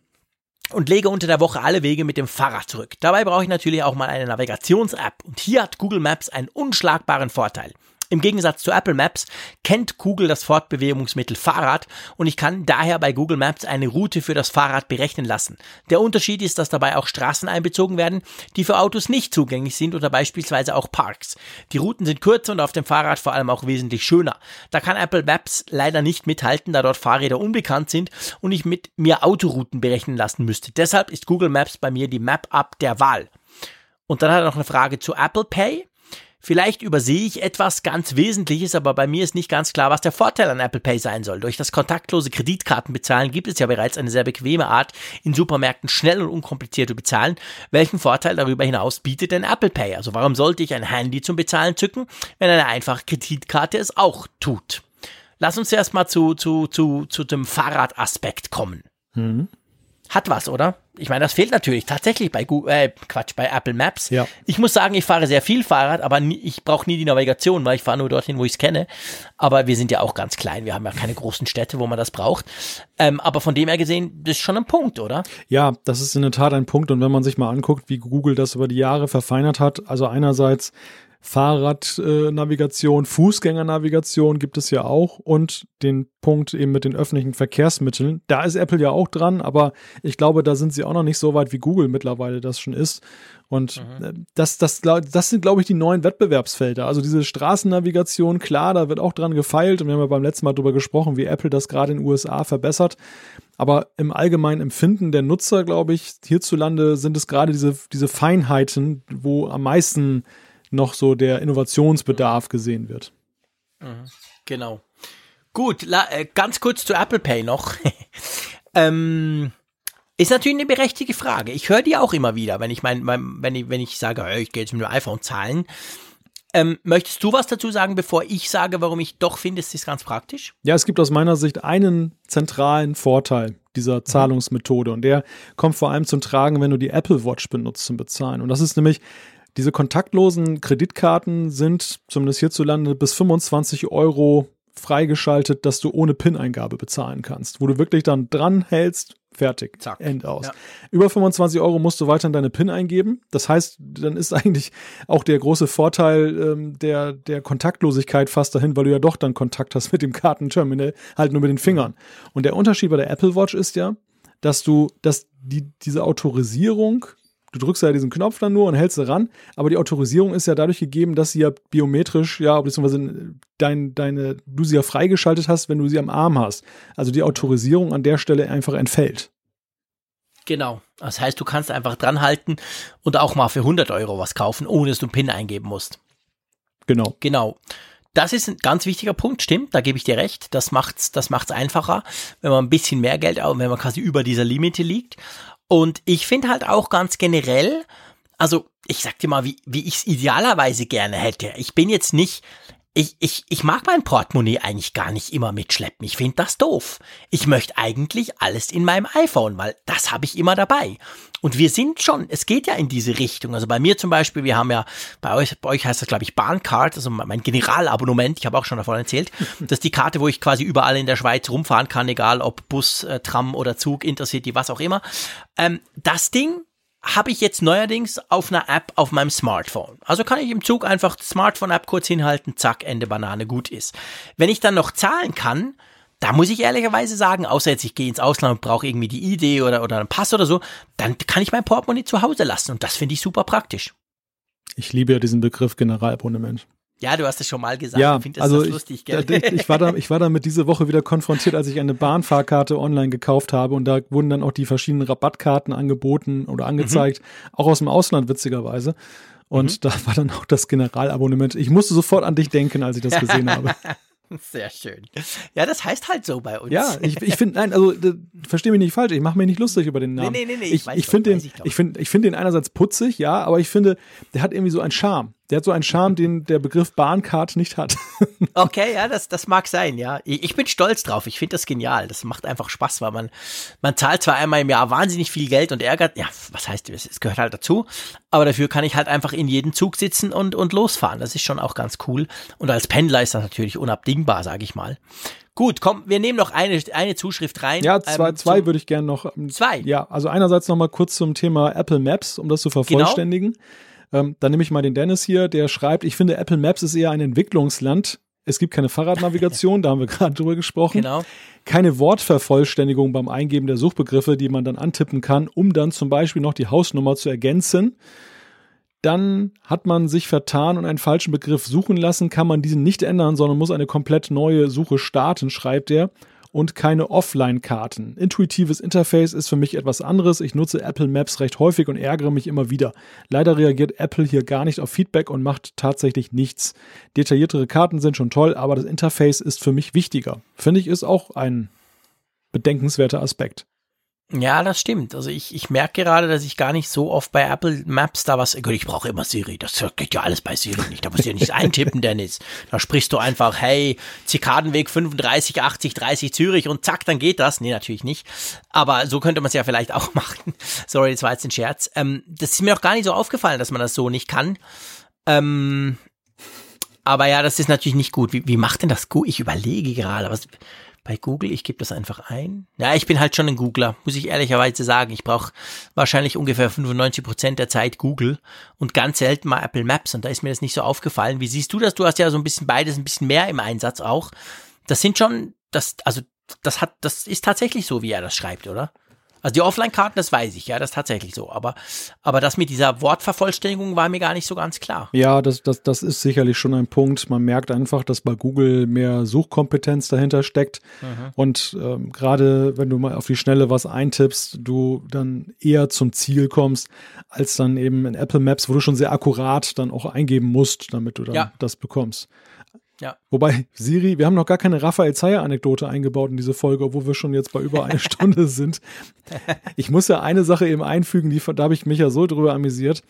und lege unter der Woche alle Wege mit dem Fahrrad zurück. Dabei brauche ich natürlich auch mal eine Navigations-App und hier hat Google Maps einen unschlagbaren Vorteil. Im Gegensatz zu Apple Maps kennt Google das Fortbewegungsmittel Fahrrad und ich kann daher bei Google Maps eine Route für das Fahrrad berechnen lassen. Der Unterschied ist, dass dabei auch Straßen einbezogen werden, die für Autos nicht zugänglich sind oder beispielsweise auch Parks. Die Routen sind kürzer und auf dem Fahrrad vor allem auch wesentlich schöner. Da kann Apple Maps leider nicht mithalten, da dort Fahrräder unbekannt sind und ich mit mir Autorouten berechnen lassen müsste. Deshalb ist Google Maps bei mir die Map-App der Wahl. Und dann hat er noch eine Frage zu Apple Pay. Vielleicht übersehe ich etwas ganz Wesentliches, aber bei mir ist nicht ganz klar, was der Vorteil an Apple Pay sein soll. Durch das kontaktlose Kreditkartenbezahlen gibt es ja bereits eine sehr bequeme Art, in Supermärkten schnell und unkompliziert zu bezahlen. Welchen Vorteil darüber hinaus bietet denn Apple Pay? Also warum sollte ich ein Handy zum Bezahlen zücken, wenn eine einfache Kreditkarte es auch tut? Lass uns erstmal zu, zu, zu, zu dem Fahrradaspekt kommen. Mhm. Hat was, oder? Ich meine, das fehlt natürlich tatsächlich bei Google, äh, Quatsch, bei Apple Maps. Ja. Ich muss sagen, ich fahre sehr viel Fahrrad, aber nie, ich brauche nie die Navigation, weil ich fahre nur dorthin, wo ich es kenne. Aber wir sind ja auch ganz klein, wir haben ja keine großen Städte, wo man das braucht. Ähm, aber von dem her gesehen, das ist schon ein Punkt, oder? Ja, das ist in der Tat ein Punkt. Und wenn man sich mal anguckt, wie Google das über die Jahre verfeinert hat, also einerseits Fahrradnavigation, Fußgängernavigation gibt es ja auch und den Punkt eben mit den öffentlichen Verkehrsmitteln. Da ist Apple ja auch dran, aber ich glaube, da sind sie auch noch nicht so weit, wie Google mittlerweile das schon ist. Und mhm. das, das, das sind, glaube ich, die neuen Wettbewerbsfelder. Also diese Straßennavigation, klar, da wird auch dran gefeilt und wir haben ja beim letzten Mal darüber gesprochen, wie Apple das gerade in den USA verbessert. Aber im allgemeinen Empfinden der Nutzer, glaube ich, hierzulande sind es gerade diese, diese Feinheiten, wo am meisten noch so der Innovationsbedarf gesehen wird. Mhm. Genau. Gut, äh, ganz kurz zu Apple Pay noch. ähm, ist natürlich eine berechtigte Frage. Ich höre die auch immer wieder, wenn ich mein, mein wenn ich, wenn ich sage, ich gehe jetzt mit dem iPhone zahlen. Ähm, möchtest du was dazu sagen, bevor ich sage, warum ich doch finde, es ist ganz praktisch? Ja, es gibt aus meiner Sicht einen zentralen Vorteil dieser mhm. Zahlungsmethode und der kommt vor allem zum Tragen, wenn du die Apple Watch benutzt zum Bezahlen. Und das ist nämlich, diese kontaktlosen Kreditkarten sind zumindest hierzulande bis 25 Euro freigeschaltet, dass du ohne PIN-Eingabe bezahlen kannst, wo du wirklich dann dran hältst, fertig, Zack. End aus. Ja. Über 25 Euro musst du weiterhin deine PIN eingeben. Das heißt, dann ist eigentlich auch der große Vorteil ähm, der, der Kontaktlosigkeit fast dahin, weil du ja doch dann Kontakt hast mit dem Kartenterminal, halt nur mit den Fingern. Und der Unterschied bei der Apple Watch ist ja, dass du, dass die, diese Autorisierung Du drückst ja diesen Knopf dann nur und hältst sie ran, aber die Autorisierung ist ja dadurch gegeben, dass sie ja biometrisch, ja, beziehungsweise dein, deine, du sie ja freigeschaltet hast, wenn du sie am Arm hast. Also die Autorisierung an der Stelle einfach entfällt. Genau. Das heißt, du kannst einfach dranhalten und auch mal für 100 Euro was kaufen, ohne dass du einen PIN eingeben musst. Genau. Genau. Das ist ein ganz wichtiger Punkt, stimmt, da gebe ich dir recht. Das macht's, das macht's einfacher, wenn man ein bisschen mehr Geld, wenn man quasi über dieser Limite liegt. Und ich finde halt auch ganz generell, also ich sag dir mal, wie, wie ich es idealerweise gerne hätte. Ich bin jetzt nicht ich, ich, ich mag mein Portemonnaie eigentlich gar nicht immer mitschleppen. Ich finde das doof. Ich möchte eigentlich alles in meinem iPhone, weil das habe ich immer dabei. Und wir sind schon, es geht ja in diese Richtung. Also bei mir zum Beispiel, wir haben ja, bei euch, bei euch heißt das, glaube ich, Bahncard, also mein Generalabonnement, ich habe auch schon davon erzählt. Das ist die Karte, wo ich quasi überall in der Schweiz rumfahren kann, egal ob Bus, äh, Tram oder Zug, Intercity, was auch immer. Ähm, das Ding habe ich jetzt neuerdings auf einer App auf meinem Smartphone. Also kann ich im Zug einfach Smartphone-App kurz hinhalten, zack, Ende Banane, gut ist. Wenn ich dann noch zahlen kann, da muss ich ehrlicherweise sagen, außer jetzt ich gehe ins Ausland und brauche irgendwie die Idee oder, oder einen Pass oder so, dann kann ich mein Portemonnaie zu Hause lassen und das finde ich super praktisch. Ich liebe ja diesen Begriff Generalabonnement. Ja, du hast es schon mal gesagt. Ja, ich also das lustig, gell? Ich, ich, war da, ich war damit diese Woche wieder konfrontiert, als ich eine Bahnfahrkarte online gekauft habe und da wurden dann auch die verschiedenen Rabattkarten angeboten oder angezeigt, mhm. auch aus dem Ausland witzigerweise. Und mhm. da war dann auch das Generalabonnement. Ich musste sofort an dich denken, als ich das gesehen habe. Sehr schön. Ja, das heißt halt so bei uns. Ja, ich, ich finde, nein, also verstehe mich nicht falsch, ich mache mich nicht lustig über den Namen. Nee, nee, nee, nee ich, ich, ich finde den, ich, ich finde ich find den einerseits putzig, ja, aber ich finde, der hat irgendwie so einen Charme. Der hat so einen Charme, den der Begriff Bahncard nicht hat. okay, ja, das, das mag sein, ja. Ich bin stolz drauf. Ich finde das genial. Das macht einfach Spaß, weil man, man zahlt zwar einmal im Jahr wahnsinnig viel Geld und ärgert, ja, was heißt, es gehört halt dazu, aber dafür kann ich halt einfach in jeden Zug sitzen und, und losfahren. Das ist schon auch ganz cool. Und als Pendler ist das natürlich unabdingbar, sage ich mal. Gut, komm, wir nehmen noch eine, eine Zuschrift rein. Ja, zwei, ähm, zwei würde ich gerne noch. Ähm, zwei? Ja, also einerseits noch mal kurz zum Thema Apple Maps, um das zu vervollständigen. Genau. Ähm, dann nehme ich mal den Dennis hier, der schreibt, ich finde, Apple Maps ist eher ein Entwicklungsland. Es gibt keine Fahrradnavigation, da haben wir gerade drüber gesprochen. Genau. Keine Wortvervollständigung beim Eingeben der Suchbegriffe, die man dann antippen kann, um dann zum Beispiel noch die Hausnummer zu ergänzen. Dann hat man sich vertan und einen falschen Begriff suchen lassen, kann man diesen nicht ändern, sondern muss eine komplett neue Suche starten, schreibt er und keine Offline-Karten. Intuitives Interface ist für mich etwas anderes. Ich nutze Apple Maps recht häufig und ärgere mich immer wieder. Leider reagiert Apple hier gar nicht auf Feedback und macht tatsächlich nichts. Detailliertere Karten sind schon toll, aber das Interface ist für mich wichtiger. Finde ich ist auch ein bedenkenswerter Aspekt. Ja, das stimmt. Also ich, ich merke gerade, dass ich gar nicht so oft bei Apple Maps da was. Gut, ich brauche immer Siri. Das geht ja alles bei Siri nicht. Da musst du ja nichts eintippen, Dennis. Da sprichst du einfach, hey, Zikadenweg 35, 80, 30 Zürich und zack, dann geht das. Nee, natürlich nicht. Aber so könnte man es ja vielleicht auch machen. Sorry, das war jetzt ein Scherz. Ähm, das ist mir auch gar nicht so aufgefallen, dass man das so nicht kann. Ähm, aber ja, das ist natürlich nicht gut. Wie, wie macht denn das gut? Ich überlege gerade, was Bei Google, ich gebe das einfach ein. Ja, ich bin halt schon ein Googler, muss ich ehrlicherweise sagen. Ich brauche wahrscheinlich ungefähr 95 Prozent der Zeit Google und ganz selten mal Apple Maps. Und da ist mir das nicht so aufgefallen. Wie siehst du das? Du hast ja so ein bisschen beides, ein bisschen mehr im Einsatz auch. Das sind schon, das, also das hat, das ist tatsächlich so, wie er das schreibt, oder? Also die Offline-Karten, das weiß ich, ja, das ist tatsächlich so. Aber, aber das mit dieser Wortvervollständigung war mir gar nicht so ganz klar. Ja, das, das, das ist sicherlich schon ein Punkt. Man merkt einfach, dass bei Google mehr Suchkompetenz dahinter steckt. Mhm. Und ähm, gerade wenn du mal auf die Schnelle was eintippst, du dann eher zum Ziel kommst, als dann eben in Apple Maps, wo du schon sehr akkurat dann auch eingeben musst, damit du dann ja. das bekommst. Ja. Wobei, Siri, wir haben noch gar keine Raphael Zeyer-Anekdote eingebaut in diese Folge, obwohl wir schon jetzt bei über eine Stunde sind. Ich muss ja eine Sache eben einfügen, die, da habe ich mich ja so drüber amüsiert.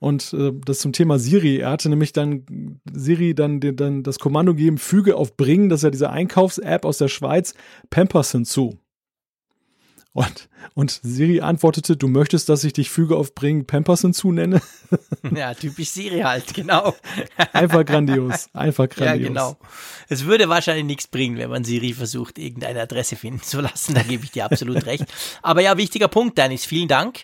Und äh, das zum Thema Siri. Er hatte nämlich dann Siri dann, dann das Kommando gegeben, füge auf Bringen, das ist ja diese Einkaufs-App aus der Schweiz, Pampers hinzu. Und, und Siri antwortete, du möchtest, dass ich dich füge auf Bring Pampers hinzunenne? Ja, typisch Siri halt, genau. Einfach grandios, einfach grandios. Ja, genau. Es würde wahrscheinlich nichts bringen, wenn man Siri versucht, irgendeine Adresse finden zu lassen, da gebe ich dir absolut recht. Aber ja, wichtiger Punkt, Dennis, vielen Dank.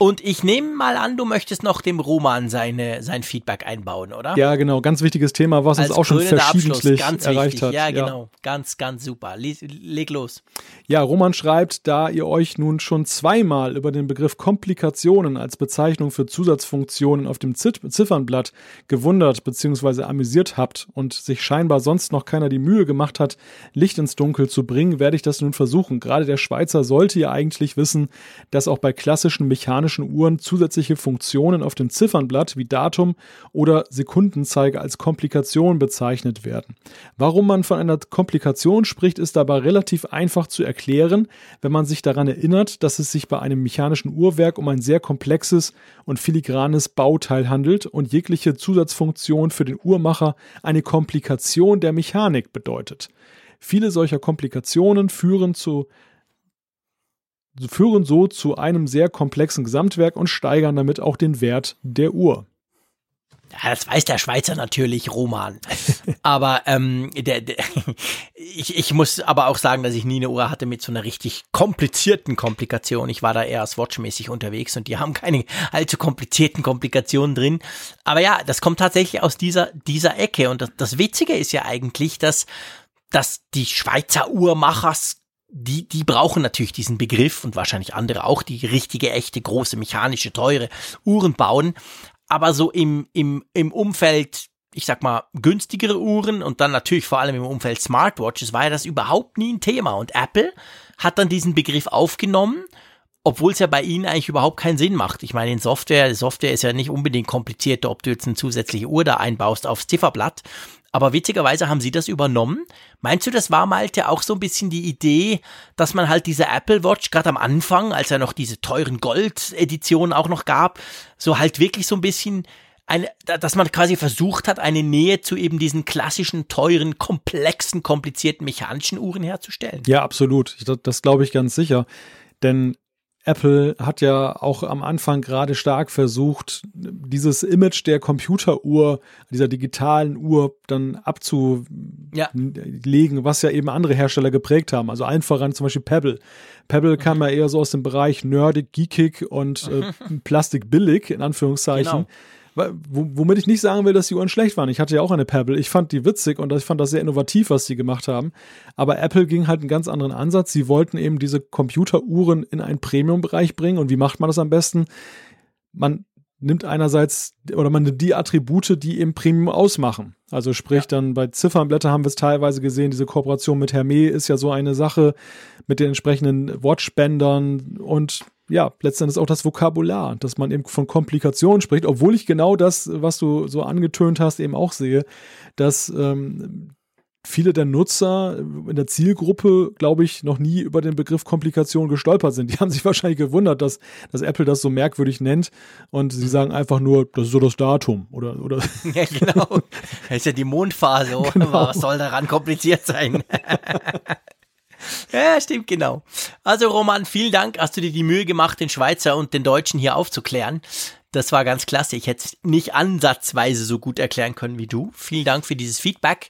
Und ich nehme mal an, du möchtest noch dem Roman seine, sein Feedback einbauen, oder? Ja, genau. Ganz wichtiges Thema, was Als uns auch schon verschiedentlich ganz erreicht wichtig. hat. Ja, genau. Ja. Ganz, ganz super. Leg los. Ja, Roman schreibt, da ihr euch nun schon zweimal über den Begriff Komplikationen als Bezeichnung für Zusatzfunktionen auf dem Ziffernblatt gewundert bzw. amüsiert habt und sich scheinbar sonst noch keiner die Mühe gemacht hat, Licht ins Dunkel zu bringen, werde ich das nun versuchen. Gerade der Schweizer sollte ja eigentlich wissen, dass auch bei klassischen mechanischen mechanischen Uhren zusätzliche Funktionen auf dem Ziffernblatt wie Datum oder Sekundenzeiger als Komplikation bezeichnet werden. Warum man von einer Komplikation spricht, ist dabei relativ einfach zu erklären, wenn man sich daran erinnert, dass es sich bei einem mechanischen Uhrwerk um ein sehr komplexes und filigranes Bauteil handelt und jegliche Zusatzfunktion für den Uhrmacher eine Komplikation der Mechanik bedeutet. Viele solcher Komplikationen führen zu führen so zu einem sehr komplexen Gesamtwerk und steigern damit auch den Wert der Uhr. Ja, das weiß der Schweizer natürlich, Roman. aber ähm, der, der, ich, ich muss aber auch sagen, dass ich nie eine Uhr hatte mit so einer richtig komplizierten Komplikation. Ich war da eher swatchmäßig unterwegs und die haben keine allzu komplizierten Komplikationen drin. Aber ja, das kommt tatsächlich aus dieser, dieser Ecke. Und das, das Witzige ist ja eigentlich, dass, dass die Schweizer Uhrmachers die, die brauchen natürlich diesen Begriff und wahrscheinlich andere auch, die richtige, echte, große, mechanische, teure Uhren bauen. Aber so im, im, im Umfeld, ich sag mal, günstigere Uhren und dann natürlich vor allem im Umfeld Smartwatches war ja das überhaupt nie ein Thema. Und Apple hat dann diesen Begriff aufgenommen obwohl es ja bei ihnen eigentlich überhaupt keinen Sinn macht. Ich meine, in Software, Software ist ja nicht unbedingt komplizierter, ob du jetzt eine zusätzliche Uhr da einbaust aufs Zifferblatt. Aber witzigerweise haben sie das übernommen. Meinst du, das war Malte auch so ein bisschen die Idee, dass man halt diese Apple Watch gerade am Anfang, als er noch diese teuren Gold-Editionen auch noch gab, so halt wirklich so ein bisschen eine, dass man quasi versucht hat, eine Nähe zu eben diesen klassischen, teuren, komplexen, komplizierten mechanischen Uhren herzustellen. Ja, absolut. Das, das glaube ich ganz sicher. Denn Apple hat ja auch am Anfang gerade stark versucht, dieses Image der Computeruhr, dieser digitalen Uhr dann abzulegen, ja. was ja eben andere Hersteller geprägt haben. Also allen voran zum Beispiel Pebble. Pebble mhm. kam ja eher so aus dem Bereich nerdig, geekig und äh, Plastik billig, in Anführungszeichen. Genau womit ich nicht sagen will, dass die Uhren schlecht waren. Ich hatte ja auch eine Pebble. Ich fand die witzig und ich fand das sehr innovativ, was sie gemacht haben. Aber Apple ging halt einen ganz anderen Ansatz. Sie wollten eben diese Computeruhren in einen Premium-Bereich bringen. Und wie macht man das am besten? Man nimmt einerseits oder man nimmt die Attribute, die eben Premium ausmachen. Also sprich ja. dann bei Ziffernblätter haben wir es teilweise gesehen, diese Kooperation mit Hermé ist ja so eine Sache mit den entsprechenden Watchbändern und ja, letztendlich auch das Vokabular, dass man eben von Komplikationen spricht, obwohl ich genau das, was du so angetönt hast, eben auch sehe, dass ähm, viele der Nutzer in der Zielgruppe, glaube ich, noch nie über den Begriff Komplikation gestolpert sind. Die haben sich wahrscheinlich gewundert, dass, dass Apple das so merkwürdig nennt und sie sagen einfach nur, das ist so das Datum oder oder. Ja, genau. Das ist ja die Mondphase, oder? Genau. Was soll daran kompliziert sein? Ja, stimmt, genau. Also Roman, vielen Dank, hast du dir die Mühe gemacht, den Schweizer und den Deutschen hier aufzuklären. Das war ganz klasse. Ich hätte es nicht ansatzweise so gut erklären können wie du. Vielen Dank für dieses Feedback.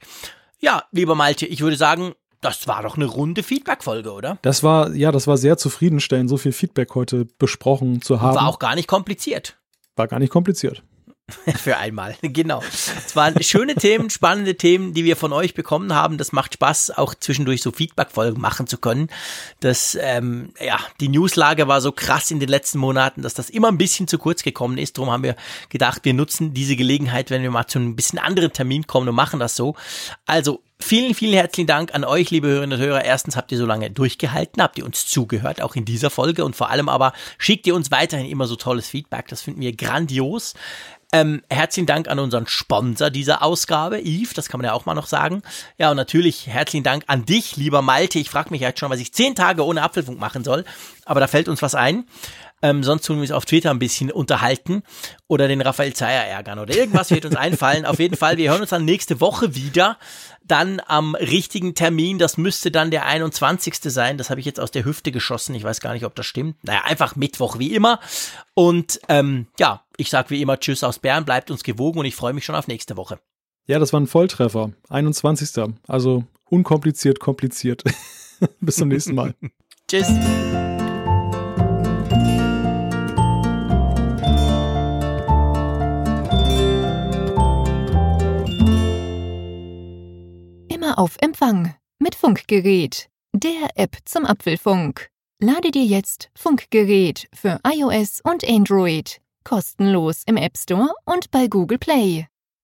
Ja, lieber Malte, ich würde sagen, Das war doch eine runde Feedback-Folge, oder? Das war, ja, das war sehr zufriedenstellend, so viel Feedback heute besprochen zu haben. War auch gar nicht kompliziert. War gar nicht kompliziert. Für einmal, genau. Es waren schöne Themen, spannende Themen, die wir von euch bekommen haben. Das macht Spaß, auch zwischendurch so Feedback-Folgen machen zu können. Das, ähm, ja, die Newslage war so krass in den letzten Monaten, dass das immer ein bisschen zu kurz gekommen ist. Darum haben wir gedacht, wir nutzen diese Gelegenheit, wenn wir mal zu einem bisschen anderen Termin kommen und machen das so. Also Vielen, vielen herzlichen Dank an euch, liebe Hörerinnen und Hörer. Erstens habt ihr so lange durchgehalten, habt ihr uns zugehört, auch in dieser Folge und vor allem aber schickt ihr uns weiterhin immer so tolles Feedback. Das finden wir grandios. Ähm, herzlichen Dank an unseren Sponsor dieser Ausgabe, Yves, das kann man ja auch mal noch sagen. Ja, und natürlich herzlichen Dank an dich, lieber Malte. Ich frage mich jetzt schon, was ich zehn Tage ohne Apfelfunk machen soll, aber da fällt uns was ein. Ähm, sonst tun wir uns auf Twitter ein bisschen unterhalten oder den Raphael Zeyer ärgern oder irgendwas wird uns einfallen. Auf jeden Fall, wir hören uns dann nächste Woche wieder. Dann am richtigen Termin, das müsste dann der 21. sein. Das habe ich jetzt aus der Hüfte geschossen. Ich weiß gar nicht, ob das stimmt. Naja, einfach Mittwoch wie immer. Und ähm, ja, ich sage wie immer Tschüss aus Bern, bleibt uns gewogen und ich freue mich schon auf nächste Woche. Ja, das war ein Volltreffer. 21. Also unkompliziert, kompliziert. Bis zum nächsten Mal. Tschüss. Immer auf Empfang mit Funkgerät, der App zum Apfelfunk. Lade dir jetzt Funkgerät für iOS und Android kostenlos im App Store und bei Google Play.